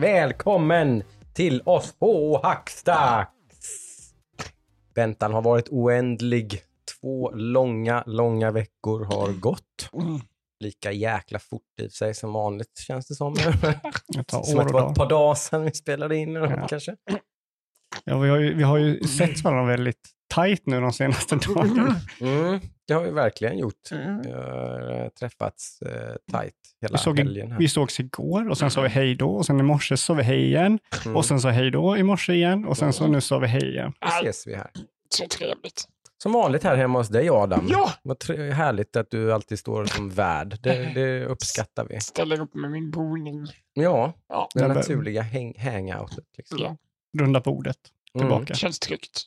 Välkommen till oss på Hackstacks! Väntan har varit oändlig. Två långa, långa veckor har gått. Lika jäkla fort i sig som vanligt känns det som. Som att det var ett par dagar sedan vi spelade in Ja. kanske. Ja, vi, har ju, vi har ju sett varandra väldigt tajt nu de senaste dagarna. Mm, det har vi verkligen gjort. Mm. Vi har eh, träffats eh, tight hela Vi, såg, helgen. Här. vi sågs igår och sen sa vi hej då och sen i morse sa vi hej igen Mm. och sen sa hej då i morse igen och sen så nu sa vi hej igen. Då ses vi här. Så trevligt. Som vanligt här hemma hos dig Adam. Ja! Vad härligt att du alltid står som värd. Det, det uppskattar vi. Ställer upp med min boning. Ja, Ja. det Men- naturliga häng, hangoutet. Liksom. Ja. Runda bordet Mm. tillbaka. Känns tryggt.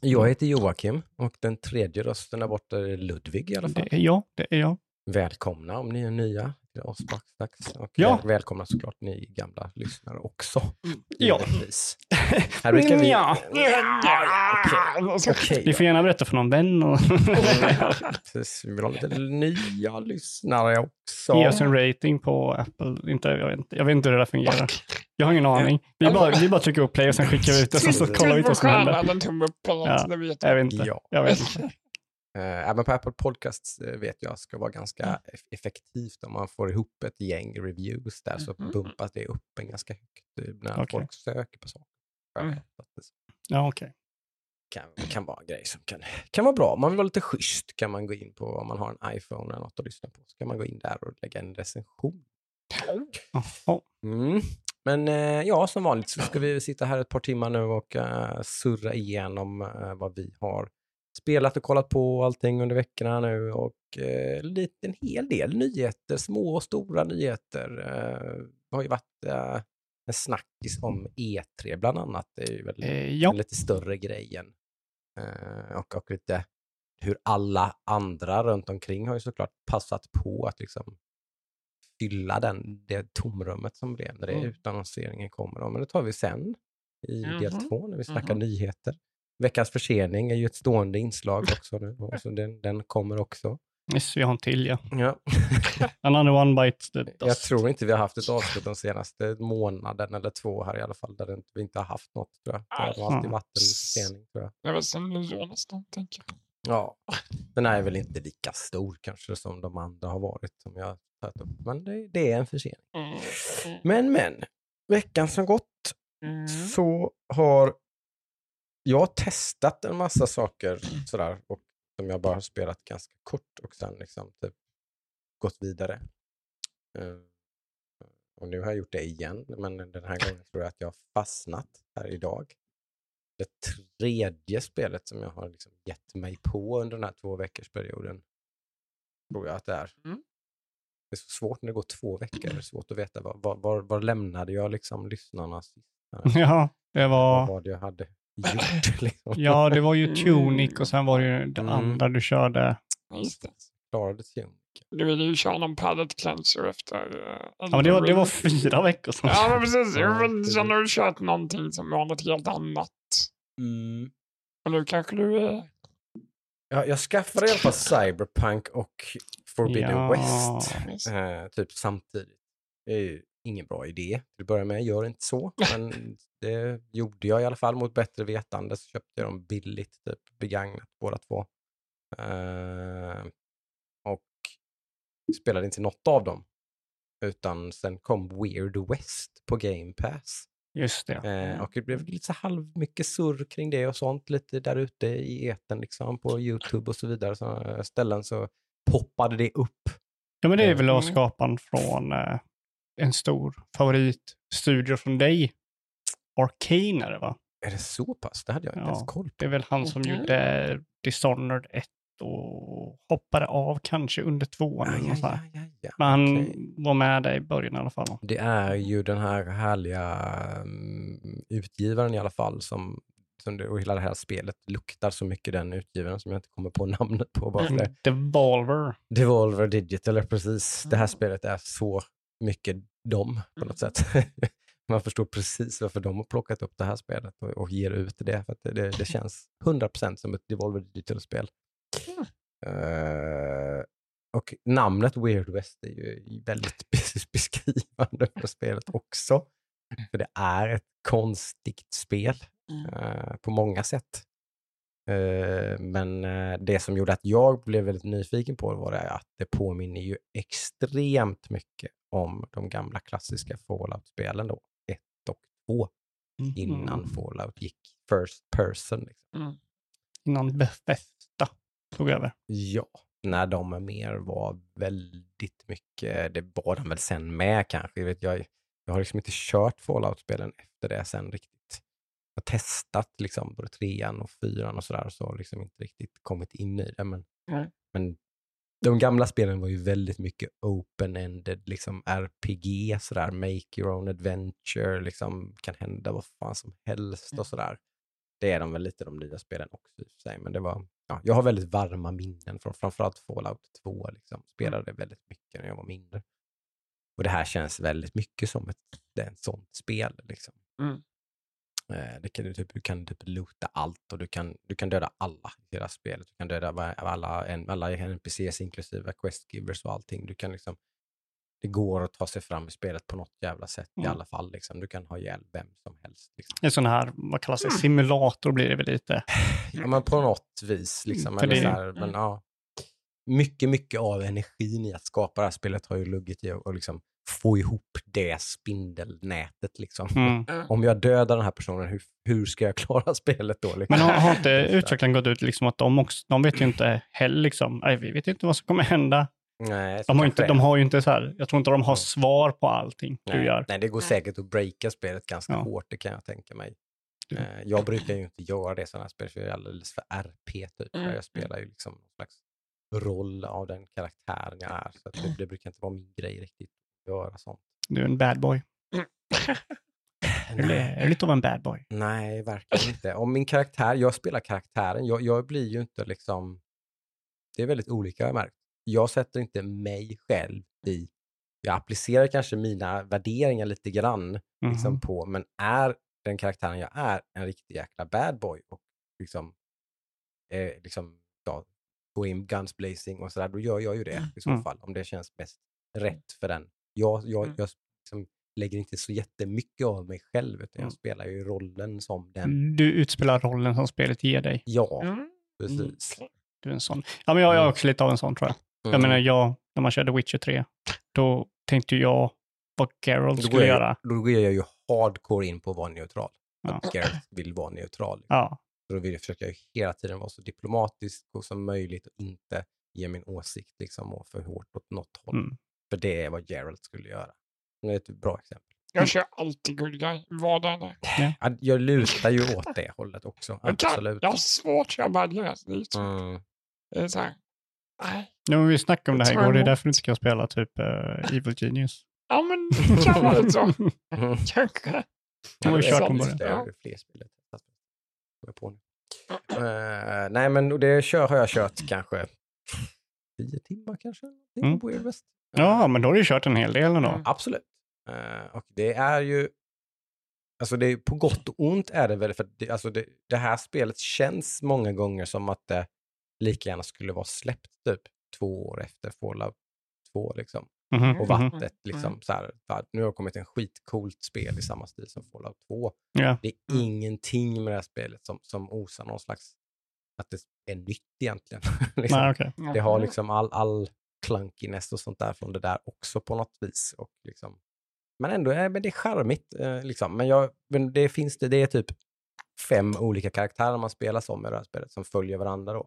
Jag heter Joakim och den tredje rösten där borta är Ludvig i alla fall. Det är jag, det är jag. Välkomna om ni är nya till oss Backstacks. Och Ja. väl- välkomna såklart ni gamla lyssnare också. Ja. givetvis. Här brukar vi... Ja. Okej Vi då. får gärna berätta för någon vän och Precis, Vi vill ha lite nya lyssnare också. ge oss en rating på Apple. Inte, jag, vet inte, jag vet inte hur det där fungerar. Jag har ingen aning. Vi bara, vi bara trycker upp play och sen skickar vi ut det sen så kollar vi inte vad som händer. Ja. Jag vet inte. Ja. Jag vet inte. Eh, Även på Apple Podcasts eh, vet jag ska vara ganska eff- effektivt om man får ihop ett gäng reviews där så Mhm. bumpas det upp en ganska högt eh, när Okej. folk söker på saker. Mm. Ja, okej. kan, kan vara en grej som kan, kan vara bra. Om man vill vara lite schysst kan man gå in på, om man har en iPhone eller något att lyssna på, så kan man gå in där och lägga en recension. Mm. Men ja, som vanligt så ska vi sitta här ett par timmar nu och eh, surra igenom eh, vad vi har spelat och kollat på allting under veckorna nu och eh, lite, en hel del nyheter, små och stora nyheter. Eh, det har ju varit eh, en snackis om E3 bland annat. Det är ju väl Eh, ja. en lite större grejen. Eh, och, och lite hur alla andra runt omkring har ju såklart passat på att liksom fylla den, det tomrummet som blev när det Mm. utannonseringen kommer. Men det tar vi sen i del Mhm. två när vi snackar Mhm. nyheter. Veckans försening är ju ett stående inslag också nu. Så den, den kommer också. Yes, vi har en till ja. Ja. Another one bites the dust. Jag tror inte vi har haft ett avslut de senaste månaden eller två här i alla fall, där vi inte har haft något. Tror jag. Det har alltid Mm. varit en försening tror jag. Det är väl sen nästan, tänker jag. Ja, den är väl inte lika stor kanske som de andra har varit som jag har tagit upp. Men det, det är en försening. Mm. Mm. Men men, veckan som gått Mm. så har jag testat en massa saker sådär och som jag bara har spelat ganska kort och sen liksom typ gått vidare. Eh, och nu har jag gjort det igen, men den här gången tror jag att jag har fastnat här idag. Det tredje spelet som jag har liksom gett mig på under den här två veckors perioden tror jag att det är. Mm. Det är så svårt när det går två veckor. Det är svårt att veta var, var, var, lämnade jag liksom lyssnarna sist? Ja, det Vad var... var det jag hade gjort? Liksom. Ja, det var ju Tunic och sen var det ju det Mm. andra du körde. Just det. Klarade Tune. Du ville ju köra någon pallet cleanser efter... Uh, Ja, men det var, det var fyra veckor sedan. Ja, men precis. Ja, sen har du kört någonting som var något helt annat. Mm. Och nu kanske du... eh, Ja, jag skaffade i alla fall Cyberpunk och Forbidden Ja. West eh, typ samtidigt. Det är ju ingen bra idé till att börja med. Gör inte så. Men det gjorde jag i alla fall mot bättre vetande. Så köpte jag dem billigt, typ begagnat båda två. Eh, och spelade inte något av dem. Utan sen kom Weird West på Game Pass. Just det. Eh, och det blev lite så halv mycket surr kring det och sånt, lite där ute i eten liksom på Youtube och så vidare. Så ställen så poppade det upp. Ja, men det är väl Mm. skaparen från eh, en stor favoritstudio från dig. Arcane är det va? Är det så pass? Det hade jag inte Ja, ens koll på. Det är väl han som Mhm. gjorde Dishonored 1 och hoppade av kanske under tvåan. Ja, eller ja, ja, ja, ja. Men han okej. var med där i början i alla fall. Det är ju den här härliga mm, utgivaren i alla fall som, som det, och hela det här spelet luktar så mycket den utgivaren som jag inte kommer på namnet på bara för det. Devolver. Devolver Digital, är precis. Det här Mm. spelet är så mycket dem på något sätt. Man förstår precis varför de har plockat upp det här spelet och, och ger ut det. För det, det, det känns 100% som ett Devolver Digital-spel. Mm. Eh, och namnet Weird West är ju väldigt bes- beskrivande för spelet också. För det är ett konstigt spel Mm. eh, på många sätt. Eh, men det som gjorde att jag blev väldigt nyfiken på det var det att det påminner ju extremt mycket om de gamla klassiska Fallout-spelen då, 1 och 2, innan Mm. Fallout gick first person. Liksom. Innan Bethesda tog över. Ja, när de mer var väldigt mycket, det var de väl sen med kanske. Jag, vet, jag, jag har liksom inte kört Fallout-spelen efter det sen riktigt. Jag har testat liksom både trean och fyran och sådär, så har liksom inte riktigt kommit in i det. Men, Nej. men de gamla spelen var ju väldigt mycket open-ended, liksom RPG, sådär, make your own adventure, liksom kan hända vad fan som helst Mm. och sådär. Det är de väl lite de nya spelen också i och för sig, men det var, ja, jag har väldigt varma minnen från framförallt Fallout 2, liksom. spelade väldigt mycket när jag var mindre. Och det här känns väldigt mycket som ett, ett sånt spel. Liksom. Mm. Eh, Det kan, du, typ, du kan typ loota allt och du kan, du kan döda alla i hela spelet. Du kan döda alla, alla NPCs inklusive questgivers och allting. Du kan liksom, det går att ta sig fram i spelet på något jävla sätt i Mm. alla fall. Liksom. Du kan ha ihjäl vem som helst. Liksom. En sån här, vad kallas det, simulator blir det väl lite. Ja, men på något vis. Liksom. För Eller det- så här, men, ja. Mycket, mycket av energin i att skapa det här spelet har ju luggit i att att liksom få ihop det spindelnätet. Liksom. Mm. Om jag dödar den här personen, hur, hur ska jag klara spelet då? Liksom? Men har, har inte utvecklaren gått ut liksom att de också, de vet ju inte heller liksom, nej, vi vet inte vad som kommer hända. Nej, De har, inte, de har ju inte så här, jag tror inte de har Mm. svar på allting du nej, gör. nej, det går säkert att breaka spelet ganska Ja. hårt, det kan jag tänka mig. Du- Eh, Jag brukar ju inte göra det i sådana här spel, för jag är alldeles för RP typ. Mm. Jag spelar ju liksom någon slags roll av den karaktären jag är. Så det, det brukar inte vara min grej riktigt göra sånt. Du är en bad boy. Är du, är du lite av en bad boy? Nej, verkligen inte. Om min karaktär, jag spelar karaktären, jag, jag blir ju inte liksom... Det är väldigt olika har jag märkt. Jag sätter inte mig själv i... Jag applicerar kanske mina värderingar lite grann liksom, Mhm. på, men är den karaktären jag är en riktig jäkla bad boy och liksom, eh, liksom ja, gå in guns blazing och sådär, då gör jag ju det i så Mm. fall, om det känns mest rätt för den. Jag, jag, Mm. jag liksom lägger inte så jättemycket av mig själv, utan Mm. jag spelar ju rollen som den. Du utspelar rollen som spelet ger dig. Ja, Mm. precis. Du är en sån. Ja, men jag, jag är Mm. också lite av en sån tror jag. Jag Mm. menar, jag, när man körde Witcher 3, då tänkte jag vad Geralt skulle jag, göra. då går jag ju hardcore in på att vara neutral. Ja. Att Gareth vill vara neutral. Ja, Så då vill jag försöka hela tiden vara så diplomatisk och som möjligt och inte ge min åsikt liksom och för hårt åt något håll. mm. För det är vad Geralt skulle göra. Det är ett bra exempel. Jag kör alltid good guy, vad den är. Ja, Jag lutar ju åt det hållet också. Jag, kan, Absolut. jag har svårt bad guys. Det är, så, Mm. det är så här, nej. Ja, men vi snackade om det här igår, det är därför du inte kan spela typ eh, Evil Genius. Ja men det kan vara lite så. Kanske. De har ju kört det är bara. Det är fler spel. på nu. Eh, nej, men det kör, har jag kört kanske tio timmar kanske. Mm. På West. Ja, men då har du kört en hel del ändå. Mm. Absolut. Eh, och det är ju, alltså det är, på gott och ont är det väl, för det, alltså det, det här spelet känns många gånger som att det lika gärna skulle vara släppt typ två år efter Fallout 2 liksom. Mhm, Och mhm. varit ett liksom så här, nu har det kommit en skitcoolt spel i samma stil som Fallout 2. Ja. Det är Mm. ingenting med det här spelet som, som osar någon slags, att det är nytt egentligen. liksom. Nej, okej. Det har liksom all, all clunkiness och sånt där från det där också på något vis. Och liksom, men ändå, eh, men det är charmigt. Eh, liksom. Men, jag, men det finns det, det är typ fem olika karaktärer man spelar som i det här spelet som följer varandra då.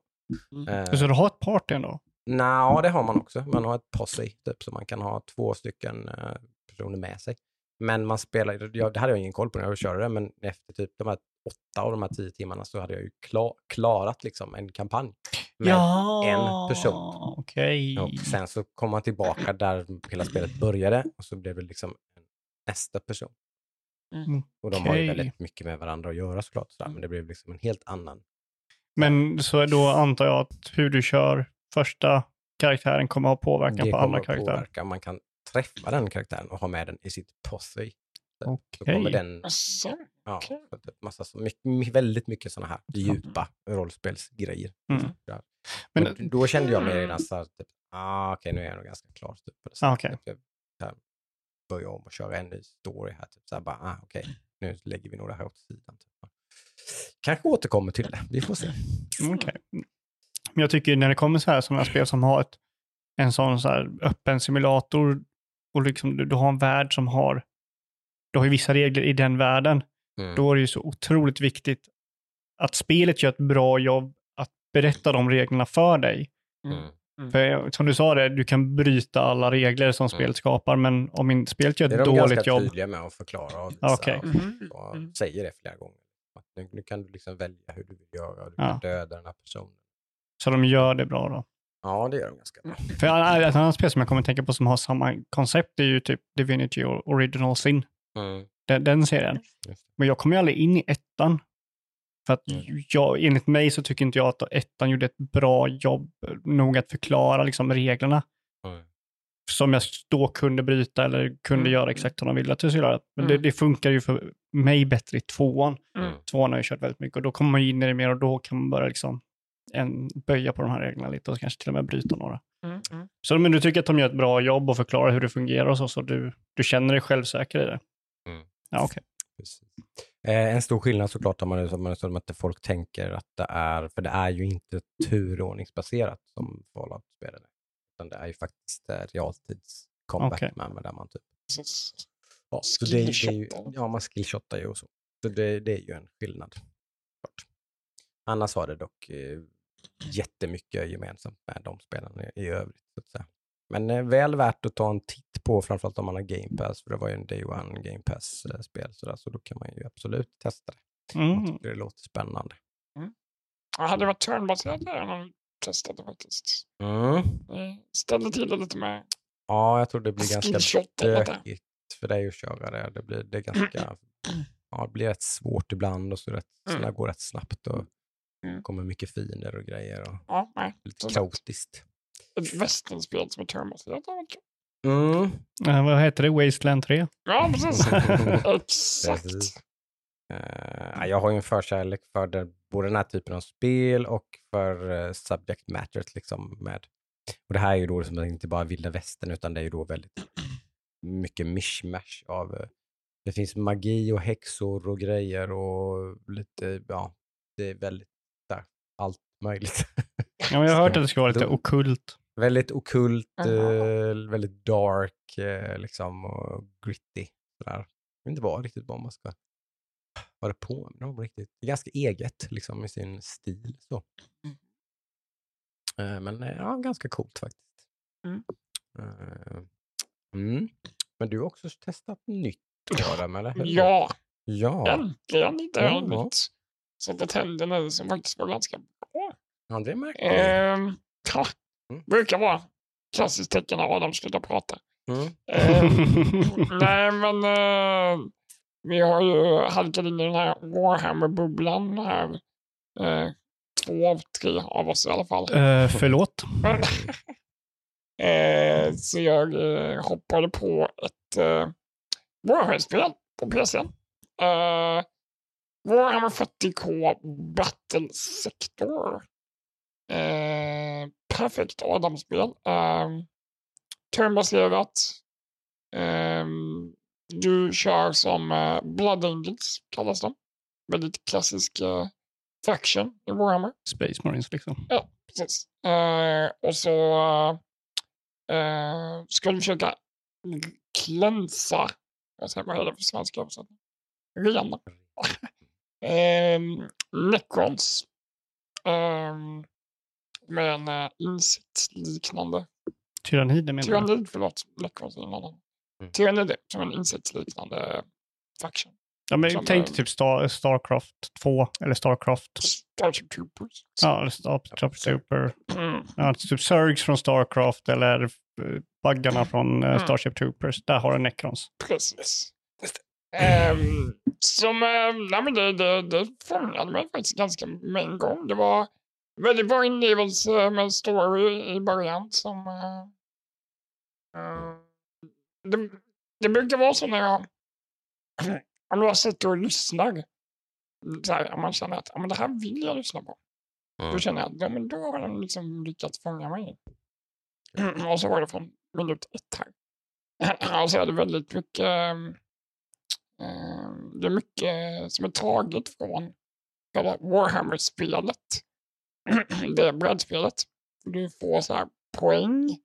Mm. Eh, Så du har ett party ändå? Nja, det har man också. Man har ett posse, typ, så man kan ha två stycken eh, personer med sig. Men man spelar, jag, det hade jag ingen koll på när jag körde det, men efter typ de här åtta av de här tio timmarna så hade jag ju klar, klarat liksom en kampanj. Med en person. Okej. Och sen så kom man tillbaka där hela spelet började och så blev det liksom nästa person. Mm. Och de har ju väldigt mycket med varandra att göra såklart, sådär, men det blev liksom en helt annan. Men så då antar jag att hur du kör första karaktären kommer ha påverkan det på andra karaktärer. påverka. Man kan träffa den karaktären och ha med den i sitt posse. Så Okej. kommer den Ja, massa, så mycket, my- väldigt mycket sådana här djupa rollspelsgrejer. Mm. Men- då kände jag mig redan så här, typ, ah, okej, nu är jag nog ganska klar. Typ, Ah, okej. Jag här, börjar om och köra en ny story här. Typ, så här, bara, ah, okej, nu lägger vi nog det här åt sidan. Typ. Kanske återkommer till det, vi får se. Mm. Men jag tycker när det kommer så här sådana spel som har ett, en sån så här öppen simulator och liksom du, du har en värld som har, du har ju vissa regler i den världen, Mm. då är det ju så otroligt viktigt att spelet gör ett bra jobb att berätta de reglerna för dig. Mm. För som du sa det, du kan bryta alla regler som spelet skapar, men om in, spelet gör Det är ett de dåligt ganska jobb, tydliga med att förklara och visa. Ja, okej. och, och Mm. säger det flera gånger. Att nu, nu kan du liksom välja hur du vill göra. Du Ja. kan döda den här personen. så de gör det bra då. Ja, det gör de ganska bra. För ett annat spel som jag kommer att tänka på som har samma koncept är ju typ Divinity Original Sin. Mm. Den, den serien. Men jag kom ju aldrig in i ettan. För att jag, enligt mig så tycker inte jag att ettan gjorde ett bra jobb nog att förklara liksom reglerna. Mm. Som jag då kunde bryta eller kunde Mm. göra exakt som de ville att jag skulle göra. Men det, Mm. det funkar ju för mig bättre i tvåan. Mm. Tvåan har jag kört väldigt mycket och då kommer man in i det mer och då kan man börja liksom en, böja på de här reglerna lite och kanske till och med bryta några. Mm. Mm. Så men du tycker att de gör ett bra jobb och förklarar hur det fungerar och så, så du, du känner dig självsäker i det? Mm. Ja. Precis. Eh, en stor skillnad såklart om man är som, som att folk tänker att det är, för det är ju inte turordningsbaserat som Fallout-spelen är. Utan det är ju faktiskt eh, realtids Okej. med, med där man typ. Ja, så det, det är ju, ja, man skillshottar ju och så. Så det, det är ju en skillnad. Klart. Annars har det dock eh, jättemycket gemensamt med de spelen i, i övrigt. Så att säga. Men eh, väl värt att ta en titt på, framförallt om man har Game Pass, för det var ju en Day One Game Pass-spel, så, där, så då kan man ju absolut testa det. Mm. det låter spännande. Ja, hade det varit turnbaserat hade jag testat det faktiskt. Mm. Eh, Ställde till det lite med Ja, jag tror det blir ganska bökigt för dig att köra det. Det blir, det är ganska, ja, det blir rätt svårt ibland och så, rätt, så Mm. går rätt snabbt och Mm. kommer mycket fiender och grejer. Och Ja, nej. lite Så- kaotiskt. Ett västernspel som är kul. Mm. Eh, vad heter det? Wasteland 3? Ja, precis. Exakt. Precis. Eh, jag har ju en förkärlek för den, både den här typen av spel och för uh, subject matters. Liksom med, och det här är ju då liksom inte bara vilda västern utan det är ju då väldigt mycket mishmash av eh, det finns magi och häxor och grejer och lite, ja, det är väldigt där, allt möjligt. Ja, men jag har hört att det ska vara lite okult. väldigt okult, eh, väldigt dark eh, liksom och gritty. Sådär. Jag vet inte vad riktigt vad man ska vad det påminner om riktigt. Det är ganska eget liksom i sin stil. Så. Eh, men ja, ganska coolt faktiskt. Mm. Mm. Men du har också testat nytt Adam, eller hur? Ja, Ja, äntligen lite Ja. nytt. Sätta tänderna i som faktiskt var ganska bra. Ja det märker jag. Ehm, ja, Mm. brukar vara klassiskt tecken när Adam slutar prata. Mm. Ehm, nej, men eh, vi har ju halkat in i den här Warhammer-bubblan här. Eh, två av tre av oss i alla fall. Eh, förlåt. Eh, så jag eh, hoppade på ett eh, Warhammer-spel på PC. Eh, Warhammer 40K Battle Sector. Eh, perfekt Adam-spel. Eh, turnbaserat. Eh, du kör som eh, Blood Angels, kallas de. Väldigt klassisk eh, faction i Warhammer. Space Marines liksom. Ja, precis. Eh, och så eh, ska du försöka klänsa, jag säger, vad är det för svenska översättning? Rena. eh, necrons. Eh, med en uh, insektsliknande, Tyrannider menar du? tyrannid, förlåt, necrons är en annan. Mm. Tyrannid som en insektsliknande faction. Ja, men som, tänk eh, dig typ Star, Starcraft 2 eller Starcraft. Starship Troopers. Ja, eller Starcraft Super. Mm. Ja, typ Zergs från Starcraft eller eh, baggarna från eh, Mm. Starship Troopers. Där har du Necrons. Precis. Um, som, um, nej men det, det, det fångade mig faktiskt ganska med en gång. Det var väldigt bra inlevelse med story i början som... Uh, det, det brukar vara så när jag... Om jag sitter och lyssnar. Så här, om man känner att men det här vill jag lyssna på. Då känner jag att ja, men då har den liksom lyckats fånga mig. Och så var det från minut ett här. Och så är det väldigt mycket, ehm, det är mycket som är taget från själva Warhammer-spelet. Det är brädspelet. Du får så här poäng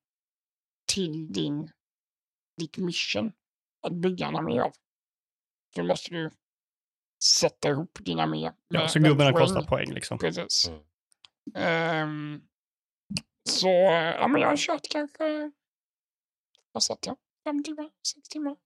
till din, ditt mission att bygga en armé av. Så måste du sätta ihop din armé. Ja, så gubbarna poäng. kostar poäng liksom. Precis. Mm. Ehm, så ja, men jag har kört kanske, vad satt jag? Fem timmar? Sex timmar?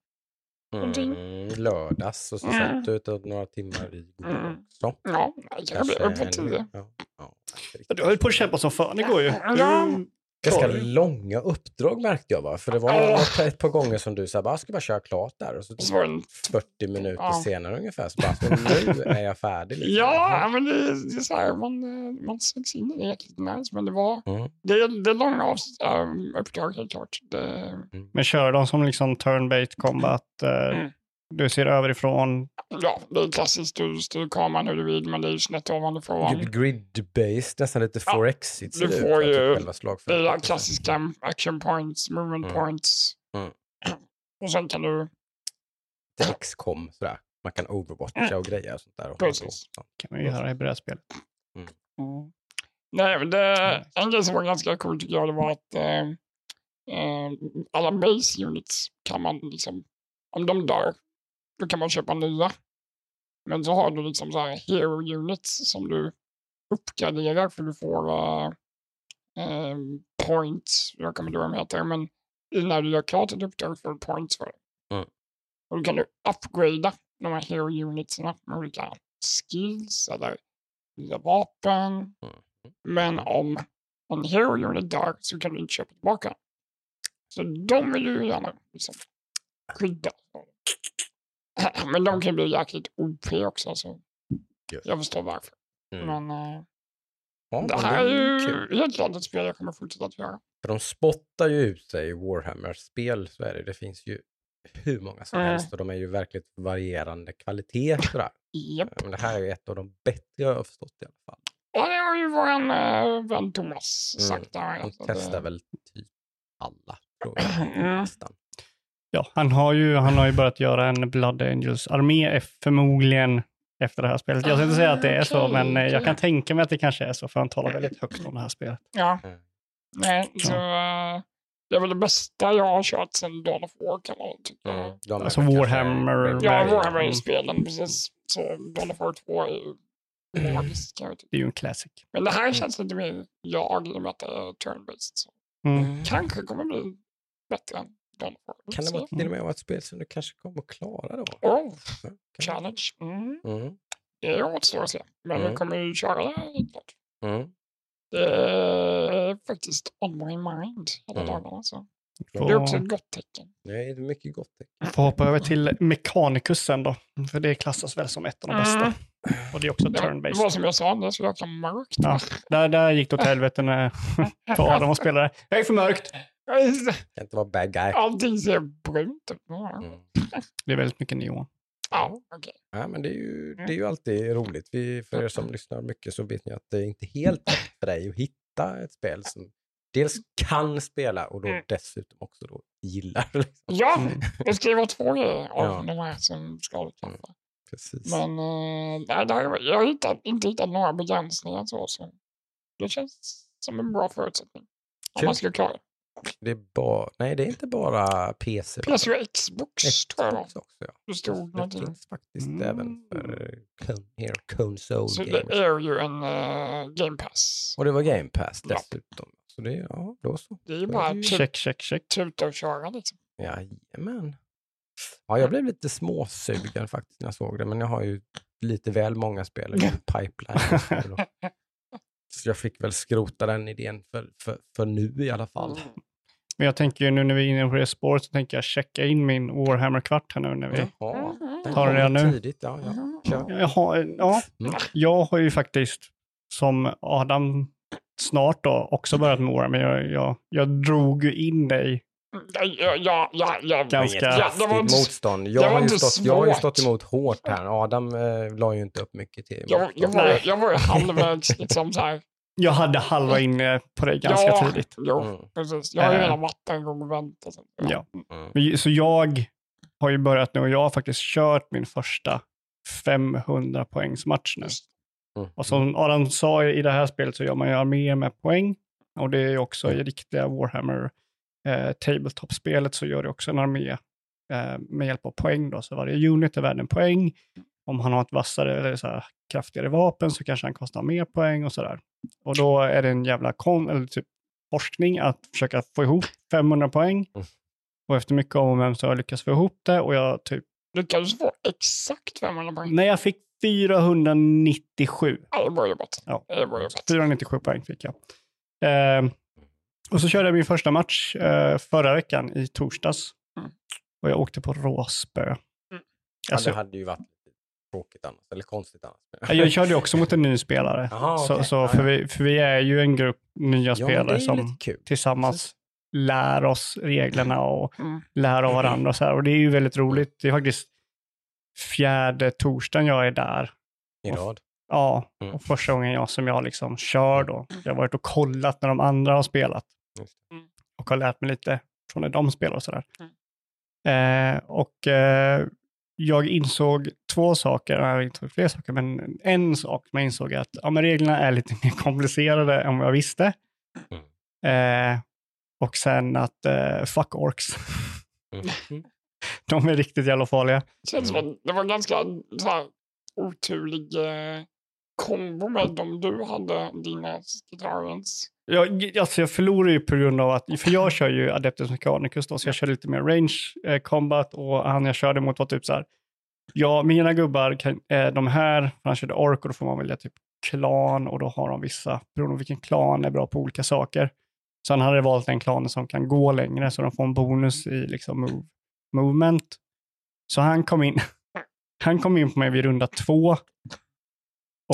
Mm, lördags och så Mm. satt du utav några timmar igår Mm. också. Ja, jag kan bli Kanske upp på ännu tio. Ja, ja, Du höll på att kämpa som fan igår ju. Du- Ganska långa uppdrag märkte jag va? För det var Ja. ett, par gånger som du sa bara, jag ska bara köra klart där. Och så Och så var det en 40 minuter Ja. senare ungefär så bara, så nu är jag färdig. Liksom. Ja, men det, är- det är så här, man, eh, man sugs in i det. Jäkligt nice, men det var, Mm. det är, det är långa um, uppdrag helt klart. Det, Men kör de som liksom turn-based combat? eh, Mm. Du ser överifrån. ja, det är klassiskt, du styr kameran hur du vill, men det är ju snett ovanifrån. Grid-based, nästan lite Ja, 4X ser du det ut, får? Typ ju- själva Det slagfältet är så. klassiska action points, movement Mm. points. Mm. Och sen kan du, XCOM sådär. Man kan overwatcha och grejer och sånt där. Och Precis. på. kan man ju göra i brädspel. Mm. Nej, men det, en grej som var ganska cool tycker jag det var att eh, eh, alla base units kan man liksom, om de dör, då kan man köpa nya. Men så har du liksom så här hero units som du uppgraderar för du får eh, eh, points, jag kommer inte ihåg vad de heter, men när du gör klart ett uppdrag får du points för det. Mm. Och då kan du upgrada de här hero unitsarna med olika skills eller nya vapen. Mm. Men om en hero unit dör så kan du inte köpa tillbaka. Så de vill du gärna liksom skydda. Men de kan bli jäkligt OP också. Så Just. jag förstår varför. Mm. Men eh, Ja, det här är ju kul. helt klart ett spel jag kommer fortsätta att göra. För de spottar ju ut sig i Warhammer-spel, så är det. Det finns ju hur många som Mm. helst och de är ju verkligt varierande kvalitet. Sådär. Japp. Men det här är ju ett av de bättre jag har förstått i alla fall. Och det har ju våran äh, vän Thomas Mm. sagt. De så testar det- väl typ alla, tror jag. Mm. Nästan. Ja, han har ju, han har ju börjat göra en Blood Angels-armé eh, förmodligen efter det här spelet. Jag ska inte säga att det är så, Ah, okej, men eh, jag kan tänka mig att det kanske är så, för han talar väldigt högt om det här spelet. Ja. Mm. Nej, så äh, det är väl det bästa jag har kört sedan Dawn of War kan man tycka. Mm. Alltså Warhammer- Ja. Warhammer-spelen precis. Så Dawn of War 2 är ju magiskt kan jag tycka. Det är ju en classic. Men det här känns lite mer jag i och med att det är turn-based. Så Mm. kanske kommer bli bättre War. Vi Kan det vara till och med ett spel som du kanske kommer att klara då? Oh, Ja, kan- challenge. Mm. Mm. Det återstår att se. Men Mm. vi kommer ju köra det klart. Mm. Det är faktiskt on my mind hela Mm. dagarna. Så. Får- Det är också ett gott tecken. Det är mycket gott. Får hoppa över till Mechanicus sen då, för det klassas väl som ett av de bästa. Mm. Och det är också var, det var turn-based. som jag sa, det är så jäkla mörkt. Ja, där, där gick det åt helvete när, för Adam att spela det. Det är för mörkt. Kan inte vara bad guy. Allting ser brunt ut. Mm. Det är väldigt mycket neon. ja okej. Ja, men det är, ju, Mm. det är ju alltid roligt. Vi, för er som lyssnar mycket så vet ni att det är inte helt lätt för dig att hitta ett spel som dels kan spela och då Mm. dessutom också då gillar. Liksom. Ja, Mm. det ska ju vara två grejer av Ja. de här som ska klaffa. Precis. Men det har, jag har hittat, inte hittat några begränsningar så. så. Det känns som en bra förutsättning. Om Kul. man ska klara det. Det är bara, nej, det är inte bara PC. PS och Xbox. Xbox också, ja. Det stod Det finns faktiskt Mm. även för eh, here, Console Så Gamers. det är ju en uh, Game Pass. Och det var Game Pass Ja. dessutom. Så det, ja, då så. Det är ju bara ju- tu- Check, check, check. tuta och köra liksom. Jajamän. Ja, jag blev lite småsugen faktiskt när jag såg det, men jag har ju lite väl många spel i pipeline. Så jag fick väl skrota den idén för, för, för nu i alla fall. Mm. Men jag tänker ju nu när vi är inne på det spåret så tänker jag checka in min Warhammer-kvart här nu när vi... Jaha, den Tar du det nu? Tidigt, ja, ja. Kör. Jaha, ja, Mm. jag har ju faktiskt som Adam snart då också börjat med Warhammer. Jag, jag, jag drog ju in dig. Ja, ja, ja, ja, Ganska- ja, det var inte, motstånd. det Jag var har, ju inte stått, jag har ju stått emot hårt här. Adam eh, la ju inte upp mycket till jag, jag, var, jag var ju halvvägs liksom så här. Jag hade halva inne på det ganska ja, tidigt. Jo, Mm. precis. Jag har ju Eh. redan varit en gång och väntat. Ja. Mm. Så jag har ju börjat nu och jag har faktiskt kört min första 500 poängsmatch nu. Mm. Och som Adam sa i det här spelet så gör man ju arméer med poäng. Och det är också i riktiga Warhammer eh, Tabletop-spelet så gör det också en armé eh, med hjälp av poäng. Då. Så varje unit är värd en poäng. Om han har ett vassare eller så här, kraftigare vapen så kanske han kostar mer poäng och sådär. Och då är det en jävla kon eller typ forskning att försöka få ihop 500 poäng. Mm. Och efter mycket om och men så har jag lyckats få ihop det och jag typ, Lyckades du få exakt 500 poäng? när jag fick 497 Ja, det var ju bra. Ja. Det var ju bra. 497 poäng fick jag. Eh, och så körde jag min första match eh, förra veckan i torsdags. Mm. Och jag åkte på råspö. Mm. Ja, Alltså, det hade ju varit tråkigt annars, eller konstigt annars. jag körde också mot en ny spelare. Jaha, så, okej. så, Ja, för, ja. vi, för vi är ju en grupp nya Ja, spelare som tillsammans lär oss reglerna och Mm. lär av varandra. Och, så här. och det är ju väldigt roligt. Det är faktiskt fjärde torsdagen jag är där. I rad. Ja, Mm. och första gången jag som jag liksom kör då. Jag har varit och kollat när de andra har spelat. Just Och har lärt mig lite från när de spelar och sådär. Mm. Eh, och eh, jag insåg två saker, jag insåg fler saker, men en sak jag insåg är att ja, men reglerna är lite mer komplicerade än vad jag visste. Eh, och sen att eh, fuck orks. Mm. De är riktigt jävla farliga. Känns som att det var ganska så här, oturlig eh, kombo med dem du hade, dina Skitarians. Jag, alltså jag förlorar ju på grund av att, för jag kör ju Adeptus Mechanicus då, så jag kör lite mer range eh, combat och han jag körde mot var typ så här, ja, mina gubbar kan, eh, de här, han körde ork och då får man välja typ klan och då har de vissa, beroende på vilken klan är bra på olika saker. Så han hade valt en klan som kan gå längre så de får en bonus i liksom move, movement. Så han kom in, han kom in på mig vid runda två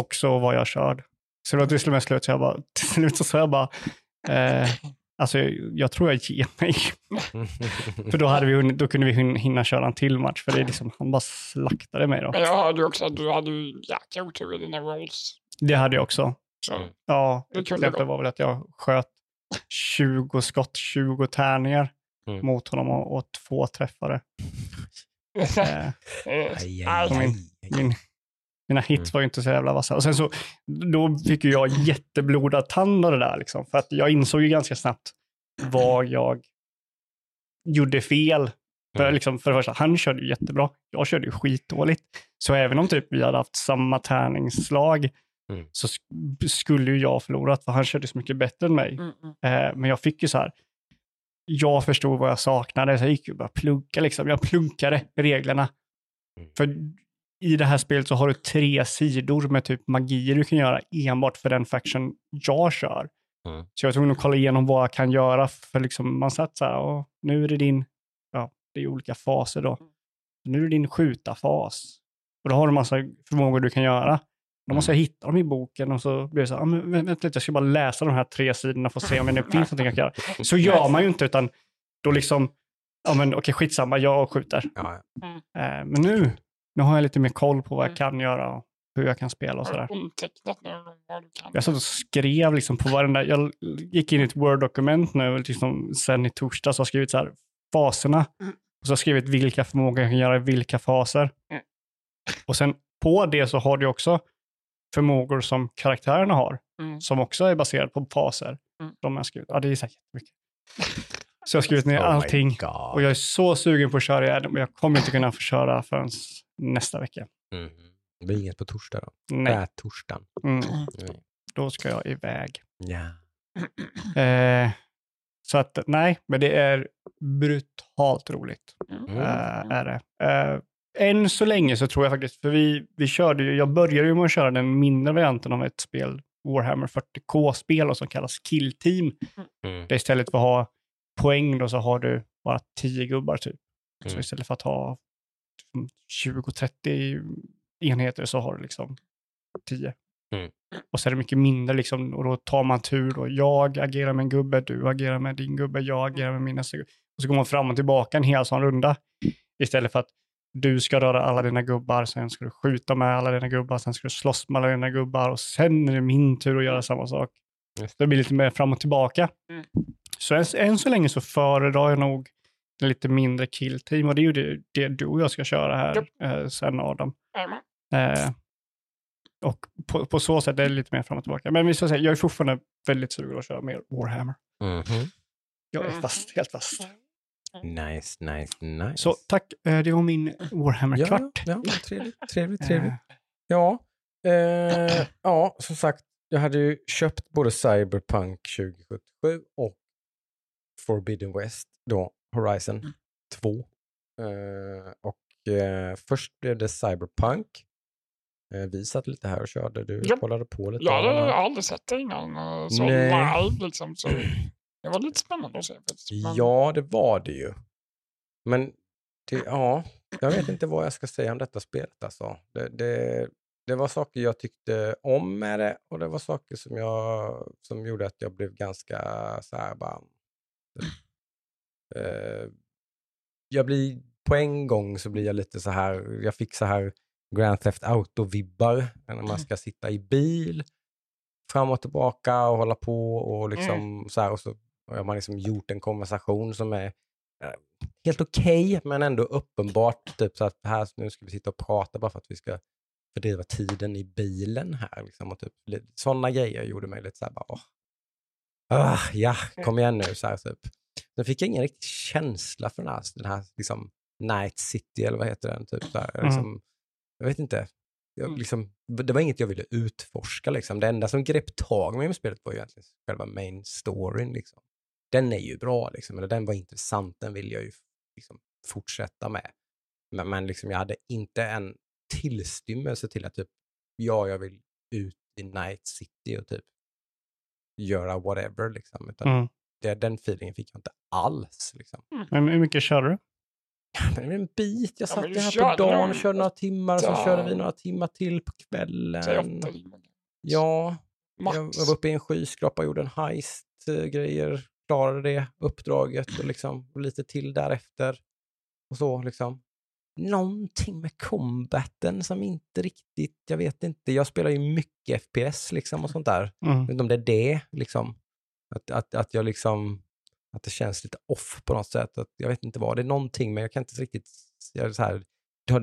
och så var jag körd. Så det var till och slut så jag bara, till slut så sa jag bara, eh, alltså jag, jag tror jag ger mig. För då, hade vi hunnit, då kunde vi hin- hinna köra en till match, för det är liksom, han bara slaktade mig då. Men jag hörde också att du hade jäkla otur i dina rolls. Det hade jag också. Så, Mm. Ja, Det exempel var väl att jag sköt 20 skott, 20 tärningar Mm. mot honom och, och två träffare. Eh, Aj, aj, min- aj. min, mina hits Mm. var ju inte så jävla vassa. Och sen så, då fick ju jag jätteblodad tand av det där. Liksom, för att jag insåg ju ganska snabbt vad jag gjorde fel. För, Mm. liksom, för det första, han körde ju jättebra. Jag körde ju skitdåligt. Så även om typ vi hade haft samma tärningsslag Mm. så sk- skulle ju jag förlorat, för han körde så mycket bättre än mig. Mm, mm. Eh, men jag fick ju så här, jag förstod vad jag saknade, så jag gick ju bara plugga liksom. Jag pluggade reglerna. Mm. För i det här spelet så har du tre sidor med typ magier du kan göra enbart för den faction jag kör. Mm. Så jag var tvungen att kolla igenom vad jag kan göra, för liksom man satt så här, och nu är det din, ja, det är olika faser då. Nu är det din skjuta-fas. Och då har du massa förmågor du kan göra. Då måste jag hitta dem i boken och så blir det så här, ah, men vä- vänta lite, jag ska bara läsa de här tre sidorna för att se om det finns någonting jag kan göra. Så gör man ju inte, utan då liksom, ja men okej skitsamma, jag skjuter. Ja, Eh, men nu, nu har jag lite mer koll på vad jag kan göra och hur jag kan spela och sådär. Jag satt och skrev liksom på varenda, jag gick in i ett Word-dokument nu, liksom sen i torsdags och har skrivit så här, faserna. Mm. Och så har jag skrivit vilka förmågor jag kan göra i vilka faser. Mm. Och sen på det så har du också förmågor som karaktärerna har, Mm. som också är baserade på faser. Mm. De har skrivit, ja det är så här jättemycket. Så jag har skrivit ner Oh allting. Och jag är så sugen på att köra igen, men jag kommer inte kunna få köra förrän nästa vecka. Mhm. Det blir inget på torsdag då? Nej, Nej. torsdagen. mm, Nej. då ska jag iväg. Ja. Eh, så att nej, men det är brutalt roligt. Mm. Mm. Eh, är det. Eh, än så länge så tror jag faktiskt, för vi, vi körde ju, jag började ju med att köra den mindre varianten av ett spel, Warhammer 40K-spel och som kallas Kill Team. Mm. Där istället för att ha poäng då så har du bara 10 gubbar typ. Så Mm. istället för att ha 20-30 enheter så har du liksom 10. Mm. Och så är det mycket mindre liksom, och då tar man tur och jag agerar med en gubbe, du agerar med din gubbe, jag agerar med min nästa gubbe. Och så går man fram och tillbaka en hel sån runda. Istället för att du ska röra alla dina gubbar, sen ska du skjuta med alla dina gubbar, sen ska du slåss med alla dina gubbar och sen är det min tur att göra samma sak. Det blir lite mer fram och tillbaka. Mm. Så än, än så länge så föredrar jag nog lite mindre killteam och det är ju det, det du och jag ska köra här eh, sen Adam. Eh, och på, på så sätt är det lite mer fram och tillbaka. Men vi ska säga, jag är fortfarande väldigt sugen att köra mer Warhammer. Mhm. Jag är Mm. fast, helt fast. Nice, nice, nice. Så tack, eh, det var min Warhammer-kvart. ja, ja, trevligt, trevligt, trevligt. Eh, Ja, eh, ja, som sagt, jag hade ju köpt både Cyberpunk 2077 och Forbidden West, då Horizon 2. Eh, och eh, först blev det Cyberpunk. Eh, vi satt lite här och körde, du Ja. kollade på lite. Jag här. aldrig sett det innan. eh, Så Nej. live liksom. Så det var lite spännande att se. Men- Ja, det var det ju. Men det, ja, jag vet inte vad jag ska säga om detta spelet alltså. Det, det, det var saker jag tyckte om med det och det var saker som, jag, som gjorde att jag blev ganska så här bara... Eh, jag blir, på en gång så blir jag lite så här, jag fick så här Grand Theft Auto-vibbar när man ska sitta i bil fram och tillbaka och hålla på och liksom så här och så har man liksom gjort en konversation som är eh, helt okej men ändå uppenbart typ så att här, nu ska vi sitta och prata bara för att vi ska fördriva tiden i bilen här. Liksom, och typ, sådana grejer gjorde mig lite så här bara, åh. Ah, ja, kom igen nu. Så här, typ. Sen fick jag ingen riktig känsla för den här, den här liksom, Night City eller vad heter den? Typ, här, Mm. liksom, jag vet inte. Jag, Mm. liksom, det var inget jag ville utforska. Liksom. Det enda som grep tag mig med spelet var ju egentligen själva main storyn. Liksom. Den är ju bra, liksom, eller den var intressant, den vill jag ju liksom, fortsätta med. Men, men liksom, jag hade inte en tillstymmelse till att typ, ja, jag vill ut i Night City och typ göra whatever. Liksom. Utan Mm. Det, den feelingen fick jag inte alls. Liksom. Men hur mycket kör du? Men en bit, jag Ja, satt du här körde på dagen och körde några timmar och så Ja. körde vi några timmar till på kvällen. Ja, Max. jag var uppe i en skyskrapa och gjorde en heist-grejer, klarade det uppdraget och liksom och lite till därefter. Och så liksom. Någonting med combaten som inte riktigt, jag vet inte, jag spelar ju mycket FPS liksom och sånt där. Mm. Jag vet inte om det är det, liksom. Att, att, att jag liksom, att det känns lite off på något sätt. Att, jag vet inte vad, det är någonting men jag kan inte riktigt, jag, så här,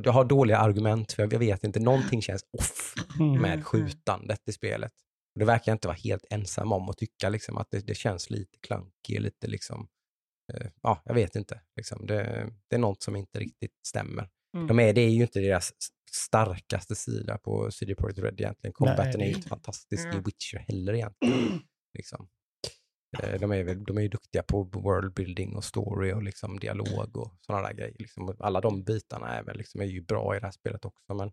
jag, har, dåliga argument för jag, vet inte, någonting känns off Mm. med skjutandet i spelet. Och det verkar jag inte vara helt ensam om att tycka liksom, att det, det känns lite clunky, lite liksom, eh, ja, jag vet inte. Liksom, det, det är något som inte riktigt stämmer. Mm. De är, det är ju inte deras starkaste sida på CD Projekt Red egentligen. Combaten är ju inte fantastisk i Mm. Witcher heller egentligen. Liksom. Eh, De är, de är ju duktiga på world building och story och liksom dialog och sådana där grejer. Liksom. Alla de bitarna är, väl liksom, är ju bra i det här spelet också. Men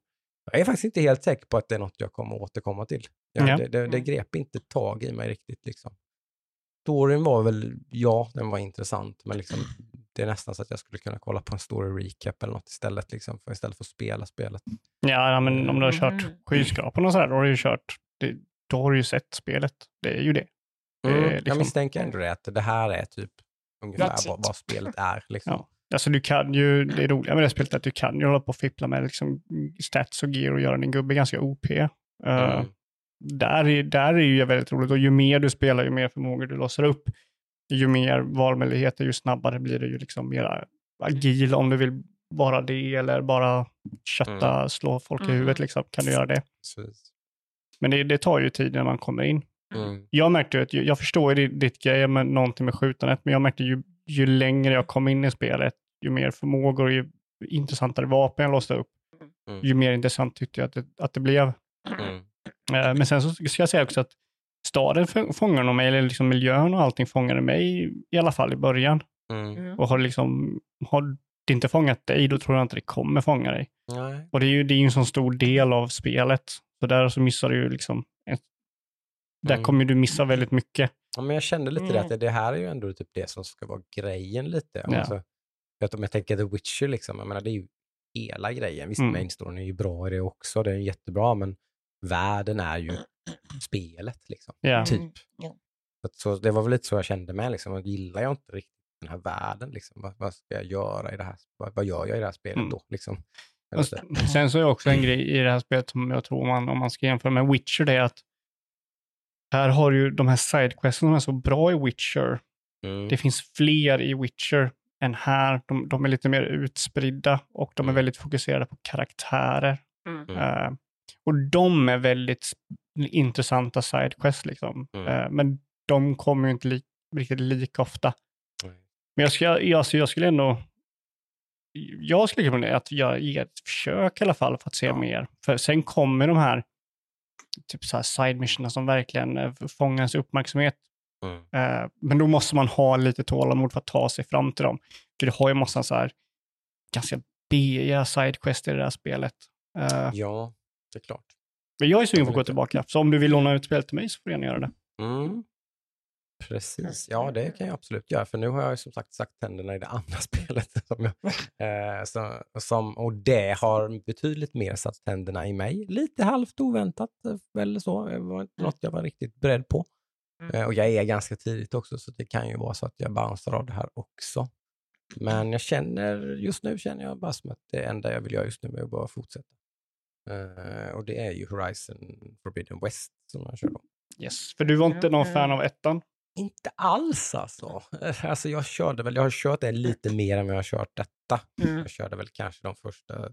jag är faktiskt inte helt säker på att det är något jag kommer återkomma till. Ja, Ja. det, det, det Mm. grep inte tag i mig riktigt. Liksom. Storyn var väl, ja, den var intressant, men liksom, det är nästan så att jag skulle kunna kolla på en story recap eller något istället, liksom, för istället för att spela spelet. Ja, ja, men om du har kört Mm. skyskrapan och sådär, då har du ju kört, det, då har du ju sett spelet. Det är ju det. Det är Mm, Jag liksom- misstänker ändå det, att det här är typ ungefär vad, vad spelet är. Liksom. Ja. Alltså du kan ju, det roliga med det spelet är att du kan ju hålla på och fippla med liksom stats och gear och göra din gubbe ganska OP. Uh, Mm. där, är, där är ju väldigt roligt och ju mer du spelar, ju mer förmågor du låser upp, ju mer valmöjligheter, ju snabbare blir det ju liksom mer agil om du vill vara det eller bara kötta, slå folk i Mm. huvudet liksom, kan du göra det. Precis. Men det, det tar ju tid när man kommer in. Mm. Jag märkte ju att, jag förstår ju ditt, grej med någonting med skjutandet, men jag märkte ju, ju längre jag kom in i spelet, ju mer förmågor och ju intressantare vapen jag låste upp, Mm. ju mer intressant tyckte jag att det, att det blev. Mm. Eh, Men sen så ska jag säga också att staden fång- fångar nog mig, eller liksom miljön och allting fångade mig i alla fall i början. Mm. Mm. Och har, liksom, har det inte fångat dig, då tror jag inte det kommer fånga dig. Nej. Och det är ju det är en sån stor del av spelet. Så där så missar du ju liksom, en, där Mm. kommer du missa väldigt mycket. Ja, men jag kände lite det, Mm. att det, det här är ju ändå typ det som ska vara grejen lite. Ja. Alltså, att om jag tänker The Witcher, liksom, jag menar, det är ju hela grejen. Visst, Mm. main storyn är ju bra i det också, det är jättebra, men världen är ju spelet. Liksom. Ja. Typ. Mm. Så, det var väl lite så jag kände med, liksom, att gillar jag inte riktigt den här världen, liksom, vad, vad ska jag göra i det här, vad, vad gör jag i det här spelet Mm. då? Liksom? Sen så är också en grej i det här spelet som jag tror man, om man ska jämföra med Witcher, det är att här har du ju de här sidequesten som är så bra i Witcher. Mm. Det finns fler i Witcher än här. De, de är lite mer utspridda och de är Mm. väldigt fokuserade på karaktärer. Eh, och de är väldigt intressanta sidequests liksom. Mm. Eh, men de kommer ju inte li- riktigt lika ofta. Men jag, ska, jag, alltså jag skulle ändå... Jag skulle kunna att jag ger ett försök i alla fall för att se Ja. mer. För sen kommer de här typ så här side missionerna som verkligen eh, fångar ens uppmärksamhet. Mm. Eh, men då måste man ha lite tålamod för att ta sig fram till dem. För det har ju massa så här ganska biga sidequests i det där spelet. Eh, Ja, det är klart. men jag är sugen på att gå tillbaka. Så om du vill låna ut spelet till mig så får du gärna göra det. Mm. Precis, ja det kan jag absolut göra. För nu har jag som sagt sagt tänderna i det andra spelet. Som jag, eh, så, som, och det har betydligt mer satt tänderna i mig. Lite halvt oväntat eh, eller så. Det var inte något jag var riktigt beredd på. Mm. Eh, och jag är ganska tidigt också så det kan ju vara så att jag bouncear av det här också. Men jag känner, just nu känner jag bara som att det enda jag vill göra just nu är att bara fortsätta. Eh, och det är ju Horizon Forbidden West som jag kör då. Yes. För du var inte någon Mm. fan av ettan? Inte alls alltså. Alltså jag körde väl, jag har kört det lite mer än vad jag har kört detta. Mm. Jag körde väl kanske de första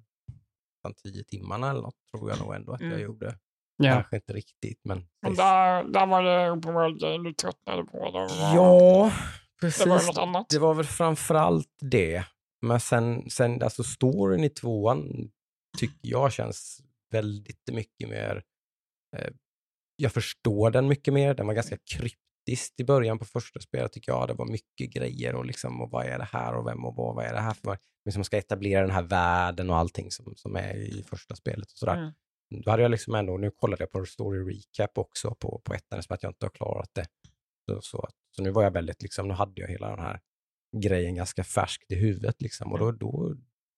tio timmarna eller något, tror jag nog ändå att jag Mm. gjorde. Ja. Kanske inte riktigt, men... Men där, där var det game du tröttnade på. Det Ja, det var precis. något annat. Det var väl framförallt det. Men sen, sen alltså storyn i tvåan tycker jag känns väldigt mycket mer... Eh, jag förstår den mycket mer. Den var ganska kryptisk i början på första spelet tycker jag. Det var mycket grejer och liksom, och vad är det här och vem och vad, vad är det här för... Liksom ska etablera den här världen och allting som, som är i första spelet och sådär. Mm. Då hade jag liksom ändå, nu kollade jag på story recap också på, på ettan, som att jag inte har klarat det. Så, så, att- så nu var jag väldigt, liksom, nu hade jag hela den här grejen ganska färskt i huvudet liksom. Och då, då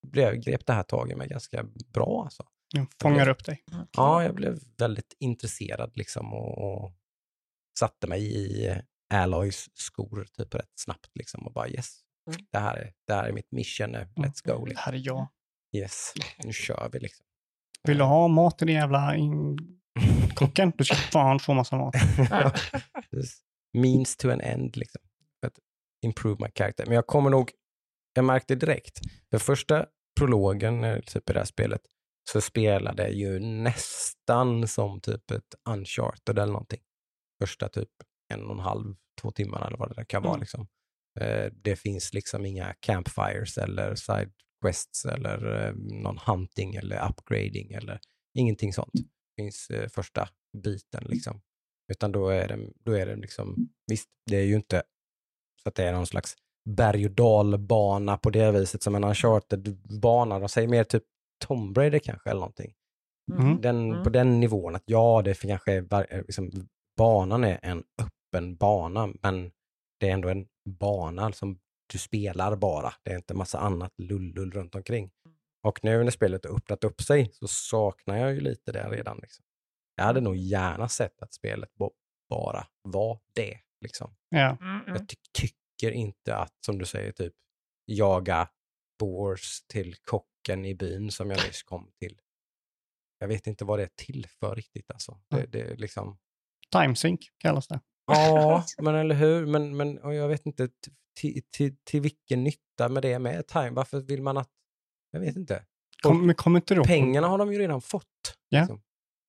blev, grep det här tag i mig ganska bra alltså. Jag fångar upp dig. Ja, jag blev väldigt intresserad liksom och, och satte mig i Alloys skor typ rätt snabbt liksom och bara yes, Mm. det här är, det här är mitt mission nu, let's go. Det Liksom. här är jag. Yes, nu kör vi liksom. Vill du ha mat i din jävla in... kocken? Du ska fan få massa mat. Means to an end liksom. Att improve my character. Men jag kommer nog, jag märkte direkt, den första prologen eh, typ i det här spelet så spelade ju nästan som typ ett uncharted eller någonting. Första typ en och en halv, två timmar eller vad det där kan vara. Mm. Liksom. Eh, Det finns liksom inga campfires eller side quests eller eh, någon hunting eller upgrading eller ingenting sånt. Det finns eh, första biten liksom. Utan då är det, då är det liksom, visst, det är ju inte så att det är någon slags berg och dalbana på det viset som en uncharted-bana. De säger mer typ Tomb Raider kanske eller någonting. Mm. Den, Mm. På den nivån att ja, det kanske är, liksom, banan är en öppen bana, men det är ändå en bana som du spelar bara. Det är inte massa annat lullull runt omkring. Och nu när spelet har öppnat upp sig så saknar jag ju lite det redan. Liksom. Jag hade nog gärna sett att spelet bara var det. Liksom. Ja. Mm, mm. Jag ty- tycker inte att, som du säger, typ jaga boars till kocken i byn som jag nyss kom till. Jag vet inte vad det är till för riktigt alltså. Det, Mm. det är liksom, Timesync kallas det. ja, men eller hur? Men, men och jag vet inte till, till, till vilken nytta med det med time. Varför vill man att, jag vet inte. Kom, men kommer inte Pengarna har de ju redan fått. Ja. Liksom.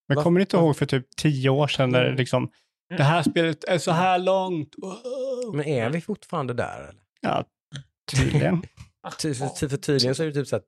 men kommer du inte ihåg för typ tio år sedan Mm. liksom, det här spelet är så här långt. Wow. Men är vi fortfarande där? Eller? Ja, tydligen. Ty, ty, för tydligen så är det typ så att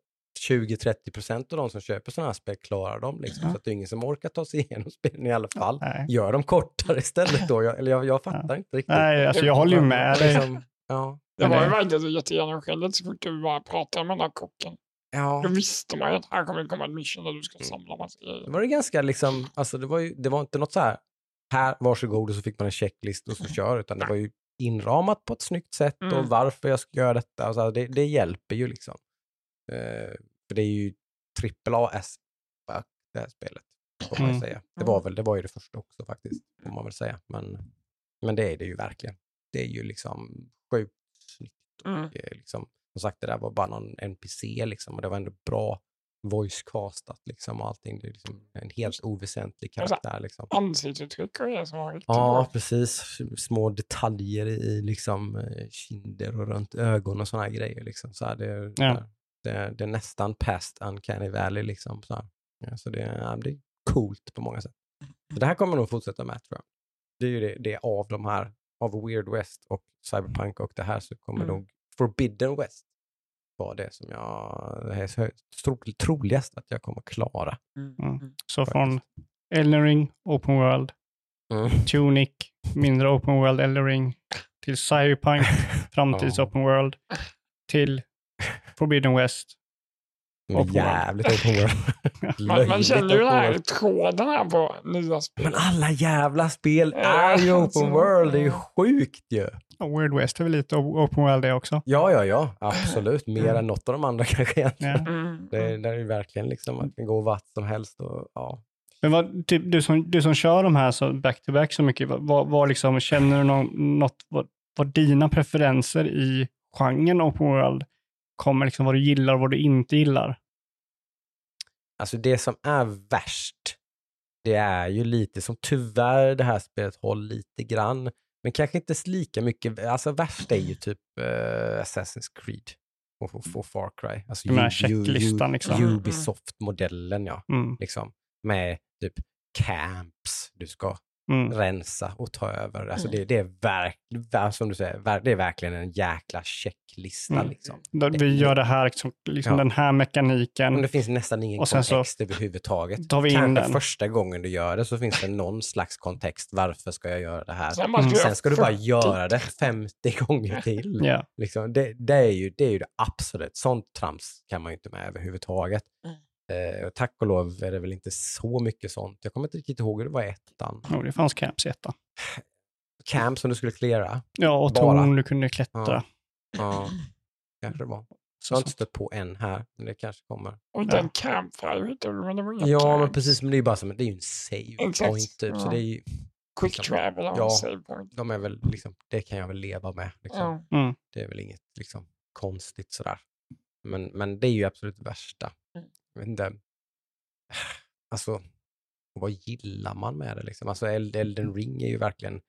20-30 procent av de som köper sådana här spel klarar dem. Liksom. Ja. Så att det är ingen som orkar ta sig igenom spelen i alla fall. Nej, Gör dem kortare istället då? Jag, eller jag, jag fattar inte riktigt. Nej alltså jag håller ju med dig. Liksom, ja. Det var ju det- verkligen jättegenomskinligt så fort du bara pratade med den här kocken. Då Ja. visste man ju att här kommer det komma ett mission där du ska Mm. samla massa Det grejer. var det ganska liksom, alltså det var ju, det var inte något så här, här, varsågod och så fick man en checklist och så kör, utan det var ju inramat på ett snyggt sätt och Mm. varför jag ska göra detta. Och så här, det, det hjälper ju liksom. Eh, för det är ju trippel A S fuck, det här spelet, får man Mm. säga. Det var väl, det var ju det första också faktiskt, får man väl säga. Men, men det är det ju verkligen. Det är ju liksom sjukt snyggt. Mm. Eh, liksom, som sagt, det där var bara någon NPC liksom och det var ändå bra voice-castat liksom och allting. Det är liksom en helt oväsentlig karaktär. Liksom. Ansiktsuttryck och det som var riktigt Ja, bra. precis. Små detaljer i liksom eh, kinder och runt ögon och här grejer. Liksom. Så här, det, Ja. Det, är- det är nästan past uncanny valley. Liksom, så här. Ja, så det, är- ja, det är coolt på många sätt. Så det här kommer nog fortsätta med tror jag. Det är ju det, det av de här, av Weird West och Cyberpunk och det här så kommer Mm. nog Forbidden West vara det som jag, det här är tro, troligast att jag kommer klara. Mm. Mm. Mm. Så från Elden Ring, Open World, Tunic, mindre Open World, Elden Ring, till Cyberpunk, framtids. Open World, till Forbidden West. Men Open jävligt open world. Man, man känner ju den här tråden här på nya spel. Men alla jävla spel är ju alltså, open world, det är ju ja. sjukt ju. Och Weird West är väl lite Open World det också. Ja, ja, ja, absolut. Mer än något av de andra kanske egentligen. Mm. Det, det är ju verkligen liksom, man kan gå vart som helst och ja. Men vad, typ, du, som, du som kör de här så back-to-back så mycket, vad, vad, vad liksom, känner du någon, något, vad, vad dina preferenser i genren Open World kommer, liksom vad du gillar och vad du inte gillar? Alltså det som är värst, det är ju lite som tyvärr det här spelet har lite grann, men kanske inte lika mycket. Alltså värst är ju typ eh, Assassin's Creed och, och, Far Cry. Alltså Den här checklistan liksom. Ubisoft-modellen ja, Mm, liksom. Med typ camps du ska mm, rensa och ta över. Alltså det, det är verkligen, som du säger, det är verkligen en jäkla checklista Mm. liksom. Vi gör det här, liksom, liksom Ja. den här mekaniken. Men det finns nästan ingen Och sen så kontext överhuvudtaget. tar vi in Kanske den. första gången du gör det så finns det någon slags kontext. Varför ska jag göra det här? Sen, Mm. Sen ska du bara göra göra det 50 gånger till. Ja. Liksom, det, det, är ju, det är ju det absolut. Sånt trams kan man ju inte med överhuvudtaget. Eh, och tack och lov är det väl inte så mycket sånt. Jag kommer inte riktigt ihåg hur det var i ettan. Jo, det fanns camps i ettan. Camp som du skulle klära. Ja, och Bara. torn du kunde klättra. Ja, kanske det var. Jag Så, har inte stött på en här, men det kanske kommer. Och den campfire vet du, men det var inga Ja, men camps. precis. Men det är ju bara som, det är ju en save Exakt, point typ. Så ja. det är ju, Quick liksom, travel ja. save point. de är väl liksom, det kan jag väl leva med. Liksom. Ja. Mm. Det är väl inget liksom, konstigt sådär. Men, men det är ju absolut värsta. Mm. Jag vet inte. Alltså, vad gillar man med det liksom? Alltså Eld- Elden Ring är ju verkligen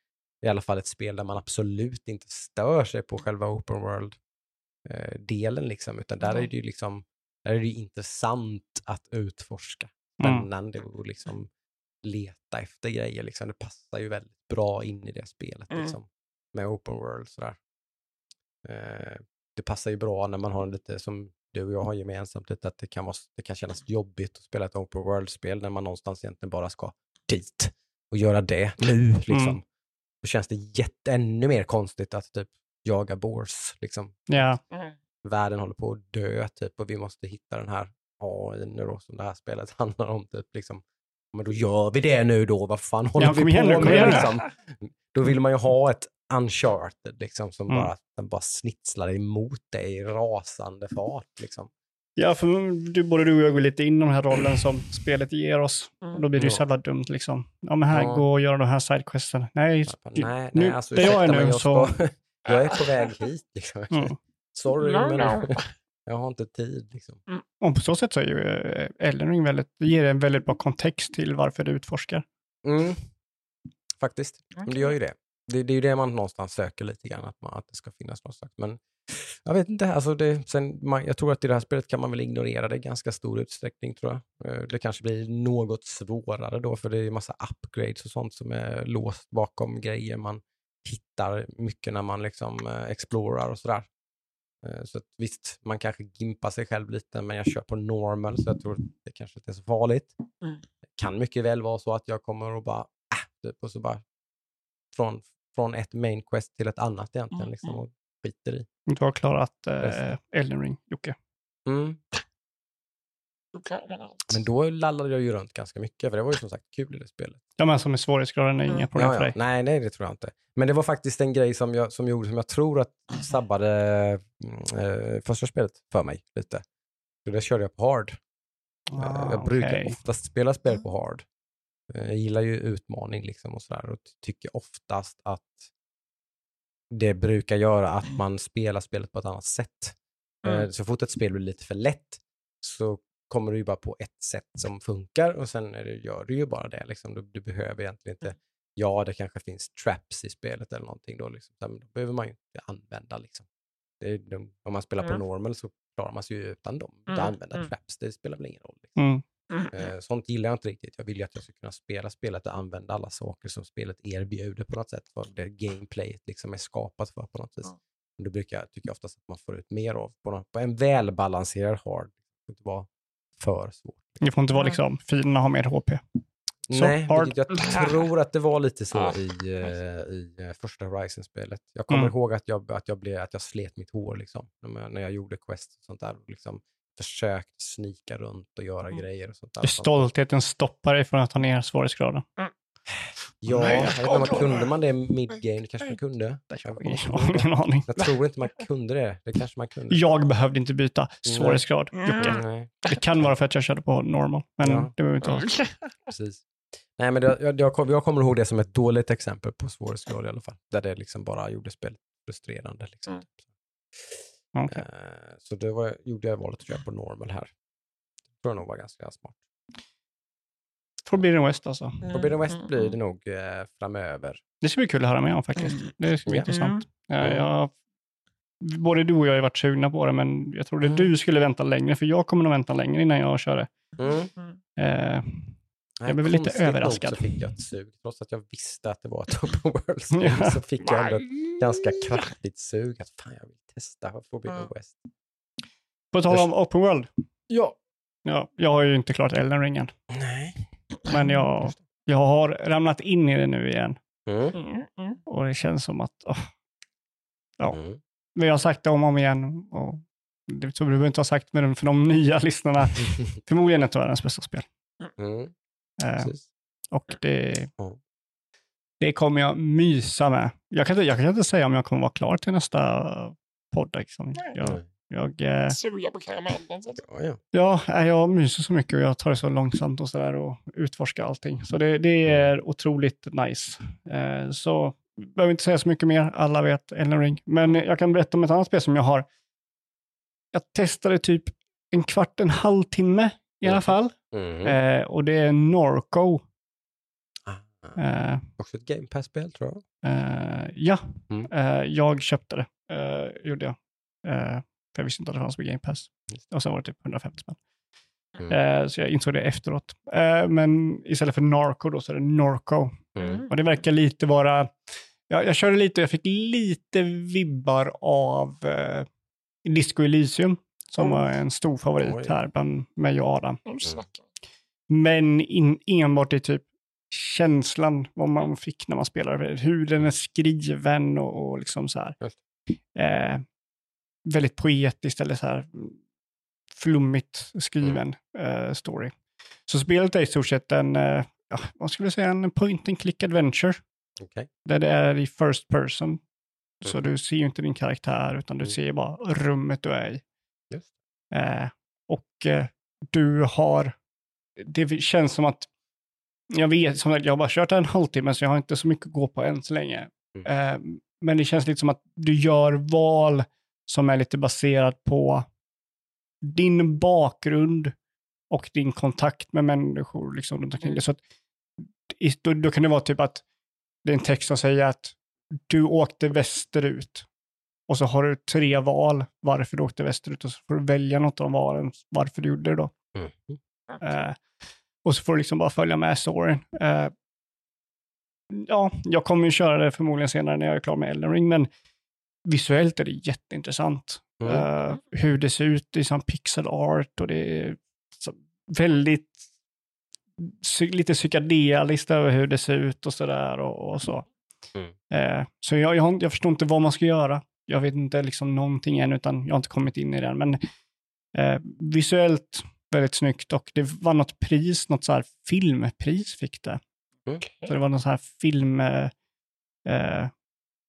i alla fall ett spel där man absolut inte stör sig på själva open world-delen liksom, utan där är Mm. det ju liksom, där är det intressant att utforska. Mm. Spännande och liksom leta efter grejer liksom. Det passar ju väldigt bra in i det spelet Mm. liksom. Med open world sådär. Eh, det passar ju bra när man har lite som du och jag har gemensamt lite att det kan, vara, det kan kännas jobbigt att spela ett open world-spel när man någonstans egentligen bara ska dit och göra det nu liksom. Mm. Då känns det jätte, ännu mer konstigt att typ jaga bors liksom. Ja, Mm. Världen håller på att dö typ och vi måste hitta den här AI nu då som det här spelet handlar om typ liksom. Men då gör vi det nu då, vad fan håller Ja, vi på med liksom? Då vill man ju ha ett uncharted liksom som Mm. bara, den bara snitslar emot dig i rasande fart liksom. ja för du, både du och jag går lite in i den här rollen som spelet ger oss. Och då blir det ju Ja. så jävla dumt liksom. Ja, men här, Ja. gå och göra de här sidequesten. Nej, Jag bara, nej, nu, nej, alltså där jag är nu jag, så... ska, jag är på väg hit liksom. Mm. Sorry, No, men no. jag har inte tid liksom. Och på så sätt så är ju eh, Elden Ring väldigt, det ger en väldigt bra kontext till varför du utforskar. Mm. Faktiskt, men det gör ju det. Det. Det är ju det man någonstans söker lite grann, att, man, att det ska finnas något slags. Men jag vet inte, alltså det, sen, man, jag tror att i det här spelet kan man väl ignorera det i ganska stor utsträckning tror jag. Eh, Det kanske blir något svårare då, för det är massa upgrades och sånt som är låst bakom grejer man hittar mycket när man liksom eh, explorar och sådär. Eh, Så att visst, man kanske gimpar sig själv lite, men jag kör på normal, så jag tror det kanske inte är så farligt. Mm. Det kan mycket väl vara så att jag kommer att bara, äh, typ, och så bara från, från ett main quest till ett annat egentligen, Mm, liksom, mm. och skiter i. Du har klarat eh. Elden Ring, Jocke. Mm. Men då lallade jag ju runt ganska mycket, för det var ju som sagt kul i det spelet. Ja, men som är svårighetsgraden är Mm. inga problem Ja, för ja. dig. Nej, nej, det tror jag inte. Men det var faktiskt en grej som jag, som gjorde, som jag tror att sabbade mm, eh, första spelet för mig lite. Så det körde jag på hard. Eh, Ah, jag brukar okej. oftast spela spel på hard. Eh, Jag gillar ju utmaning liksom och sådär och tycker oftast att det brukar göra att man spelar spelet på ett annat sätt. Eh, Mm. Så fort ett spel blir lite för lätt så kommer du ju bara på ett sätt som funkar och sen det, gör du ju bara det. Liksom. Du, du behöver egentligen inte, ja det kanske finns traps i spelet eller någonting då, liksom. men då behöver man ju inte använda liksom. Det de, om man spelar på Mm. normal så klarar man sig ju utan dem. Att Mm, använda mm. traps, det spelar väl ingen roll. Liksom. Mm. Mm. Eh, Sånt gillar jag inte riktigt. Jag vill ju att jag ska kunna spela spelet och använda alla saker som spelet erbjuder på något sätt. För det gameplayet liksom är skapat för på något vis. Och Det brukar jag tycka oftast att man får ut mer av på, något, på en välbalanserad hard. Det får inte vara för svårt. Det får inte vara Mm. liksom, fienderna har mer HP. Så, Nej, hard. jag tror att det var lite så Ja. i, eh, i eh, första Horizon-spelet. Jag kommer Mm. ihåg att jag, att, jag blev, att jag slet mitt hår liksom, när jag, när jag gjorde quest och sånt där. Liksom, försökt snika runt och göra Mm. grejer och sånt där. Stoltheten stoppar dig från att ta ner svårighetsgraden. Ja, Nej, jag jag vet inte, kunde man det mid-game? Det kanske man kunde. Jag, har ingen aning. jag tror inte man kunde det. Det kanske man kunde. Jag behövde inte byta svårighetsgrad. Mm. Jocke. Nej, Det kan vara för att jag körde på normal, men Ja. det behöver inte vara. precis. Nej, men det, jag, jag, jag kommer ihåg det som ett dåligt exempel på svårighetsgrad i alla fall. Där det liksom bara gjorde spelet frustrerande. Liksom. Mm. Okej. Eh, så då var, gjorde jag valet att köra på normal här. Det tror jag nog var ganska smart. Forbidden West alltså. Forbidden West Mm, blir mm, det nog eh, framöver. Det ska bli kul att höra med om faktiskt. Mm. Det ska bli Ja. intressant. Eh, Mm. Jag, både du och jag har varit sugna på det, men jag trodde Mm. du skulle vänta längre, för jag kommer nog vänta längre innan jag kör det. Mm. Mm. Eh, Nej, blev lite nog överraskad. så fick jag ett sug. Trots att jag visste att det var ett open world-spel Ja. så fick jag ändå ett ganska kraftigt sug. Att fan, jag vill testa Forbidden Mm. West. på tal om Open World. Ja. Ja, jag har ju inte klarat Elden Ring än, Nej. men jag, jag har ramlat in i det nu igen. Mm. Mm. Mm. Och det känns som att, åh, Ja. Mm. vi har sagt det om och om igen. Och det så du behöver inte ha sagt med dem för de nya lyssnarna. Förmodligen ett av världens bästa spel. Mm. Eh, Precis. och det, det kommer jag mysa med. Jag kan, inte, jag kan inte säga om jag kommer vara klar till nästa podd. Liksom. Jag, jag, eh, Suga på karamellen. så Ja, jag myser så mycket och jag tar det så långsamt och sådär och utforskar allting. Så det, det är otroligt nice. Eh, så behöver inte säga så mycket mer. Alla vet Elden Ring. Men jag kan berätta om ett annat spel som jag har. Jag testade typ en kvart, en halvtimme i alla Mm. fall. Mm. Eh, och det är Norco. Ah. Eh, Också ett Game Pass-spel tror jag. Eh, ja, Mm. Eh, jag köpte det. Uh, gjorde jag. Eh, för jag visste inte att det fanns på Game Pass. Och sen var det typ 150 spänn. Mm. Eh, så jag insåg det efteråt. Eh, men istället för Narco då så är det Norco. Mm. Och det verkar lite vara... Ja, jag körde lite och jag fick lite vibbar av Disco Elysium. Som var en stor favorit Oj. här bland mig och Adam. Men in, enbart i typ känslan vad man fick när man spelar. Hur den är skriven och, och liksom så här. Eh, väldigt poetiskt eller så här mm, flummigt skriven eh, story. Så spelet är i stort sett en, eh, ja, vad skulle jag säga, en point and click adventure. Okej. Där det är i first person. Så Mm. du ser ju inte din karaktär utan du Mm. ser bara rummet du är i. Eh, och eh, du har, det känns som att, jag vet, som att jag har bara kört en halvtimme så jag har inte så mycket att gå på än så länge. Mm. Eh, men det känns lite som att du gör val som är lite baserat på din bakgrund och din kontakt med människor liksom, runt omkring dig. Så att, då, då kan det vara typ att det är en text som säger att du åkte västerut och så har du tre val varför du åkte västerut och så får du välja något av valen varför du gjorde det då. Mm. Eh, och så får du liksom bara följa med storyn. Eh, ja, jag kommer ju köra det förmodligen senare när jag är klar med Elden Ring, men visuellt är det jätteintressant. Mm. Eh, hur det ser ut, det är som pixel art och det är väldigt lite psykedeliskt över hur det ser ut och sådär och, och så. Mm. Eh, så jag, jag, jag förstår inte vad man ska göra. Jag vet inte liksom någonting än, utan jag har inte kommit in i den. Men eh, visuellt väldigt snyggt och det var något pris, något så här filmpris fick det. Mm. Så det var någon så här film, eh, eh,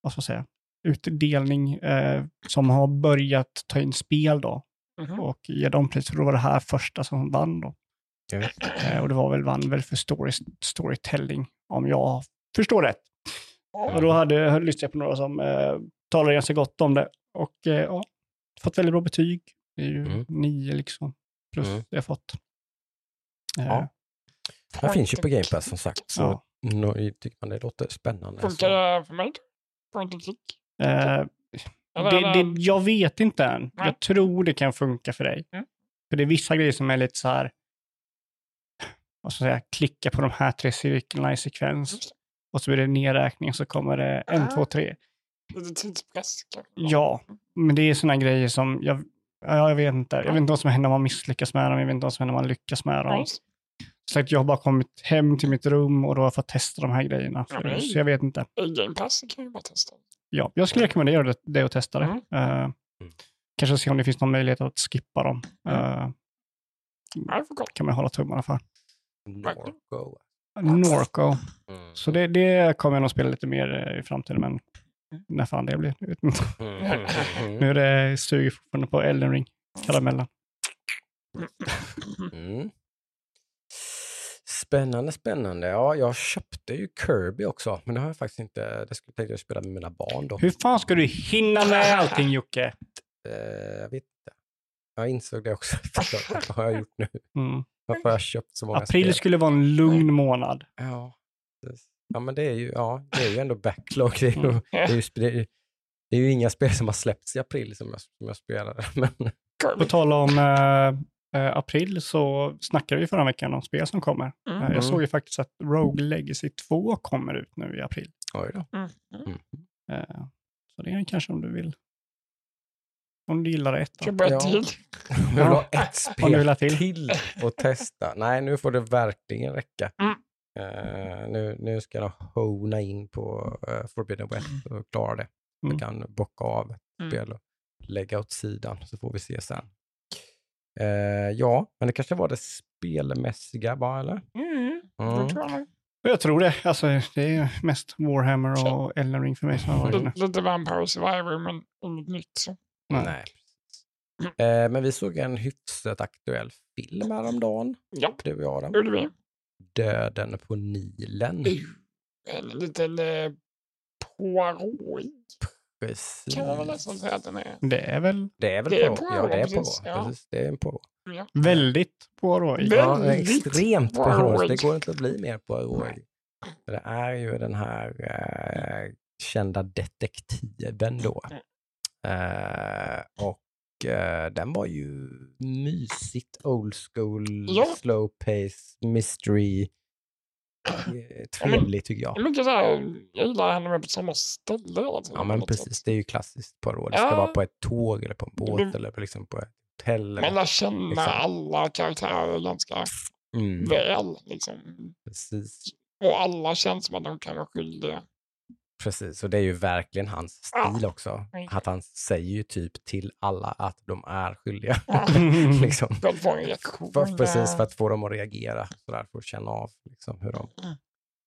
vad ska jag säga, utdelning eh, som har börjat ta in spel då Mhm. och ge dem pris. För då var det här första som vann då. Eh, och det var väl vann väl för story, storytelling, om jag förstår rätt. Och då hade, jag lyssnat jag på några som eh, talade ganska gott om det. Och eh, ja, fått väldigt bra betyg. Det är ju Mm. nio liksom. plus Mm. jag fått. Eh, Ja. Den finns ju på Game Pass som sagt. Så Ja. nå- tycker man det låter spännande. Funkar det för mig? Point and click? Eh, det, det, jag vet inte än. Nej. Jag tror det kan funka för dig. Mm. För det är vissa grejer som är lite så här, vad ska jag säga, klicka på de här tre cirklarna i sekvens och så blir det nedräkning så kommer det en, Ah. två, tre. Lite tidspress kanske? Ja, men det är sådana grejer som jag, ja, jag vet inte. Jag vet inte vad som händer om man misslyckas med dem. Jag vet inte vad som händer om man lyckas med dem. just Så att jag har bara kommit hem till mitt rum och då har jag fått testa de här grejerna. Ja, men- så jag vet inte. Game Pass kan jag bara testa. Ja, jag skulle rekommendera det, det att testa det. Mm. Eh, kanske se om det finns någon möjlighet att skippa dem. Kolla. kan man hålla tummarna för. Norco. Norco. Mm. Så det, det kommer jag nog spela lite mer eh, i framtiden, men när fan det blir. jag vet inte. Mm, Nu är det suger fortfarande på Elden Ring, karamellen. mm. Spännande, spännande. Ja, jag köpte ju Kirby också, men det har jag faktiskt inte. Det skulle tänkte jag spela med mina barn då. Hur fan ska du hinna med allting Jocke? Eh, jag vet inte. Jag insåg det också. Vad har jag gjort nu? Mm. Varför har jag köpt så många April spel? skulle vara en lugn månad. Ja, precis. Ja, men det är ju, ja, det är ju ändå backlog. Det är ju, Mm. det är ju, det är ju, det är ju inga spel som har släppts i april som jag, som jag spelade. Men, På tal om eh, eh, april så snackade vi förra veckan om spel som kommer. Mm. Eh, jag såg ju faktiskt att Rogue Legacy 2 kommer ut nu i april. oj då. Mm. Mm. Mm. Eh, så det är kanske om du vill. Om du gillar ett. Jag börja Ja. till? Jag vill ha ett Om du vill spel ha till. till och testa. Nej, nu får det verkligen räcka. Mm. Eh, nu, nu ska jag hona in på uh, Forbidden West och klara det. Mm. Jag kan bocka av ett Mm. spel och lägga åt sidan så får vi se sen. Eh, ja, men det kanske var det spelmässiga bara, eller? Mm. Mm. Tror jag. Jag tror det. Alltså, det är mest Warhammer och Elden Ring för mig som har varit nu. Lite- Vampire Survivor, men inget nytt. Så. Nej. Nej. precis. Eh, men vi såg en hyfsat aktuell film häromdagen, Ja, du och jag. det Den. gjorde vi. Döden på Nilen. En liten eh, Poirot Precis. kan man väl nästan säga att den är. Det är väl Det är väl Det är på. på, Ja, det är precis, på. ja. Precis, det är en på. Ja. väldigt. Väl- Ja, extremt på Poirot. Det går inte att bli mer på Det är ju den här eh, kända detektiven då. Mm. Eh, och eh, den var ju mysigt old school, Ja. slow pace, mystery. Eh, trevlig tycker jag. Mycket så här, jag gillar henne med på samma ställe. Ja men precis, sätt. det är ju klassiskt på råd. Det ska Ja. vara på ett tåg eller på en båt blir- eller på, liksom på ett hotell. Man lär känna Liksom. alla karaktärer ganska mm, väl. Liksom. precis. Och alla känns som att de kan vara skyldiga. Precis, och det är ju verkligen hans stil också. Mm. Att han säger ju typ till alla att de är skyldiga. Liksom. för att få en reaktion. för, precis, för att få dem att reagera, sådär, för att känna av liksom, hur de, Mm.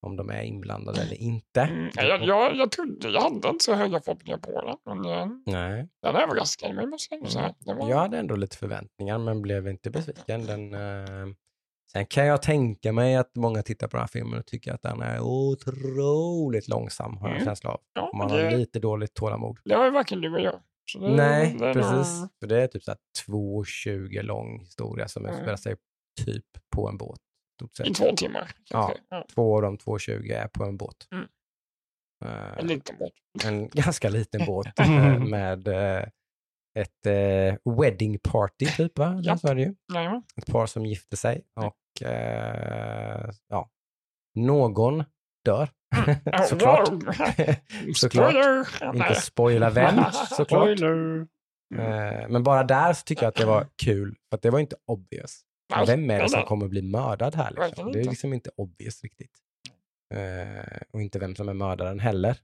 om de är inblandade eller inte. Mm, jag, jag, jag trodde, jag hade inte så höga förhoppningar på den. Men den, Nej, den överraskade mig måste jag säga. Den var, jag hade ändå lite förväntningar men blev inte besviken. Den, eh, sen kan jag tänka mig att många tittar på den här filmen och tycker att den är otroligt långsam, har jag en Mm. känsla av. ja, man det, har lite dåligt tålamod. det har ju varken du och jag. Det, Nej, det precis. För det är typ så här 2.20 lång historia som Mm. utspelar sig typ på en båt. I två timmar. kanske. Ja. Två av de 2.20 är på en båt. Mm. Eh, En liten båt. en ganska liten båt eh, med eh, ett eh, wedding party typ va? Ja. Är det ju. Nej, Ett par som gifter sig och eh, ja, någon dör. Ja, Såklart. Såklart. Spoiler! Inte spoila vem, såklart. Spoiler! Eh, men bara där så tycker jag att det var kul, för att det var inte obvious. Nej, Vem är det som nej. kommer bli mördad här? Liksom? Det är liksom inte obvious riktigt. Eh, och inte vem som är mördaren heller.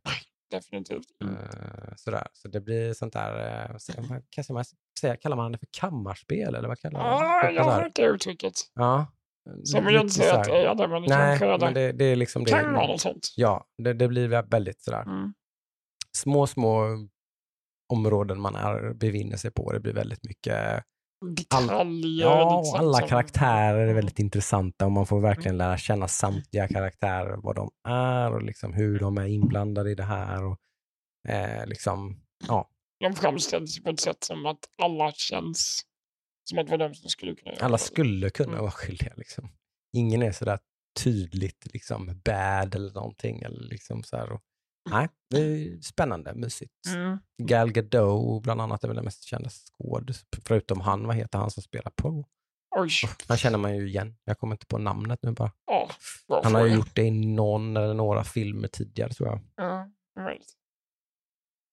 Definitivt. Eh, sådär. Så det blir sånt där, eh, kanske man säger, kallar man det för kammarspel eller vad kallar man Ja, det? jag har hört det uttrycket. Ja. Som jag inte säger att det är det, men det Nej, men det. det, det är liksom det. Kan vara något sånt. Ja, det, det blir väldigt sådär. Mm. Små, små områden man är, befinner sig på. Det blir väldigt mycket Detaljer. Ja, liksom, och alla som- karaktärer är väldigt intressanta och man får verkligen lära känna samtliga karaktärer, vad de är och liksom hur de är inblandade i det här. Och, eh, liksom, ja, De framställs på ett sätt som att alla känns Som att det var de som skulle kunna göra Alla skulle kunna Mm. vara skyldiga. Liksom. Ingen är sådär tydligt liksom, bad eller någonting. Eller liksom så här. Och, nej, det är spännande, mysigt. Mm. Gal Gadot bland annat är väl den mest kända skåd. Förutom han, vad heter han som spelar på? Oj, Han känner man ju igen. Jag kommer inte på namnet nu bara. Bra Han har ju gjort det i någon eller några filmer tidigare tror jag. Ja, möjligt.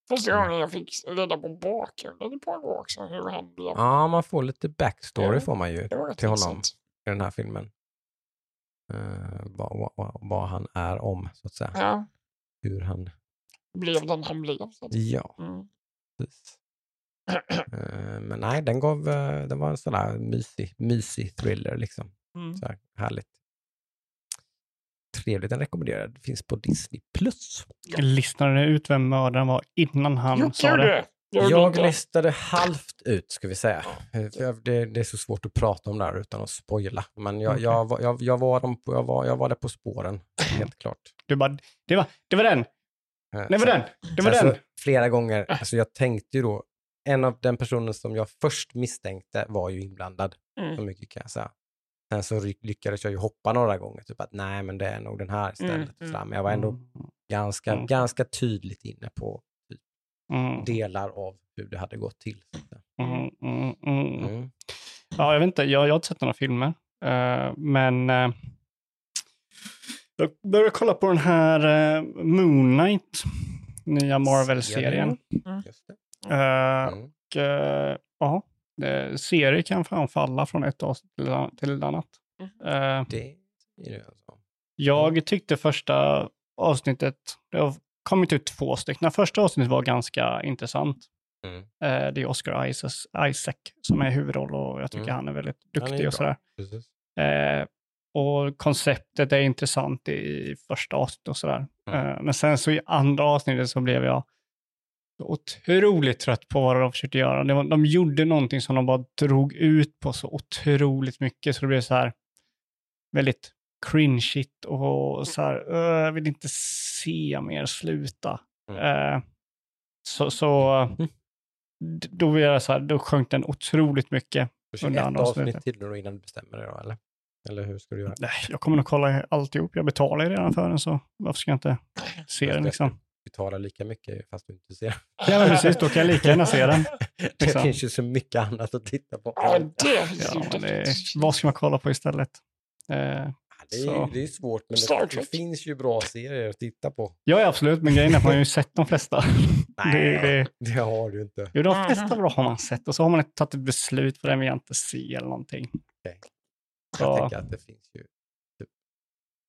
Första Mm. gången jag fick reda på bakgrunden på honom också, hur han blev. Ja, man får lite backstory Ja. får man ju till honom. intressant. i den här filmen. Vad, vad- vad, vad han är om, så att säga. Ja, Hur han... blev den han blev. Ja, mm. precis. Eh, men nej, den gav... eh, den var en sån där mysig, mysig thriller liksom. Mm. Så här, härligt. Trevligt, den rekommenderad. Finns på Disney+. Plus. Listade ni ut vem mördaren var innan han Gjorde sa du det? det? Jag inte. listade halvt ut, ska vi säga. Eh, jag- Det, det är så svårt att prata om det här utan att spoila. Men jag, Okej. jag, var- jag, jag, var, dem på, jag, var, jag var där på spåren, helt klart. Du bara, det var, det var den! Eh, Det var så- den! Det var alltså, den! Flera gånger. Alltså jag tänkte ju då, en av den personen som jag först misstänkte var ju inblandad. Så Mm. mycket kan jag säga. Sen så ry- lyckades jag ju hoppa några gånger, typ att nej men det är nog den här istället. Mm, mm. Men jag var ändå ganska, Mm. ganska tydligt inne på Mm, delar av hur det hade gått till. så mm, mm, mm. Mm. Ja, jag vet inte, jag, jag har inte sett några filmer. eh, men eh, jag började kolla på den här uh, Moon Knight, nya Marvel-serien. Just det. Eh, Mm. och eh, ja, eh, serier kan fan falla från ett avsnitt till, ett- till ett annat. Eh, Det är det alltså. jag tyckte första avsnittet, det har kommit ut två stycken. Första avsnittet var ganska intressant. Mm. Eh, det är Oscar Isaac, som är huvudroll och jag tycker Mm. han är väldigt är duktig ju och sådär. Precis. Och konceptet är intressant i första avsnittet och sådär. Mm. Eh, men sen så i andra avsnittet så blev jag otroligt trött på vad de försökte göra. Var, de gjorde någonting som de bara drog ut på så otroligt mycket så det blev så här väldigt cringeigt och så här, "Öh, jag vill inte se mer, sluta. Mm. Eh, så så Mm. då, vill jag så här, då sjönk den otroligt mycket. Försök Under ett avsnitt till då innan du bestämmer dig då, eller? Eller hur ska du göra? Nej, jag kommer nog kolla alltihop. Jag betalar ju redan för den, så varför ska jag inte se den liksom? Du betalar lika mycket fast du inte ser. Ja, men precis. Då kan jag lika gärna se den. Det Liksom. finns ju så mycket annat att titta på. Ja, det Ja, men det, vad ska man kolla på istället? Eh, Det är, Så. ju- det är svårt, men det, det finns ju bra serier att titta på. ja, absolut. Men grejen är att man har ju sett de flesta. Det, det, Det har du inte. jo, de flesta bra har man sett och så har man ett- tagit ett beslut för den vill jag inte se eller någonting. Okej. Jag tänker att det finns ju typ,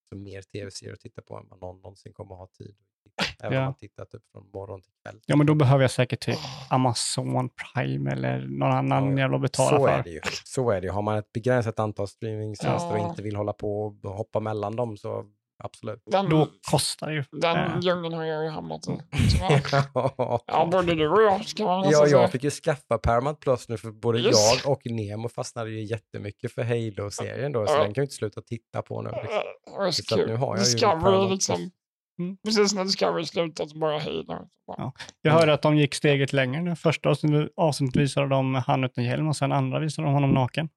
så mer tv-serier att titta på än vad någon någonsin kommer att ha tid. Även om man tittar typ från morgon till kväll. ja, men då behöver jag säkert typ Amazon Prime eller någon annan Ja, jävla betala Så för. är det ju. Så är det ju. Har man ett begränsat antal streamingtjänster och Ja. inte vill hålla på och hoppa mellan dem så absolut. Den, Då kostar det ju. den Eh. djungeln har jag ju hamnat i. tyvärr. Ja, ja, både du och jag ska man säga. jag fick ju skaffa Paramount Plus nu för både Yes. jag och Nemo fastnade ju jättemycket för Halo-serien då, så Ja. den kan jag inte sluta titta på nu. Liksom. Så kul. nu har jag ju Discovery Paramount liksom. Plus. Mm. Precis när Discovery slutat så bara hej då. Ja. Jag hörde att de gick steget längre. nu. Första avsnittet, visade de han utan hjälm och sen andra visade de honom naken.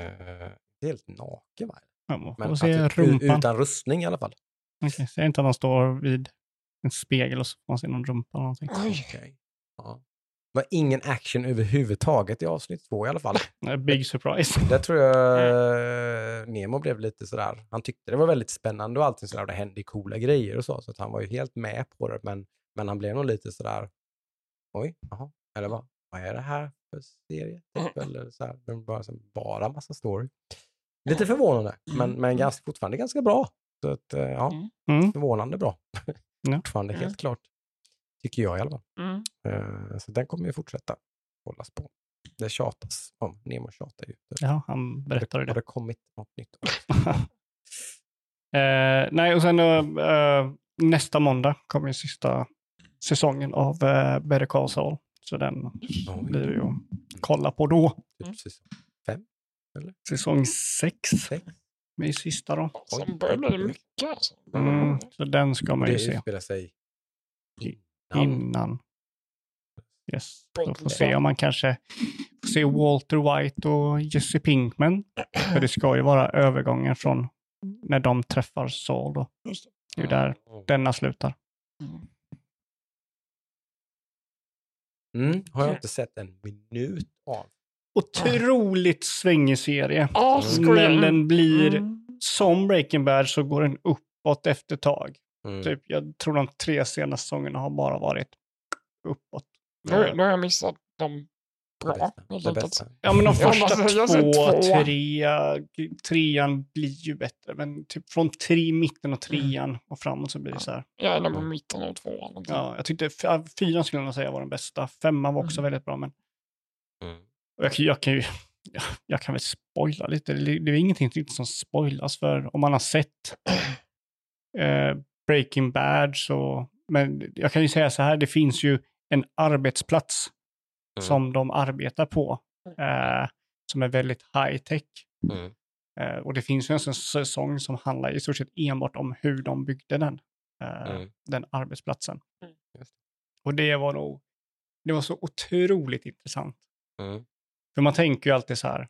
Eh, helt naken va? Ja, Men att- utan rustning i alla fall. Okej, Säg inte att han står vid en spegel och så får man se någon rumpa eller någonting. Ja. Det var ingen action överhuvudtaget i avsnitt två i alla fall. Big surprise. Där tror jag Nemo blev lite sådär, han tyckte det var väldigt spännande och allting sådär, och det hände coola grejer och så, så att han var ju helt med på det, men, men han blev nog lite sådär, oj, jaha, eller vad, vad är det här för serie? Typ, eller så här, bara, bara massa story. Lite förvånande, men, men ganska, fortfarande ganska bra. Så att, eh, ja, Mm. förvånande bra. Ja. fortfarande Mm. helt klart. Tycker jag i alla fall. Mm. Eh, Så den kommer ju fortsätta hållas på. Det tjatas om, Nemo tjatar ju. Ja, han berättade Har det. det kommit något nytt? eh, nej, och sen eh, nästa måndag kommer ju sista säsongen av eh, Better Call Saul. Så den blir det ju att kolla på då. Mm. Typ säsong Säsong sex sex. är sista då. Sen börjar det mycket alltså. Mm, så den ska man ju Det se utspelar sig innan. innan. Yes. Så får se om man kanske får se Walter White och Jesse Pinkman. För det ska ju vara övergången från när de träffar Saul. Då. Det. Det är där denna slutar. Mm. Mm, har jag inte sett en minut av. Otroligt svängig serie. Ja, skojar Men den blir, Mm. som Breaking Bad så går den uppåt efter tag. Mm. Typ, jag tror de tre senaste säsongerna har bara varit uppåt. Då, då har jag missat dem Det bra. Det bästa. Ja, men de Ja, första alltså, jag två, två. trea, trean blir ju bättre. Men typ från tre, mitten och trean och framåt så blir det så här. Jag är nog på mitten av tvåan. Ja, jag tyckte ja, fyran skulle jag säga var den bästa. Femman var också Mm. väldigt bra, men Mm. Och jag, kan- jag kan ju jag, jag kan väl spoila lite. Det, det är ingenting som spoilas för om man har sett eh, Breaking Bad så, men jag kan ju säga så här, det finns ju en arbetsplats Mm. som de arbetar på eh, som är väldigt high tech. Mm. Eh, och det finns ju en sån säsong som handlar i stort sett enbart om hur de byggde den, eh, Mm. den arbetsplatsen. Mm. Och det var nog, det var så otroligt intressant. Mm. För man tänker ju alltid så här,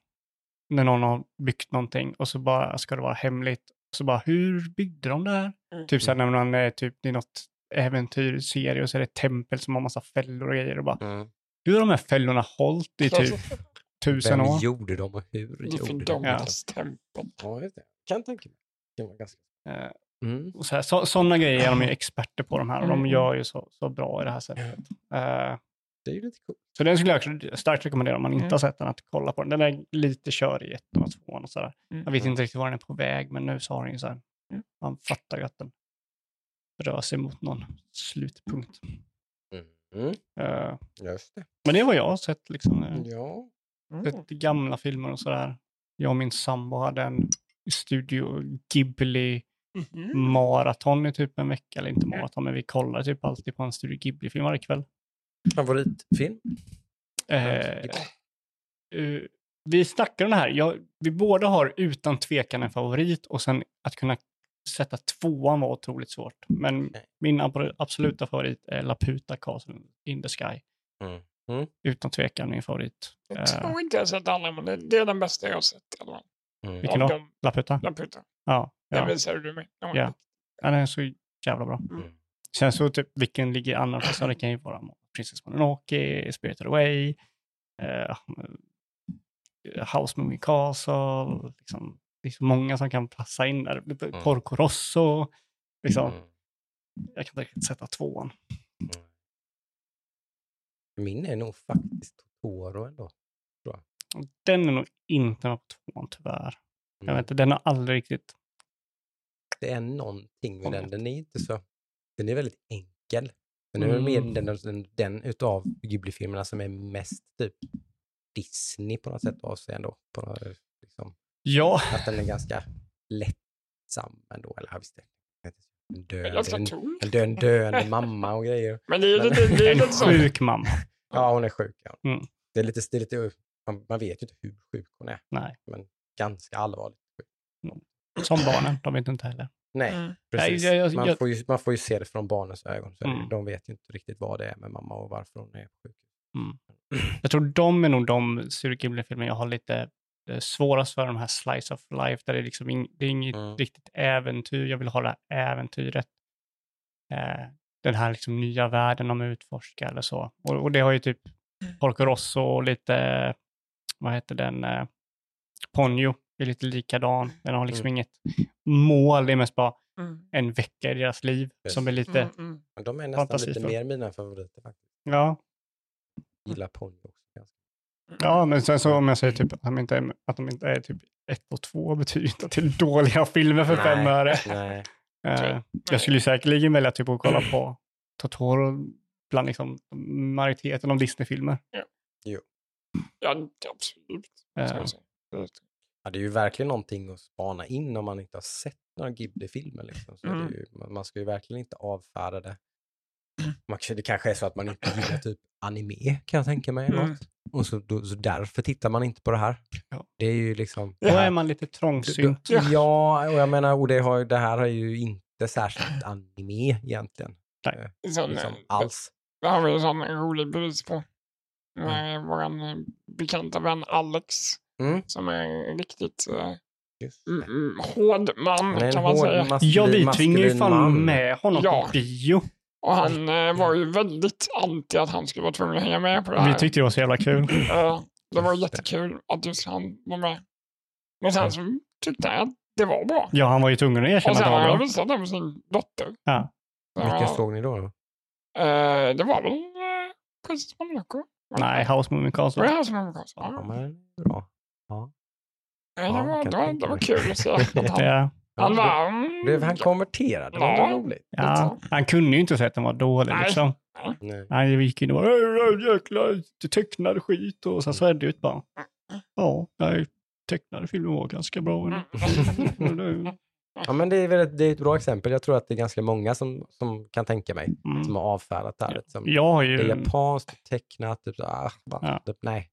när någon har byggt någonting och så bara ska det vara hemligt. Så bara, hur byggde de det här? Mm. Typ så här när man är typ, det är något äventyrserie och så är det ett tempel som har massa fällor och grejer och bara, Mm. hur har de här fällorna hållit i typ tusen Vem år? gjorde dem och hur Det är gjorde de Dominas tempel. Ja, det. Kan tänka mig. Det var ganska... Eh, Mm. och så här, så, sådana grejer är de ju experter på de här och de Mm. gör ju så, så bra i det här sättet. Eh, Det är ju lite coolt. så den skulle jag också starkt rekommendera om man inte Mm. har sett den att kolla på den. Den är lite körig i ettan och tvåan och sådär. Mm. Jag vet inte riktigt var den är på väg, men nu så har den ju så här, Mm. man fattar ju att den rör sig mot någon slutpunkt. Mm. Eh, Just det. men det vad jag har sett, liksom. eh, Ja. Mm. sett gamla filmer och sådär. Jag och min sambo hade en Studio Ghibli Mhm. maraton i typ en vecka, eller inte maraton, men vi kollade typ alltid på en Studio Ghibli-film varje kväll. Favoritfilm? Eh, eh, vi snackar om det här. Jag, vi båda har utan tvekan en favorit och sen att kunna sätta tvåan var otroligt svårt. Men Okej. min ab- absoluta favorit är Laputa Castle in the Sky. Mm. Utan tvekan min favorit. Jag tror inte jag har sett alla, men det, det är den bästa jag har sett. fall. Mm. Vilken då? Laputa? den putan. Ja. Den ja. visade du mig. Ja. Ja. ja, den är så jävla bra. Mm. Sen så typ vilken ligger plats? Ja, Det kan ju vara Princess Mononoke, Spirited Away, eh, House Moving Castle, liksom, det är så många som kan passa in där. Mm. Porco Rosso, liksom. Mm. Jag kan inte riktigt sätta tvåan. Mm. Min är nog faktiskt Totoro ändå. Den är nog inte med på tvåan tyvärr. Jag Mm. vet inte, den har aldrig riktigt... Det är någonting med den. Den är inte så... Den är väldigt enkel. Den är väl mer Mm. den, den, den utav Ghibli-filmerna som är mest typ Disney på något sätt av sig ändå. På något, liksom, Ja, att den är ganska lättsam ändå. Eller visst, det en Det döende, en, en dö- en döende mamma och grejer. Men det är Men- lite, det är en lite så. sjuk mamma. Ja, hon är sjuk. Ja. Mm. Det är lite, det är lite, man, man vet ju inte hur sjuk hon är, Nej, men ganska allvarligt sjuk. som barnen, de vet inte heller. Nej, Mm. precis. jag- jag- man, får ju, man får ju se det från barnens ögon. Så. Mm. De vet ju inte riktigt vad det är med mamma och varför hon är på sjukhus. Jag tror de är nog de Studio Ghibli-filmer jag har lite eh, svårast för, de här slice of life, där det, är liksom ing, det är inget Mm. riktigt äventyr. Jag vill ha det här äventyret. Eh, den här liksom nya världen de utforskar eller så. Och, och det har ju typ Porco Rosso och lite, vad heter den, eh, Ponyo är lite likadan. Den har liksom Mm. inget mål, det är mest bara Mm. en vecka i deras liv Precis. som är lite, Mm, mm. De är nästan lite mer mina favoriter faktiskt. ja, Gillar Ponyo också. Ja, men sen så om jag säger typ att de inte är, att de inte är typ ett och två betyder inte att det är dåliga filmer för fem Nej. öre. Nej. Eh, jag skulle ju säkerligen välja typ att kolla på Totoro bland liksom majoriteten av Disney-filmer. Ja, absolut. Eh, ska jag säga. Ja, det är ju verkligen någonting att spana in om man inte har sett några Ghibli-filmer. Liksom. Så Mm. det ju, man, ska ju verkligen inte avfärda det. Man, kanske- det kanske är så att man inte gillar typ anime, kan jag tänka mig. Mm. något. Och så, då, så därför tittar man inte på det här. Ja. Det är ju liksom... Då är man lite trångsynt. Ja, och jag menar, och det, har, det här är ju inte särskilt anime egentligen. Nej. Eh, Sån, Liksom, eh, alls. Det har vi en sån rolig bevis på. När vår bekanta vän Alex. Mm. Som är en riktigt mm, det. mm, hård man Han en kan man hård, säga. maskulin, Ja, vi tvingade ju fan man. med honom Ja. på bio. Och han eh, var ju väldigt anti att han skulle vara tvungen att hänga med på det här. Vi tyckte det var så jävla kul. Eh, det var det. jättekul att just han var med. Men sen så tyckte jag att det var bra. Ja, han var ju tvungen att Och erkänna sen att det har var han bra. visat det för sin dotter. Ja. Eh, såg ni då? då? eh, det var väl uh, Princess Monaco? Nej, House Moving Var det Castle. här som var Monaco? Ja, Ja. men bra. Det, Ja, var, kan det, var, det var kul att se. Att han, Ja. han Ja, var... mm, Blev han konverterad? Det var Ja. ja. roligt. Ja, han kunde ju inte säga att den var dålig Nej. liksom. Nej. Vi gick in och bara "Äh, äh, jäkla tecknad skit och sen så är det ut bara. Ja, nej, tecknade filmen var ganska bra. Mm. Ja, men det är, väl ett, det är ett bra exempel. Jag tror att det är ganska många som, som kan tänka mig, Mm. som har avfärdat det här. Liksom. Jag har Det är ju... japanskt, tecknat, typ, ah, bara, Ja. typ, nej.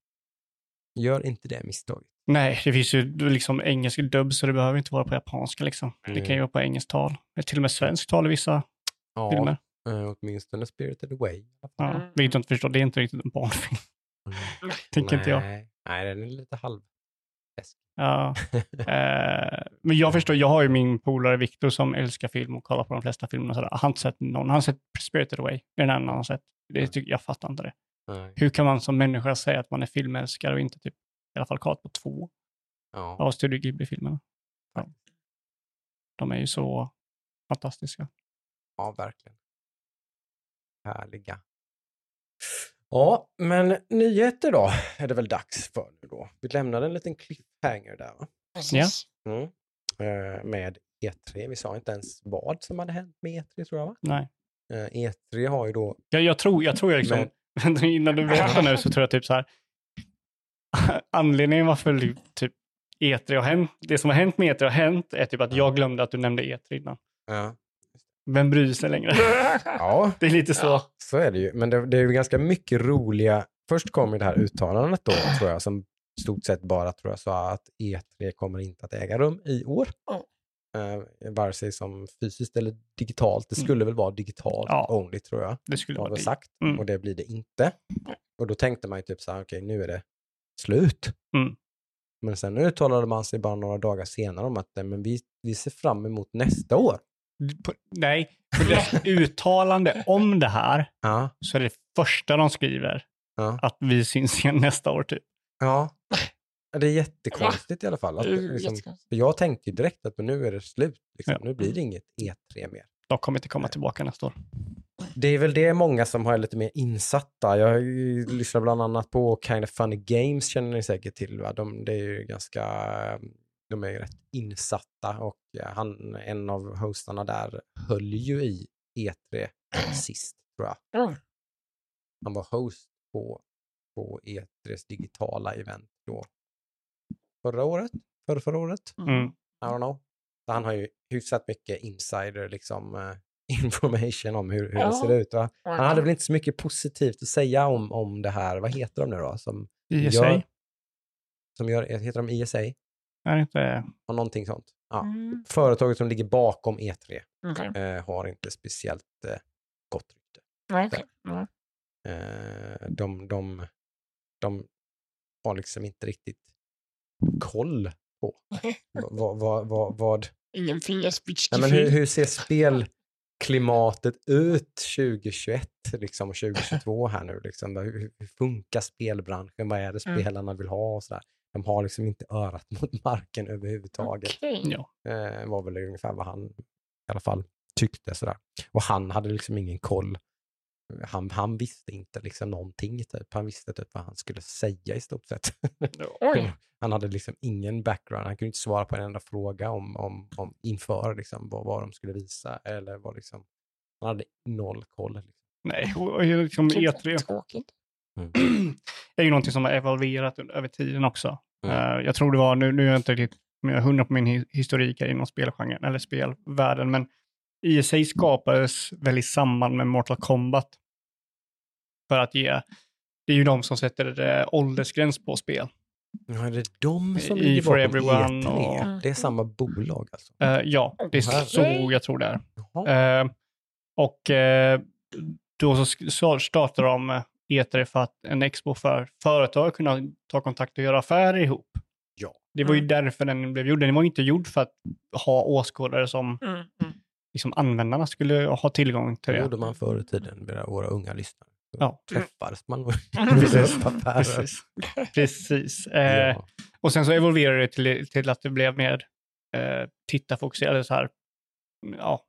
Gör inte det misstaget. Nej, det finns ju liksom engelsk dubb så det behöver inte vara på japanska liksom. Det kan Mm. ju vara på engelskt tal. Till och med svenskt tal i vissa Ja, filmer. eh, åtminstone Spirited Away. Ja, Mm. vilket jag inte förstår, det är inte riktigt en barnfilm. Tänker inte jag. Nej, den är lite halv... Ja. Eh, men jag förstår, jag har ju min polare Viktor som älskar film och kollar på de flesta filmerna. Han har inte sett någon, han har sett Spirited Away. Det är den enda han har sett. Det tycker, jag fattar inte det. Nej. Hur kan man som människa säga att man är filmälskare och inte typ, i alla fall kollat på två Ja, av Studio Ghibli-filmerna? Ja. De är ju så fantastiska. ja, verkligen. Härliga. Ja, men nyheter då är det väl dags för nu då. Vi lämnade en liten cliffhanger där va? Precis. Mm. Eh, med E3. Vi sa inte ens vad som hade hänt med E3 tror jag va? Nej. Eh, E3 har ju då... Jag, jag tror, jag tror jag liksom, innan du berättar nu så tror jag typ så här. Anledningen varför typ E3 har hänt, det som har hänt med E3 har hänt är typ att jag glömde att du nämnde E3 innan. Ja. Vem bryr sig längre? ja, Det är lite så. Ja. så är det ju. Men det, det är ju ganska mycket roliga... Först kom ju det här uttalandet då, tror jag, som stort sett bara tror jag sa att E3 kommer inte att äga rum i år. Eh, vare sig som fysiskt eller digitalt. Det skulle väl vara digitalt Ja. only tror jag. Det skulle vara det. sagt. Mm. Och det blir det inte. Och då tänkte man ju typ så här, okej nu är det slut. Mm. Men sen uttalade man sig bara några dagar senare om att men vi, vi ser fram emot nästa år. På, nej, på deras uttalande om det här Ja, så är det första de skriver ja, att vi syns igen nästa år typ. ja. Det är jättekonstigt i alla fall. Att, liksom, jag tänkte ju direkt att men nu är det slut. Liksom. Ja. Nu blir det inget E3 mer. De kommer inte komma tillbaka nästa år. Det är väl det många som har lite mer insatta. Jag lyssnat bland annat på Kind of Funny Games, känner ni säkert till. Va? De, det är ju ganska, de är ju rätt insatta och han, en av hostarna där höll ju i E3 sist, tror jag. Ja. Han var host på, på E3s digitala event då. Förra året? Förra, förra året? Mm. I don't know. Så han har ju hyfsat mycket insider liksom, eh, information om hur, hur det Ja. ser ut. Va? Han hade väl inte så mycket positivt att säga om, om det här, vad heter de nu då? Som ISA? gör, som gör, heter de ISA? Det inte... Och någonting sånt. Ja. Mm, Företaget som ligger bakom E3 okej. eh, har inte speciellt eh, gott rykte. Nej. Nej. Eh, de, de, de har liksom inte riktigt koll på vad, vad, vad, vad, Ingen Nej, fingerspitchgefühl. men hur, hur ser spelklimatet ut 2021 liksom, och 2022 här nu? Liksom? Hur, hur funkar spelbranschen? Vad är det Mm. spelarna vill ha? Och sådär. De har liksom inte örat mot marken överhuvudtaget. Okej. Ja. Eh, var väl ungefär vad han i alla fall tyckte. Sådär. Och han hade liksom ingen koll. Han, han visste inte liksom någonting. Typ. Han visste typ vad han skulle säga i stort sett. Oj. Han hade liksom ingen background. Han kunde inte svara på en enda fråga om, om, om inför liksom, vad, vad de skulle visa. Eller vad liksom, han hade noll koll. Liksom. Nej, och och liksom E3 Tråkigt. är ju någonting som har evolverat över tiden också. Mm. Eh, jag tror det var, nu, nu är jag inte riktigt jag hundra på min hi- historik här inom spelgenren, eller spelvärlden, men ISA skapades väl i samband med Mortal Kombat. För att ge, det är ju de som sätter eh, åldersgräns på spel. Ja, är det de som I ligger For bakom Everyone E3? och- Det är samma bolag alltså? Eh, ja, det är så jag tror det är. Eh, och eh, då så startar de, eh, E3 för att en expo för företag kunna ta kontakt och göra affärer ihop. Ja. Det var ju Mm. därför den blev gjord. Den var ju inte gjord för att ha åskådare som Mm, mm. Liksom, användarna skulle ha tillgång till Det det. gjorde man förr i tiden med våra unga lyssnare. Ja. träffades man Mm. Precis. Precis. Eh, Ja. Och sen så evolverade det till, till att det blev mer eh, tittarfokuserat, eller så här, ja,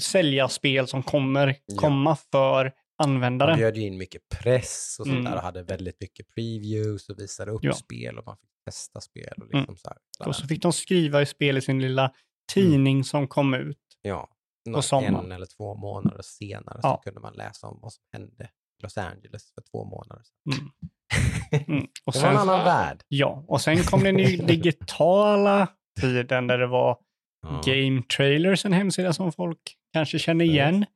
sälja spel som kommer Ja. komma för Man användaren. bjöd in mycket press och sånt Mm. där och hade väldigt mycket previews och visade upp Ja. spel och man fick testa spel. Och Mm. liksom så här. Och så fick de skriva i spel i sin lilla tidning som kom ut. Ja, på sommaren. en eller två månader senare Ja. så kunde man läsa om vad som hände i Los Angeles för två månader sedan. Mm. Mm. Och Det var en annan värld. ja, och sen kom den ju digitala tiden där det var Ja. Game Trailers, en hemsida som folk kanske känner igen.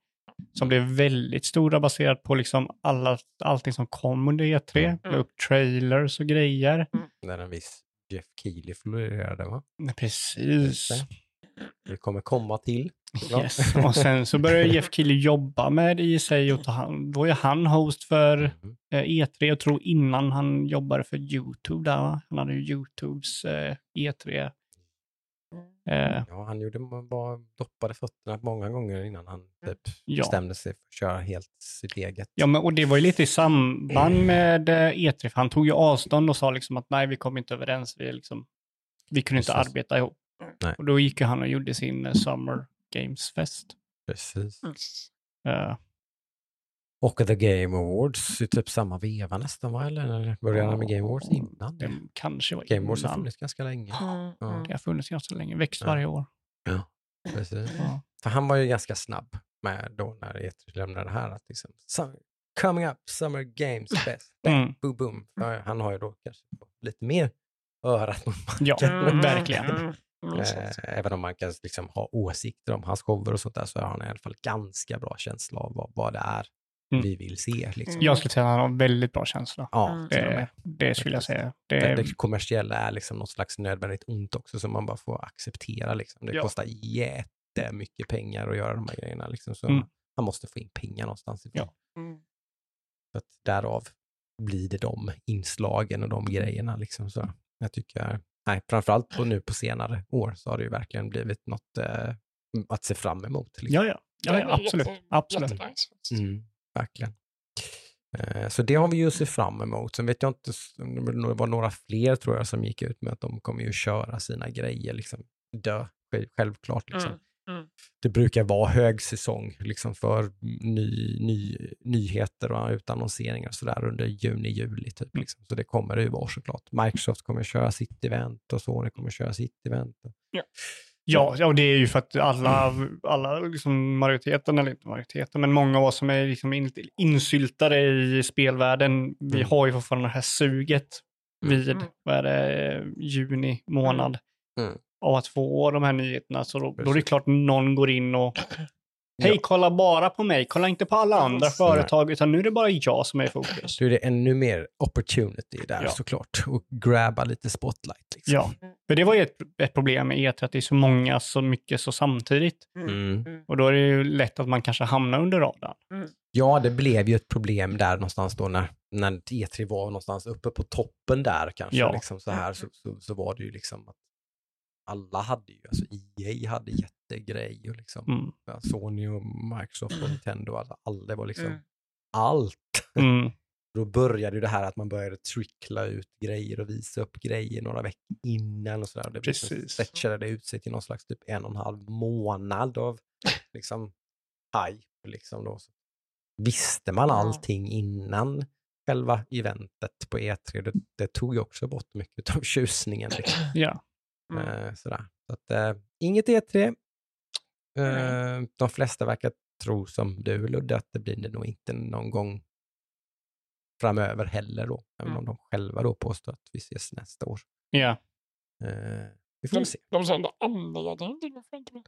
Som blev väldigt stora baserat på liksom alla, allting som kom under E3. Mm. Upp trailers och grejer. Där en viss Jeff Keely florerade va? Precis. det. Det kommer komma till. Ja. Yes. Och sen så började Jeff Keely jobba med ISA och ta hand, då är han host för Mhm. eh, E3. Jag tror innan han jobbade för YouTube där va? Han hade ju YouTubes eh, E3. Eh, Ja, han gjorde, bara doppade fötterna många gånger innan han typ Ja. bestämde sig för att köra helt sitt eget. Ja, men, och det var ju lite i samband med eh, E3, för han tog ju avstånd och sa liksom att nej, vi kom inte överens, vi, liksom, vi kunde inte Precis. arbeta ihop. Nej. Och då gick ju han och gjorde sin Summer Games Fest. Precis. Mm. Eh, Och The Game Awards i typ samma veva nästan va? Eller började med Game Awards innan? det kanske var Game Awards har funnits ganska länge. Mm, Ja. mm. Det har funnits ganska länge, växt Ja. varje år. Precis. Ja. För han var ju ganska snabb med då när E3 lämnade det här att liksom, "Sum- coming up, Summer Games Fest, Mm. boom boom. Han har ju då kanske lite mer örat mot Ja, Mm, verkligen. Mm, Eh, Även om man kan liksom ha åsikter om hans shower och sånt där så har han i alla fall ganska bra känsla av vad, vad det är Mm. vi vill se. Liksom. Jag skulle säga att han har väldigt bra känsla. Ja, Mm. Det, det skulle jag säga. Det, Det, det kommersiella är liksom något slags nödvändigt ont också som man bara får acceptera. Liksom. Det Ja. kostar jättemycket pengar att göra de här grejerna. Liksom. Så Mm. Han måste få in pengar någonstans ifrån. Ja. Mm. Så att därav blir det de inslagen och de grejerna. Liksom. Så jag tycker, nej, framförallt på, nu på senare år så har det ju verkligen blivit något eh, att se fram emot. Liksom. ja, ja, ja, ja absolut. jätte- absolut. jättenice. Mm, verkligen. Eh, Så det har vi ju att se fram emot. Sen vet jag inte, det var några fler tror jag som gick ut med att de kommer ju köra sina grejer, liksom dö, sj- självklart. Liksom. Mm, mm. Det brukar vara högsäsong liksom för ny, ny, nyheter och utannonseringar och sådär under juni, juli. Typ, liksom. Så det kommer det ju vara såklart. Microsoft kommer köra sitt event och Sony kommer köra sitt event. Ja, ja, och det är ju för att alla, alla liksom majoriteten, eller inte majoriteten, men många av oss som är liksom in, insyltade i spelvärlden, vi Mm. har ju fortfarande det här suget vid, Mm. vad är det, juni månad. Mm. Av att få de här nyheterna. Så då, då är det klart någon går in och Hej, Ja. kolla bara på mig. Kolla inte på alla andra Nej. företag, utan nu är det bara jag som är i fokus. Då är det ännu mer opportunity där Ja. såklart och grabba lite spotlight. Liksom. Ja, för det var ju ett, ett problem med E3, att det är så många, så mycket, så samtidigt. Mm. Och då är det ju lätt att man kanske hamnar under radarn. Ja, det blev ju ett problem där någonstans då när, när E3 var någonstans uppe på toppen där kanske. Ja. Liksom så, här, så, så, så var det ju liksom att alla hade ju, alltså EA hade jättegrej och liksom Mm. ja, Sony och Microsoft och Nintendo, alltså, alla, det var liksom Mm. allt. Mm. Då började ju det här att man började trickla ut grejer och visa upp grejer några veckor innan och sådär. Det liksom stretchade det ut sig till någon slags typ en och en halv månad av liksom hype. Liksom då. Så visste man allting innan själva eventet på E3, det, det tog ju också bort mycket av tjusningen. Liksom. Ja. Mm. Eh, sådär. Så att, eh, inget E3. Eh, Nej. de flesta verkar tro som du Ludde att det blir det nog inte någon gång framöver heller då. Även Mm. om de själva då påstår att vi ses nästa år. Ja. Eh, vi får De, väl se. de sa ändå anledningen till varför inte det.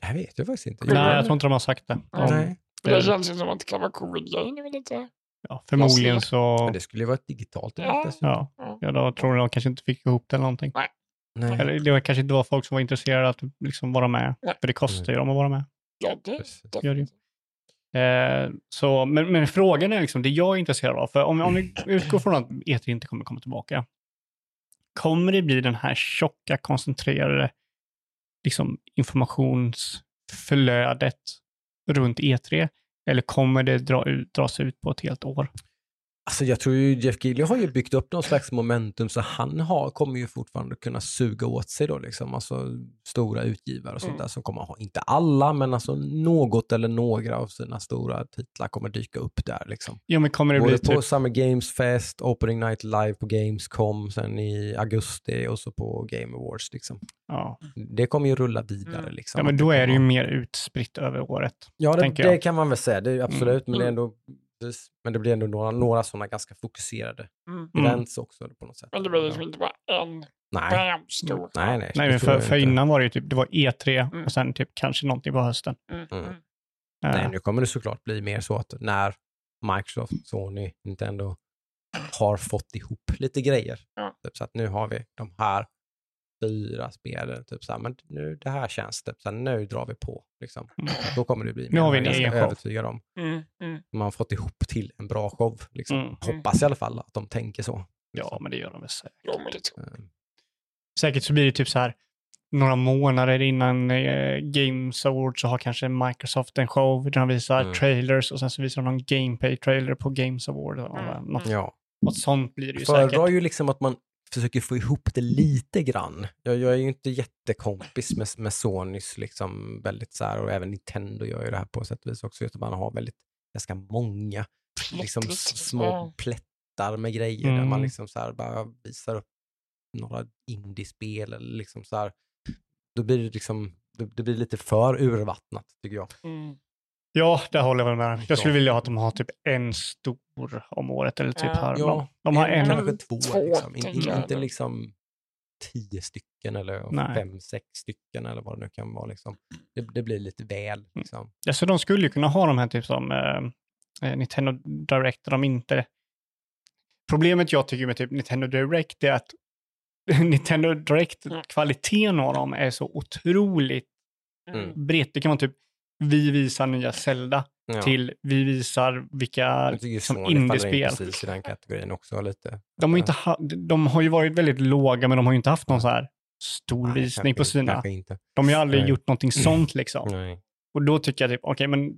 Det här vet jag faktiskt inte. Nej, Nej, jag tror inte de har sagt det. De, Nej. Det det- känns ju som att det kan vara nu lite. ja, förmodligen så... Men det skulle ju vara ett digitalt event Ja. dessutom. Ja, Ja. ja, då tror jag de kanske inte fick ihop det eller någonting. Nej. Eller det var kanske inte var folk som var intresserade att liksom vara med. Nej. För det kostar ju dem att vara med. Ja, det. Gör det ju. Eh, så, men, men frågan är liksom, det jag är intresserad av, för om, om vi utgår från att E3 inte kommer komma tillbaka, kommer det bli den här tjocka, koncentrerade liksom, informationsflödet runt E3? Eller kommer det dra dras ut på ett helt år? Alltså jag tror ju Jeff Keely har ju byggt upp någon slags momentum så han har, kommer ju fortfarande kunna suga åt sig då liksom, alltså stora utgivare och sånt Mm. där som kommer ha, inte alla, men alltså något eller några av sina stora titlar kommer dyka upp där liksom. Ja, men kommer det Både bli på typ... Summer Games Fest, Opening Night Live på Gamescom, sen i augusti och så på Game Awards liksom. Ja. Det kommer ju rulla vidare Mm. liksom. ja, men då är det ju mer utspritt över året. Ja, det, det kan man väl säga, det är absolut, men det är Mm. ändå precis. men det blir ändå några, några sådana ganska fokuserade Mm. Mm. events också på något sätt. Men det blir liksom inte bara en Nej, bam stor. nej, nej. Nej, men för, för innan var det ju typ, det var E3 Mm. och sen typ kanske någonting på hösten. Mm. Mm. Mm. Eh, Nej, nu kommer det såklart bli mer så att när Microsoft, Sony, Nintendo har fått ihop lite grejer. Ja. Typ så att nu har vi de här fyra spelen, typ så här, men nu, det här känns typ så här, nu drar vi på. Liksom. Mm. Då kommer det bli Nu har mer, vi en egen show. övertygad om. Mm. Mm. Man har fått ihop till en bra show. Liksom. Mm. Hoppas i alla fall att de tänker så. Ja, men det gör de väl säkert. Jo, men det tror Eh, Säkert så blir det typ så här några månader innan eh, Games Awards så har kanske Microsoft en show där de visar Mm. trailers och sen så visar de någon gameplay-trailer på Games Award. Mm. något, Ja. något sånt blir det ju föredrar säkert. ju liksom att man försöker få ihop det lite grann. Jag, jag är ju inte jättekompis med, med Sonys liksom väldigt så här och även Nintendo gör ju det här på sätt och vis också, att man har väldigt ganska många liksom små Ja. plättar med grejer där man Mm. liksom så här bara visar upp några indiespel eller liksom så här. Då blir det liksom, det, det blir lite för urvattnat tycker jag. Mm. Ja, det håller jag väl med. Jag skulle Ja. vilja att de har typ en stor om året eller typ Ja. här. Ja, De, de har en. Kanske två, två, liksom. In, inte liksom tio stycken eller Nej. fem, sex stycken eller vad det nu kan vara. Liksom. Det, det blir lite väl. Mm. Liksom. Ja, så de skulle ju kunna ha de här typ som eh, eh, Nintendo Direct där de inte... Problemet jag tycker med typ Nintendo Direct är att Nintendo Mm. Direct-kvaliteten av dem är så otroligt Mm. brett. Det kan vara typ vi visar nya Zelda Ja. till vi visar vilka liksom, in indiespel. precis i den kategorin också lite. De har, inte ha, de har ju varit väldigt låga men de har ju inte haft någon så här stor Nej, visning på sina. De har ju aldrig Nej. gjort någonting sånt liksom. Nej. Och då tycker jag typ, okej men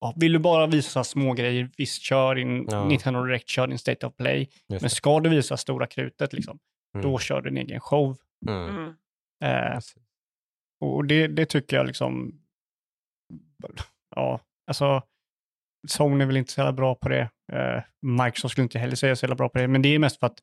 ja, vill du bara visa små grejer, visst kör din Ja. Nintendo Direct, kör din State of Play. Just Men ska du visa stora krutet liksom, Mm. då kör du en egen show. Mm. Mm. Eh, och det, det tycker jag liksom, ja, alltså Sony är väl inte så jävla bra på det. Eh, Microsoft skulle inte heller säga så jävla bra på det, men det är mest för att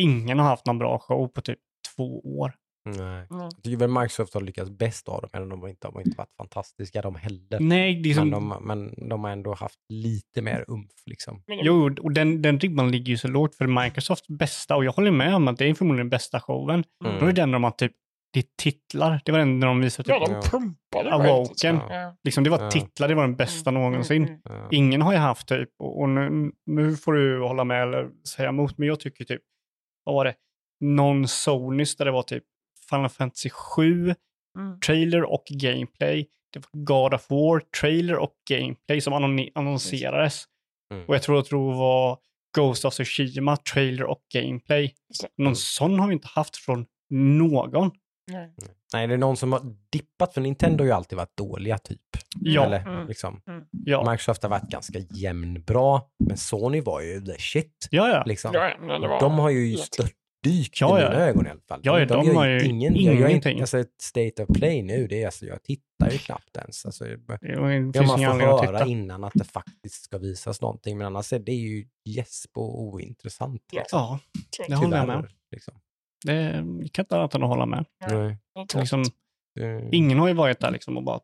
ingen har haft någon bra show på typ två år. Nej. Mm. Jag tycker väl Microsoft har lyckats bäst av dem, även om de inte har inte varit fantastiska de heller. Nej, det är som, Men, de, men de har ändå haft lite mer umf. Liksom. Jo, och den, den ribban ligger ju så lågt för Microsofts bästa, och jag håller med om att det är förmodligen den bästa showen. Mm. Då är det den de har typ, det är titlar, det var den där de visade typ, Ja, de pumpade Awoken. Ja. liksom det var Ja. titlar, det var den bästa någonsin. Mm. Ja. Ingen har ju haft typ, och, och nu, nu får du hålla med eller säga emot, men jag tycker typ, vad var det, någon Sonys där det var typ Final Fantasy 7, Mm. trailer och gameplay. Det var God of War, trailer och gameplay som annon- annonserades. Mm. Och jag tror att det var Ghost of Tsushima, trailer och gameplay. Någon Mm. sån har vi inte haft från någon. Nej. Nej, det är någon som har dippat, för Nintendo har ju alltid varit dåliga typ. Ja, Eller, Mm. liksom. ja, Microsoft har varit ganska jämnbra, men Sony var ju the shit. ja. ja. Liksom. Ja, det var de har ju störtdykt Ja, i ja. mina ögon i alla fall. Ja, ja, de gör har ju ingen, jag ingenting. inte, alltså ett state of play nu, det är alltså, jag tittar ju knappt ens. Alltså, Det ja, finns man får höra innan att det faktiskt ska visas någonting, men annars är det ju gäsp och ointressant. Ja. Liksom. Ja, det håller jag med. Tyvärr, Liksom. Det jag kan inte annat än att hålla med. Nej, Liksom, ingen har ju varit där liksom och bara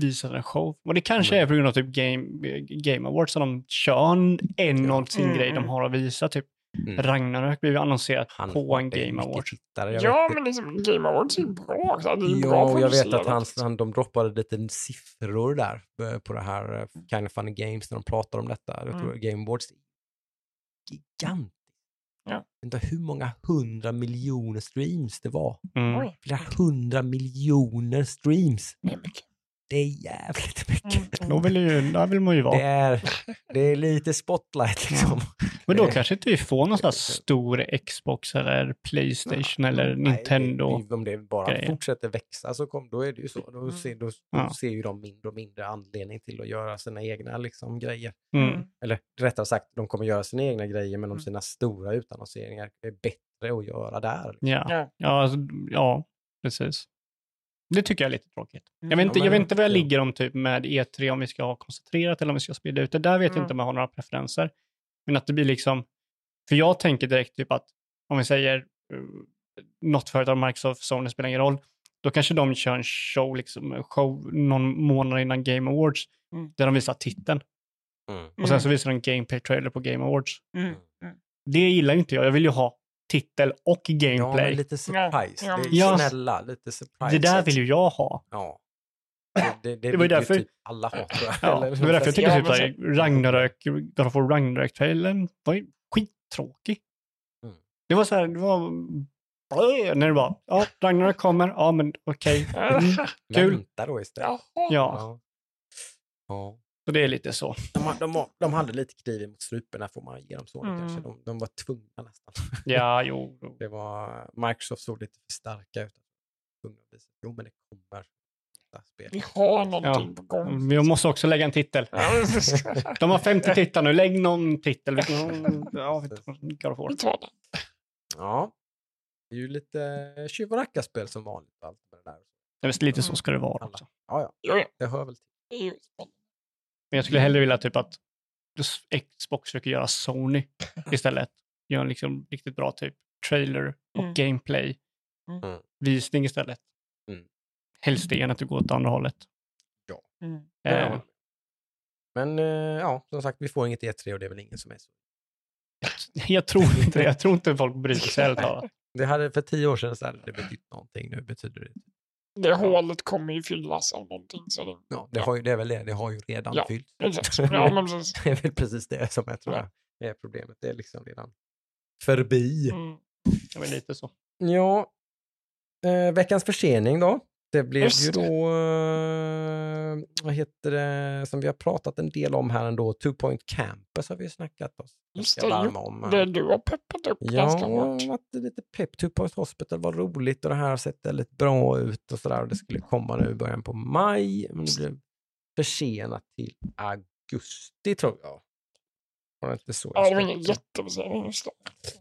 visat en show. Och det kanske Nej. är på grund av typ Game, game Awards som de kör en Ja. sin Mm, grej de mm. har att visa. Typ Mm. Ragnarök blev ju annonserat Han på en Game Awards. Ja, men liksom Game Awards är ju bra också. Det är ju bra Ja, och jag vet att han, han, de droppade lite siffror där eh, på det här eh, Kind of Funny Games när de pratar om detta. Jag tror Game Awards är gigantiskt. Ja. Inte hur många hundra miljoner streams det var. Mm. Flera hundra miljoner streams. Mycket. Det är jävligt mycket. Då vill, ju, där vill man ju Det vara. är, det är lite spotlight liksom. Men då det- kanske inte vi får någon sån här stor Xbox eller Playstation eller Nej, Nintendo. det- Om det bara grejer. fortsätter växa så kom, då är det ju så. Då, Mm. ser, då, då Ja. ser ju de mindre och mindre anledning till att göra sina egna liksom, grejer. Mm. Eller rättare sagt, de kommer göra sina egna grejer men om Mm. sina stora utannonseringar är bättre att göra där. Ja. Ja. Ja, alltså, ja, precis. Det tycker jag är lite tråkigt. Jag vet inte, Ja, jag vet inte vad jag ja. ligger om typ med E3, om vi ska ha koncentrerat eller om vi ska sprida ut det. Där vet jag Mm. inte om jag har några preferenser. Men att det blir liksom, för jag tänker direkt typ att om vi säger uh, något företag, Microsoft, Sony spelar ingen roll, då kanske de kör en show, liksom, en show någon månad innan Game Awards, Mm. där de visar titeln. Mm. Och sen så visar de gameplay-trailer på Game Awards. Mm. Det gillar ju inte jag. Jag vill ju ha titel och Ja, gameplay. men lite surprise. Ja, det är ja. snälla, lite surprise. det där vill ju jag ha. Ja. Det, det, det, Det var ju därför- typ alla ha tror jag. Ja, det var därför jag tyckte Ja, typ såhär, Ragnarök, God of War Ragnarök-trailern var ju skittråkig. Mm. Det var så här, det var... När det var, ja, Ragnarök kommer, ja men okej. Mm, kul. Vänta då istället. Ja, Ja. ja. Så det är lite så. De, de, de hade lite kniv mot strupen, får man ge dem så Mm. kanske. De, de var tvungna nästan. Ja, jo. jo. Det var, Microsoft såg lite för starka ut. Jo, men det kommer. spel. Vi har någonting på gång. Vi måste också lägga en titel. Ja, De har 50 titlar nu, lägg någon titel. Ja, vi tar den. Ja. Det är ju lite tjuv och rackarspel som vanligt. Allt med det där. Det är lite så ska det vara också. Ja, ja. Ja. Det hör väl till. Det är ju spännande. Men jag skulle hellre vilja typ att Xbox försöker göra Sony istället. Gör en liksom riktigt bra typ trailer och Mm. gameplay. Mm. Visning istället. Mm. Helst det än att du går åt andra hållet. Mm. Det Eh, har vi. Men eh, ja, som sagt, vi får inget E3 och det är väl ingen som är så. jag tror inte det. Jag tror inte folk bryr sig. Det hade för tio år sedan så hade det betytt någonting. Nu betyder det Det hålet kommer ju fyllas av någonting. Så det, Ja, det, har ju, det är väl det. Det har ju redan Ja, fyllt. exakt. Ja, men precis. det är väl precis det som jag tror är problemet. Det är liksom redan förbi. Mm. Det var lite så. Ja, eh, veckans försening då. Det blev Just ju då, eh, vad heter det, som vi har pratat en del om här ändå, Two Point Campus har vi ju snackat oss Just det, om. Det du har peppat upp Ja, ganska hårt. varit lite pepp. Two Point Hospital var roligt och det här har sett väldigt bra ut och sådär. Det skulle komma nu i början på maj, men det blev försenat till augusti tror jag. Var det inte så? Ja, det var ingen då.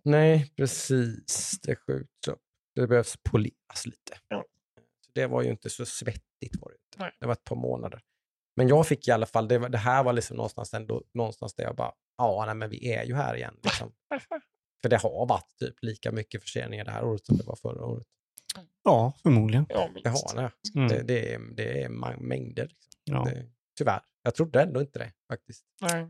Nej, precis. Det skjuts upp. Det behövs poleras lite. Ja. Det var ju inte så svettigt. Var det, inte. Nej. det var ett par månader. Men jag fick i alla fall, det, var, det här var liksom någonstans, ändå, någonstans där jag bara, ja, nej, men vi är ju här igen. Liksom. För det har varit typ lika mycket förseningar det här året som det var förra året. Ja, förmodligen. Ja, Det har det. Mm. Det, det, är, det är mängder. Liksom. Ja. Det, tyvärr. Jag trodde ändå inte det faktiskt. Nej.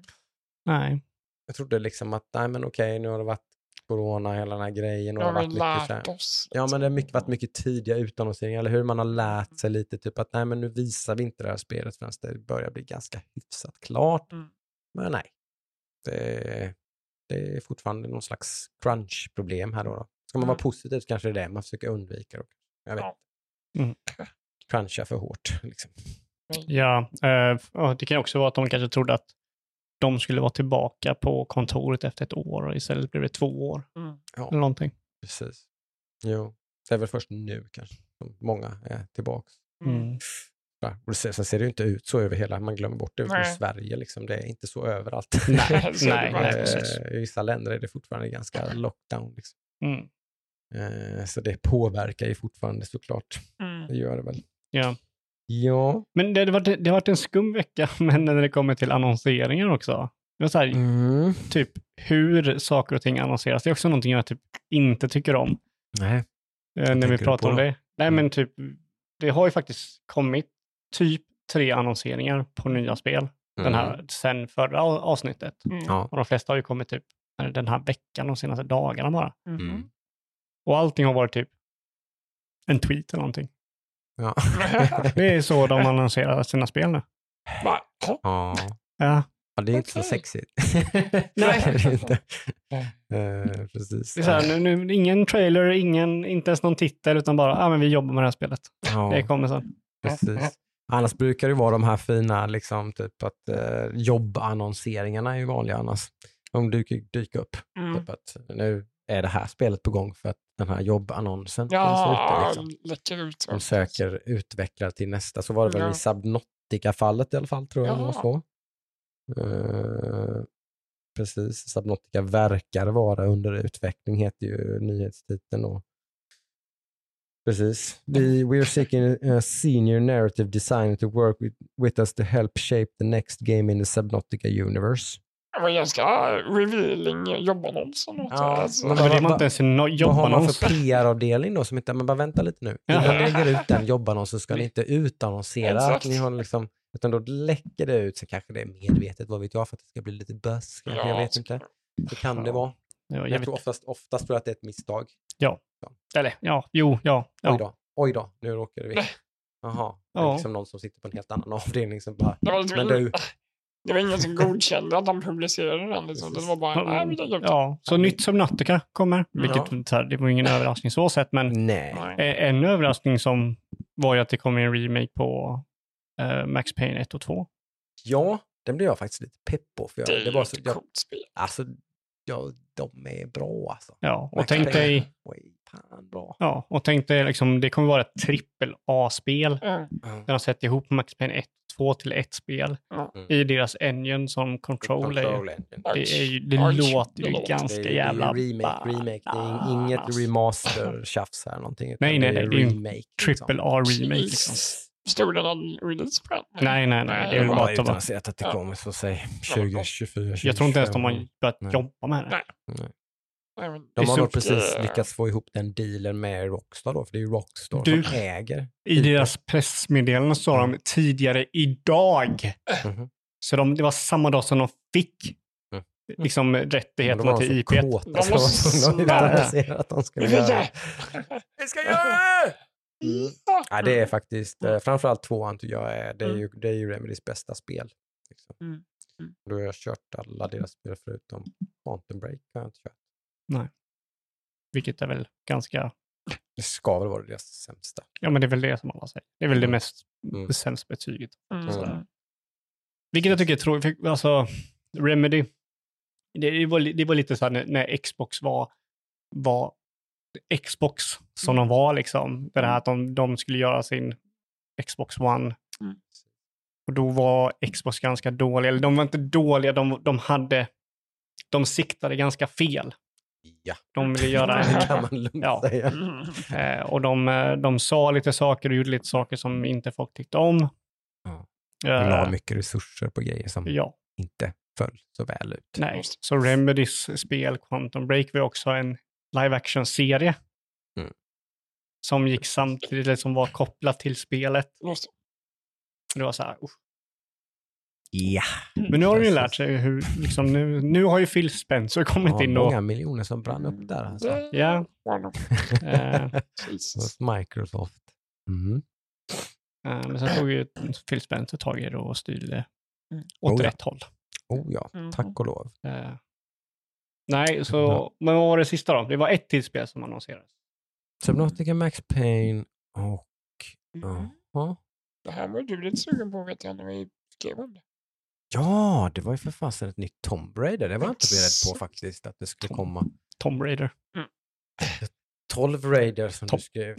Nej. Jag trodde liksom att, nej men okej, nu har det varit corona, hela den här grejen. Och har varit mycket så här, oss. Ja, men det har mycket, varit mycket tidiga utannonseringar, eller hur? Man har lärt sig lite, typ att nej, men nu visar vi inte det här spelet förrän det börjar bli ganska hyfsat klart. Mm. Men nej, det, det är fortfarande någon slags crunch-problem här då. då. Ska man vara Mm. positiv så kanske det är det man försöker undvika. Då. Jag vet Ja. Mm. Cruncha för hårt. Liksom. Ja, eh, ja, det kan ju också vara att de kanske trodde att de skulle vara tillbaka på kontoret efter ett år och istället blev det två år. Mm. Ja. Eller någonting. Precis. Jo, det är väl först nu kanske som många är tillbaks. Mm. Ja, och sen sen ser det ju inte ut så över hela, man glömmer bort det utom i Nej. Sverige. Liksom. Det är inte så överallt. Nej, Så är det nej, nej, Eh. I vissa länder är det fortfarande ganska lockdown. Liksom. Mm. Eh, Så det påverkar ju fortfarande såklart. Mm. Det gör det väl. Ja. Ja. Men det, det, var, det har varit en skum vecka men när det kommer till annonseringar också. Det var så här, Mm. typ hur saker och ting annonseras. Det är också någonting jag typ inte tycker om. Nej. eh, när vi pratar om då? det. Nej, Mm. men typ, det har ju faktiskt kommit typ tre annonseringar på nya spel den här, sen förra avsnittet. Mm. Ja. Och de flesta har ju kommit typ den här veckan, de senaste dagarna bara. Mm. Och allting har varit typ en tweet eller någonting. Ja. Det är så de annonserar sina spel nu. Va? Ja. ja. Ja, det är inte så sexigt. Nej. det inte. Eh, precis. det är så här, nu, nu, ingen trailer, ingen, inte ens någon titel, utan bara, ah, men vi jobbar med det här spelet. Ja. Det kommer sen. Precis. Annars brukar det vara de här fina, liksom, typ att eh, jobbannonseringarna är ju vanliga annars. De dyker, dyker upp. Mm. Typ att nu är det här spelet på gång för att den här jobbannonsen. Ja, Liksom. läcker ut. De söker utvecklare till nästa. Så var det väl Ja. i Subnautica-fallet i alla fall, tror jag det var Ja. så. Eh, precis, Subnautica verkar vara under utveckling, heter ju nyhetstiteln då. Precis. We, we are seeking a senior narrative designer to work with, with us to help shape the next game in the Subnautica universe. Det var ganska revealing jobbannons. och något. Ja, alltså. men det var inte ens en no- Vad har man jobbannons. för PR-avdelning då som inte, men bara vänta lite nu. Ja. Innan ni lägger ut den jobbannonsen ska ni inte utannonsera att Exakt. ni har liksom, utan då läcker det ut, så kanske det är medvetet, vad vet jag, för att det ska bli lite buzz, kanske, jag vet inte. Det kan det vara. Det var Men jag jävligt- tror oftast, oftast tror jag att det är ett misstag. Eller ja, jo, ja. Oj ja. då, oj då, nu råkade vi. Jaha, det är Ja. liksom någon som sitter på en helt annan avdelning som bara, men du, det var ingen som godkände att de publicerade den. Liksom. Det var bara, nej, den. Ja, så nytt Subnautica kommer. Vilket Ja. det var ingen överraskning så sett, men nej. Eh, en överraskning som var ju att det kommer en remake på eh, Max Payne 1 och 2. Ja, den blev jag faktiskt lite pepp på. För Det jag, är det ju var så, ett jag, coolt spel. alltså, ja, de är bra alltså. Ja, och Max tänk Payne. dig, fan bra. ja, och tänk dig liksom, det kommer vara ett trippel A-spel. Mm. Den har sett ihop Max Payne 1 och 2 till ett spel Ja. Mm. i deras engine som Control. är Control Engine. Det, är ju, det låter ju ganska det är, jävla... Det är remake, remake. Det är inget remaster-tjafs här någonting. utan Nej, nej, det är nej, det är ju en remake. liksom. Triple A-remake liksom. Stod det någon release den? Nej, nej, nej. Det är väl bara att utannonserat att det kommer, så säg Ja, 20, 24, 25. jag tror inte ens de har börjat Nej. jobba med det. Nej. De har så- nog precis lyckats få ihop den dealen med Rockstar då, för det är ju Rockstar Du- som äger. I deras pressmeddelande sa de tidigare idag. Mhm. Så de, det var samma dag som de fick Mm. liksom rättigheterna till så IP. kåta De så var måste tvungna att de skulle göra. Vi ska göra det! Mm. Ja, det är faktiskt, eh, framförallt tvåan tycker jag är, det är ju, det är ju Remedys bästa spel. Liksom. Mm. Mm. Då har jag kört alla deras spel förutom Quantum Break har jag inte kört. Vilket är väl ganska... Det ska väl vara deras sämsta. Ja, men det är väl det som alla säger. Det är väl det Mm. mest Mm. det sämsta betyget. Mm. Sådär. Vilket jag tycker är tråkigt. Alltså, Remedy. Det, det, var, det var lite så här när, när Xbox var, var Xbox som Mm. de var liksom. Det här att de, de skulle göra sin Xbox One. Mm. Och då var Xbox ganska dåliga. Eller de var inte dåliga, de, de hade... De siktade ganska fel. Ja, De ville göra det kan man lugnt Ja. säga. Mm. Eh, och de, eh, de sa lite saker och gjorde lite saker som inte folk tyckte om. Ja. Eh, De la mycket resurser på grejer som ja, inte föll så väl ut. nej. Så Remedys spel Quantum Break var också en live action-serie. Mm. Som gick samtidigt, som var kopplat till spelet. Det. Var så här, usch. Ja. Men nu har de ju lärt sig hur, liksom nu, nu har ju Phil Spencer kommit Ja, in och... många miljoner som brann upp där alltså. Ja. Hos Microsoft. Mm. eh, men sen tog ju Phil Spencer tag i det och styrde Mm. åt Oh ja. rätt håll. Oh ja, Mhm. tack och lov. Eh, nej, så, Ja. men vad var det sista då? Det var ett till spel som annonserades. Subnautica Max Payne och... Mm. Jaha. Det här var du lite sugen på vet jag när vi skrev om det. Ja, det var ju för fasen ett nytt Tomb Raider. Det var jag inte beredd på faktiskt att det skulle komma. Tomb Raider. 12 Raider som Tom- du skrev.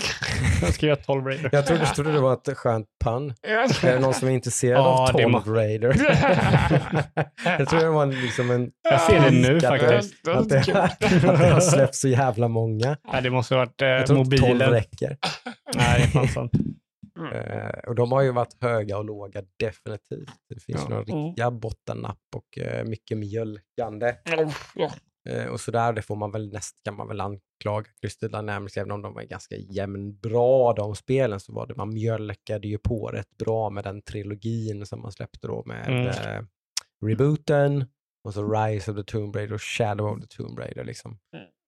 Jag göra 12 Raider. Jag trodde, trodde det var ett skönt pann. Är det någon som är intresserad Ja, av det 12 må- Raider? jag tror det var liksom en... Jag ser det nu faktiskt. Att det, att det har släppts så jävla många. Nej, det måste ha varit Jag eh, tror inte 12 mobilen. räcker. Nej, det är fan sant. Eh, och de har ju varit höga och låga definitivt. Det finns Ja. några Mm. riktiga bottennapp och eh, mycket mjölkande. Oh, ja. Eh, och sådär, det får man väl näst kan man väl anklaga Crystal Dynamics, även om de var ganska jämnbra de spelen så var det, man mjölkade ju på rätt bra med den trilogin som man släppte då med Mm. eh, rebooten och så Rise of the Tomb Raider och Shadow of the Tomb Raider liksom.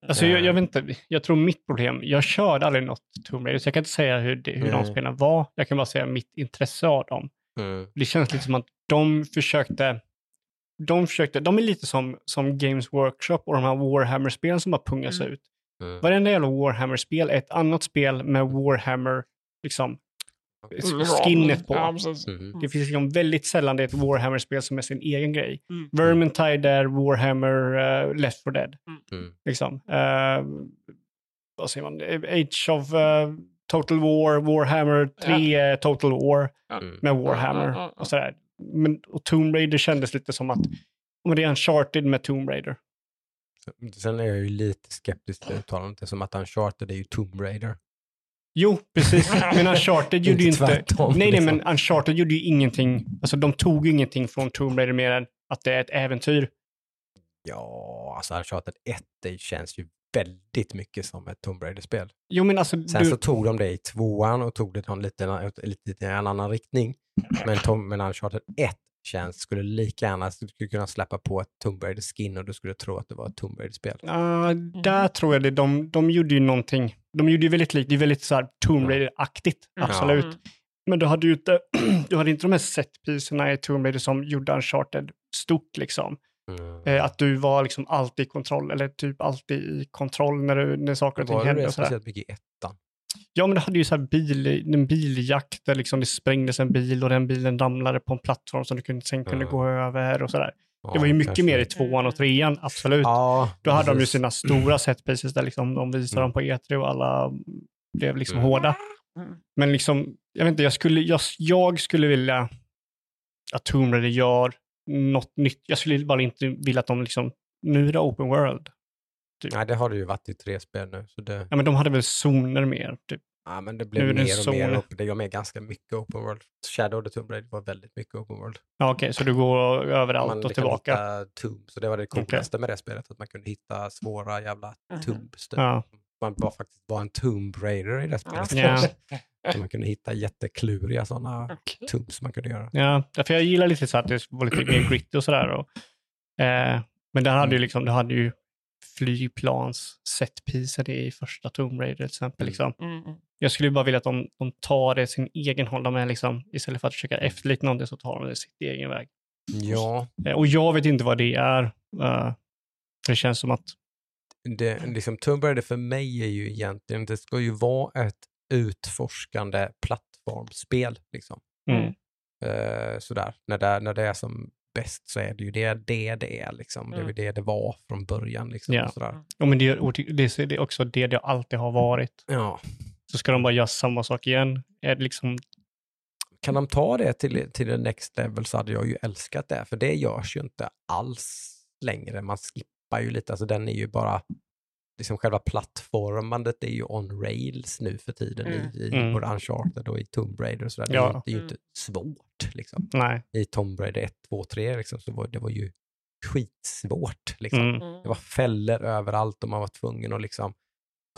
Alltså, jag, jag vet inte, jag tror mitt problem, jag körde aldrig något Tomb Raider, så jag kan inte säga hur, det, hur de spelen var. Jag kan bara säga mitt intresse av dem. Mm. Det känns lite som att de försökte, de försökte, de är lite som, som Games Workshop och de här Warhammer-spelen som bara pungas Mm. ut. Mm. Varenda jävla Warhammer-spel är ett annat spel med Warhammer, liksom, skinnet på. Ja, precis. Mhm. Det finns liksom väldigt sällan det är ett Warhammer-spel som är sin egen grej. Mm. Vermintide är Warhammer uh, Left 4 Dead. Mm. Liksom. Eh, vad säger man? Age of eh, Total War, Warhammer 3 är Total War Mm. med Warhammer Ja, ja, ja. och sådär. Men, och Tomb Raider kändes lite som att men det är Uncharted med Tomb Raider. Sen är jag ju lite skeptisk till uttalandet, som att Uncharted är ju Tomb Raider. Jo, precis. Men Uncharted gjorde ju Inte tvärtom, nej, nej, liksom. men Uncharted gjorde ju ingenting. Alltså de tog ju ingenting från Tomb Raider mer än att det är ett äventyr. Ja, alltså Uncharted 1 det känns ju väldigt mycket som ett Tomb Raider-spel. Jo, men alltså... Sen du, så tog de det i tvåan och tog det lite i en annan riktning. Men, Tom, men Uncharted 1 känns, skulle lika gärna du skulle kunna släppa på ett Tomb Raider-skin och du skulle tro att det var ett Tomb Raider-spel. Ja, där tror jag det. De, de gjorde ju någonting. De gjorde ju väldigt likt. Det är väldigt så här Tomb Raider-aktigt. Mm. Absolut. Mm. Men du hade ju inte, du hade inte de här setpicerna i Tomb Raider som gjorde Uncharted stort liksom. Mm. Eh, att du var liksom alltid i kontroll, eller typ alltid i kontroll när, du, när saker och ting Var det hände. det Och sådär. speciellt mycket i ettan? Ja, men du hade ju så här bil, en biljakt där liksom det sprängdes en bil och den bilen ramlade på en plattform som du kunde, sen kunde Mm. gå över och sådär. Det var ju mycket kanske. mer i tvåan och trean, absolut. Ja, Då hade de ju precis. sina stora setpieces där liksom de visade Mm. dem på E3 och alla blev liksom Mm. hårda. Mm. Men liksom, jag vet inte, jag skulle, jag, jag skulle vilja att Tomb Raider gör något nytt. Jag skulle bara inte vilja att de liksom, nu är det open world. Nej, det har det ju varit i tre spel nu. Så det, Ja, men de hade väl zoner mer, typ. ja, men det Nu blev det mer och mer. Upp, det var med ganska mycket open world. Shadow of the Tomb Raider var väldigt mycket open world. Ja, okej, så du går överallt man och tillbaka. hitta tomb, så det var det coolaste med det spelet, att man kunde hitta svåra jävla tombs. typ. Ja. Man var faktiskt var en tomb raider i det spelet. Ja. Så man kunde hitta jättekluriga sådana Okej. tombs man kunde göra. Ja, därför jag gillar lite så att det var lite mer gritty och sådär. Och, eh, men det hade ju Mm. liksom, det hade ju flygplans setpiecer i första Tomb Raider till exempel. Mm. Liksom. Mm, mm. Jag skulle bara vilja att de, de tar det sin egen håll med, liksom, istället för att försöka efterlikna någonting så tar de det sin egen väg. Ja, Eh, och jag vet inte vad det är. Eh, det känns som att, det, liksom, Tomb Raider för mig är ju egentligen, det ska ju vara ett utforskande plattformsspel. Liksom. mm, Eh, sådär. När, det, när det är som bäst så är det ju det det, det är. Liksom. Det är ju Mm. det det var från början. Liksom, Ja. och sådär. ja, men det, det, det är också det det alltid har varit. Ja. Så ska de bara göra samma sak igen. Är det liksom, Kan de ta det till, till the next level så hade jag ju älskat det, för det görs ju inte alls längre. Man skippar ju lite, alltså den är ju bara, liksom själva plattformandet är ju on rails nu för tiden Mm. i, i Mm. både Uncharted och i Tomb Raider och sådär. Det, är Ja. ju- det är ju Mm. inte svårt liksom. nej. I Tomb Raider 1, 2, 3 liksom, så var det var ju skitsvårt liksom. Mm. Mm. Det var fällor överallt och man var tvungen att liksom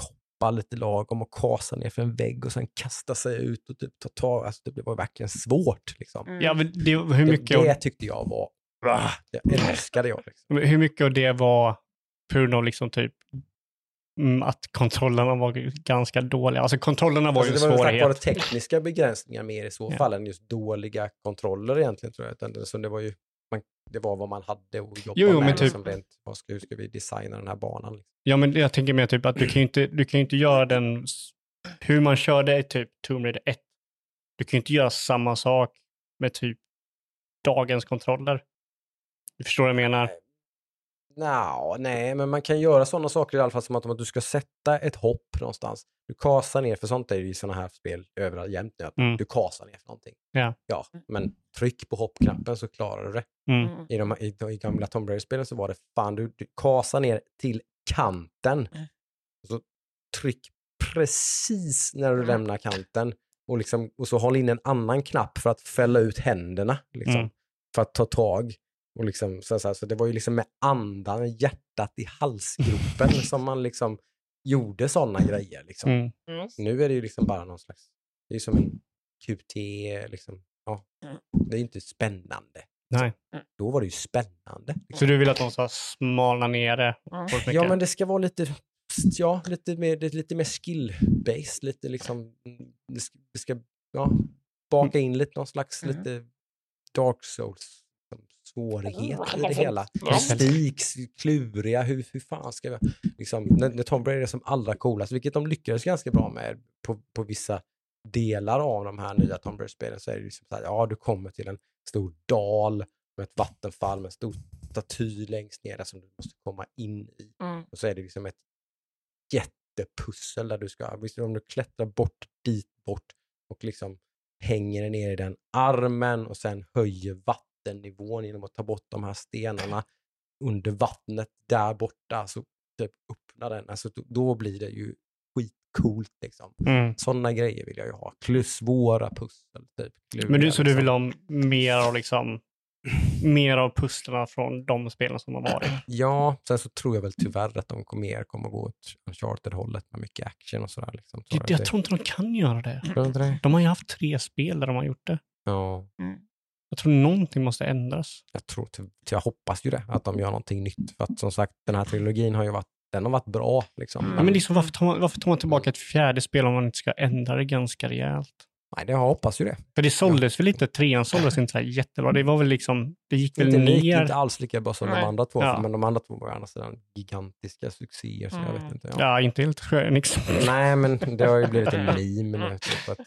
koppa lite lagom och kasa ner för en vägg och sen kasta sig ut och typ ta tag. Alltså det var verkligen svårt. Liksom. Mm. Ja, men det, hur, Det, mycket det av, tyckte jag var... Det älskade jag. Liksom. hur mycket av det var på grund av liksom typ mm, att kontrollerna var ganska dåliga? Alltså kontrollerna var Alltså, ju det en var väl tack vare svårighet. tekniska begränsningar mer i så Ja. fall än just dåliga kontroller egentligen tror jag. Utan, så det, var ju, man, det var vad man hade att jobba Jo, jo, med. men typ- liksom, rent, vad ska, hur ska vi designa den här banan? Liksom. Ja, men jag tänker mer typ att du kan ju inte, du kan inte göra den, hur man körde i typ Tomb Raider 1. Du kan ju inte göra samma sak med typ dagens kontroller. Du förstår vad jag menar? Nå, nej, men man kan göra sådana saker i alla fall som att om att du ska sätta ett hopp någonstans. Du kasar ner, för sånt är ju i sådana här spel överallt jämt nu, att Mm. du kasar ner för någonting. Ja. ja, men tryck på hoppknappen så klarar du det. Mm. Mm. I, de, i, i gamla Tomb Raider-spelen så var det fan, du, du kasar ner till kanten. Mm. Och så tryck precis när du Mm. lämnar kanten. Och, liksom, och så håll in en annan knapp för att fälla ut händerna. Liksom, Mm. För att ta tag. Och liksom, så, så, så det var ju liksom med andan, hjärtat i halsgropen som man liksom gjorde sådana grejer. Liksom. Mm. Yes. Nu är det ju liksom bara någon slags, det är ju som en QT, liksom. Ja, Mm. det är inte spännande. Nej. Då var det ju spännande. Liksom. Så du vill att de ska smalna ner det Mm. Ja, men det ska vara lite, ja, lite mer, lite, lite mer skill-based, lite liksom, mm, det ska, det ska ja, baka in lite någon slags Mm. lite Dark Souls liksom, svårighet Oh, i det hela. ja. Mystiks, kluriga, hur, hur fan ska vi, liksom, när, när Tomb Raider är som allra coolast, vilket de lyckades ganska bra med på, på vissa delar av de här nya Tomb Raider-spelen så är det liksom så här, ja du kommer till en stor dal med ett vattenfall med en stor staty längst ner där som du måste komma in i. Mm. Och så är det liksom ett jättepussel där du ska, visst om du klättrar bort dit bort och liksom hänger ner i den armen och sen höjer vattennivån genom att ta bort de här stenarna under vattnet där borta, så typ öppna den. Alltså då, blir det ju skitcoolt liksom. Mm. Sådana grejer vill jag ju ha. Plus svåra pussel. Typ. Men Kluriga, du, så du vill liksom. ha mer av liksom mer av pusslarna från de spelen som har varit? Ja, sen så tror jag väl tyvärr att de kommer- mer kommer gå åt Uncharted-hållet med mycket action och sådär. Liksom. Så Jag, jag tror inte de kan göra det. Tror du inte det? De har ju haft tre spel där de har gjort det. Ja, Jag tror någonting måste ändras. jag tror, ty- jag hoppas ju det, att de gör någonting nytt. För att som sagt, den här trilogin har ju varit, den har varit bra. Liksom. Mm. Ja, men liksom, varför, tar man, varför tar man tillbaka ett fjärde spel om man inte ska ändra det ganska rejält? Nej, det jag hoppas ju det. För det såldes väl inte, trean såldes inte så här jättebra. Det var väl liksom, det gick väl Inte, ner. lika, inte alls lika bra som Nej. de andra två, Ja. men de andra två var å andra sidan gigantiska succéer. Så jag Mm. vet inte. Ja. Ja, inte helt Square Nej, men det har ju blivit en meme nu. Typ att,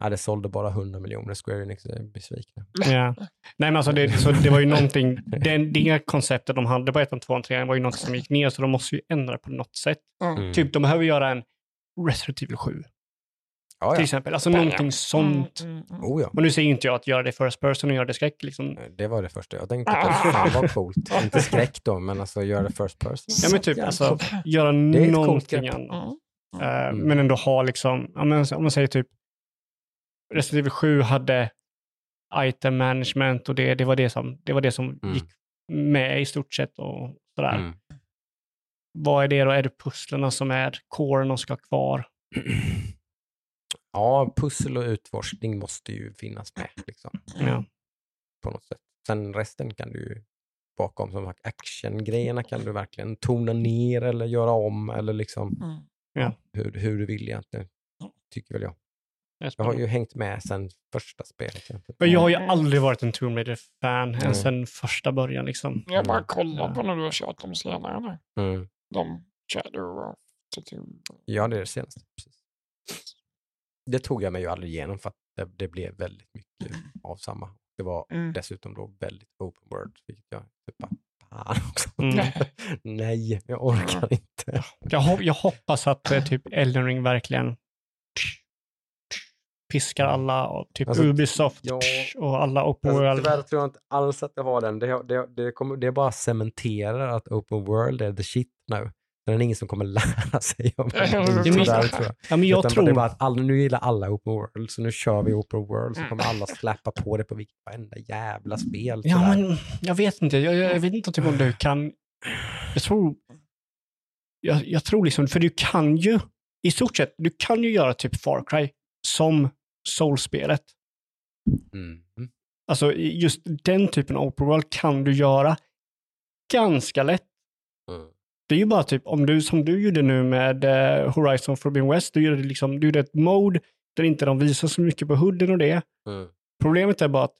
ja, det sålde bara 100 miljoner. Square Enix är besvikna. Ja. Nej, men alltså det, så det var ju någonting, den, det konceptet de hade på ettan, tvåan, trean var ju något som gick ner, så de måste ju ändra på något sätt. Mm. Typ, de behöver göra en Resident Evil 7, Ja, till exempel. Alltså Bam. någonting sånt. Mm, mm, mm. Oh, ja. Och nu säger inte jag att göra det first person och göra det skräck. Liksom. Det var det första jag tänkte på. Fan vad coolt. Inte skräck då, men alltså göra det first person. Ja, men typ alltså, göra någonting annat. Mm. Eh, Mm. Men ändå ha liksom, om man säger typ, Resident Evil 7 hade item management och det, det var det som, det var det som Mm. gick med i stort sett och sådär. Mm. Vad är det då? Är det pusslerna som är coren och ska kvar? Ja, pussel och utforskning måste ju finnas med liksom, Ja. på något sätt. Sen resten kan du bakom som sagt actiongrejerna kan du verkligen tona ner eller göra om eller liksom Mm. hur, hur du vill egentligen. Tycker väl jag. Jag har ju hängt med sen första spelet. Men jag har ju aldrig varit en Tomb Raider-fan Mm. sen första början. Liksom. Jag bara Mm. kollar på när du har kört dem senare nu. Mm. De Shadow of the Tomb. Ja, det är det senaste. Precis. Det tog jag mig ju aldrig igenom för att det, det blev väldigt mycket av samma. Det var Mm. dessutom då väldigt open world, vilket jag typ bara, fan också. Mm. Nej, jag orkar inte. Jag, hop- jag hoppas att eh, typ Elden Ring verkligen piskar alla och typ Alltså, Ubisoft ja. och alla open Alltså, world. tyvärr tror jag inte alls att det har den. Det, det, det, kommer, det bara cementerar att open world är the shit nu. Det är ingen som kommer lära sig av det. Tyvärr, tror jag. Ja, men jag Utan tror... Det är bara att alla, nu gillar alla open world, så nu kör vi open world, så Mm. kommer alla släppa på det på vilket varenda jävla spel. Ja, men jag vet inte. Jag, jag vet inte typ om du kan... Jag tror... Jag, jag tror liksom, för du kan ju i stort sett, du kan ju göra typ Far Cry som Soul-spelet. Mm. Alltså just den typen av open world kan du göra ganska lätt. Mm. Det är ju bara typ om du, som du gjorde nu med eh, Horizon Forbidden West, du gjorde, liksom, du gjorde ett mode där inte de visar så mycket på hooden och det. Mm. Problemet är bara att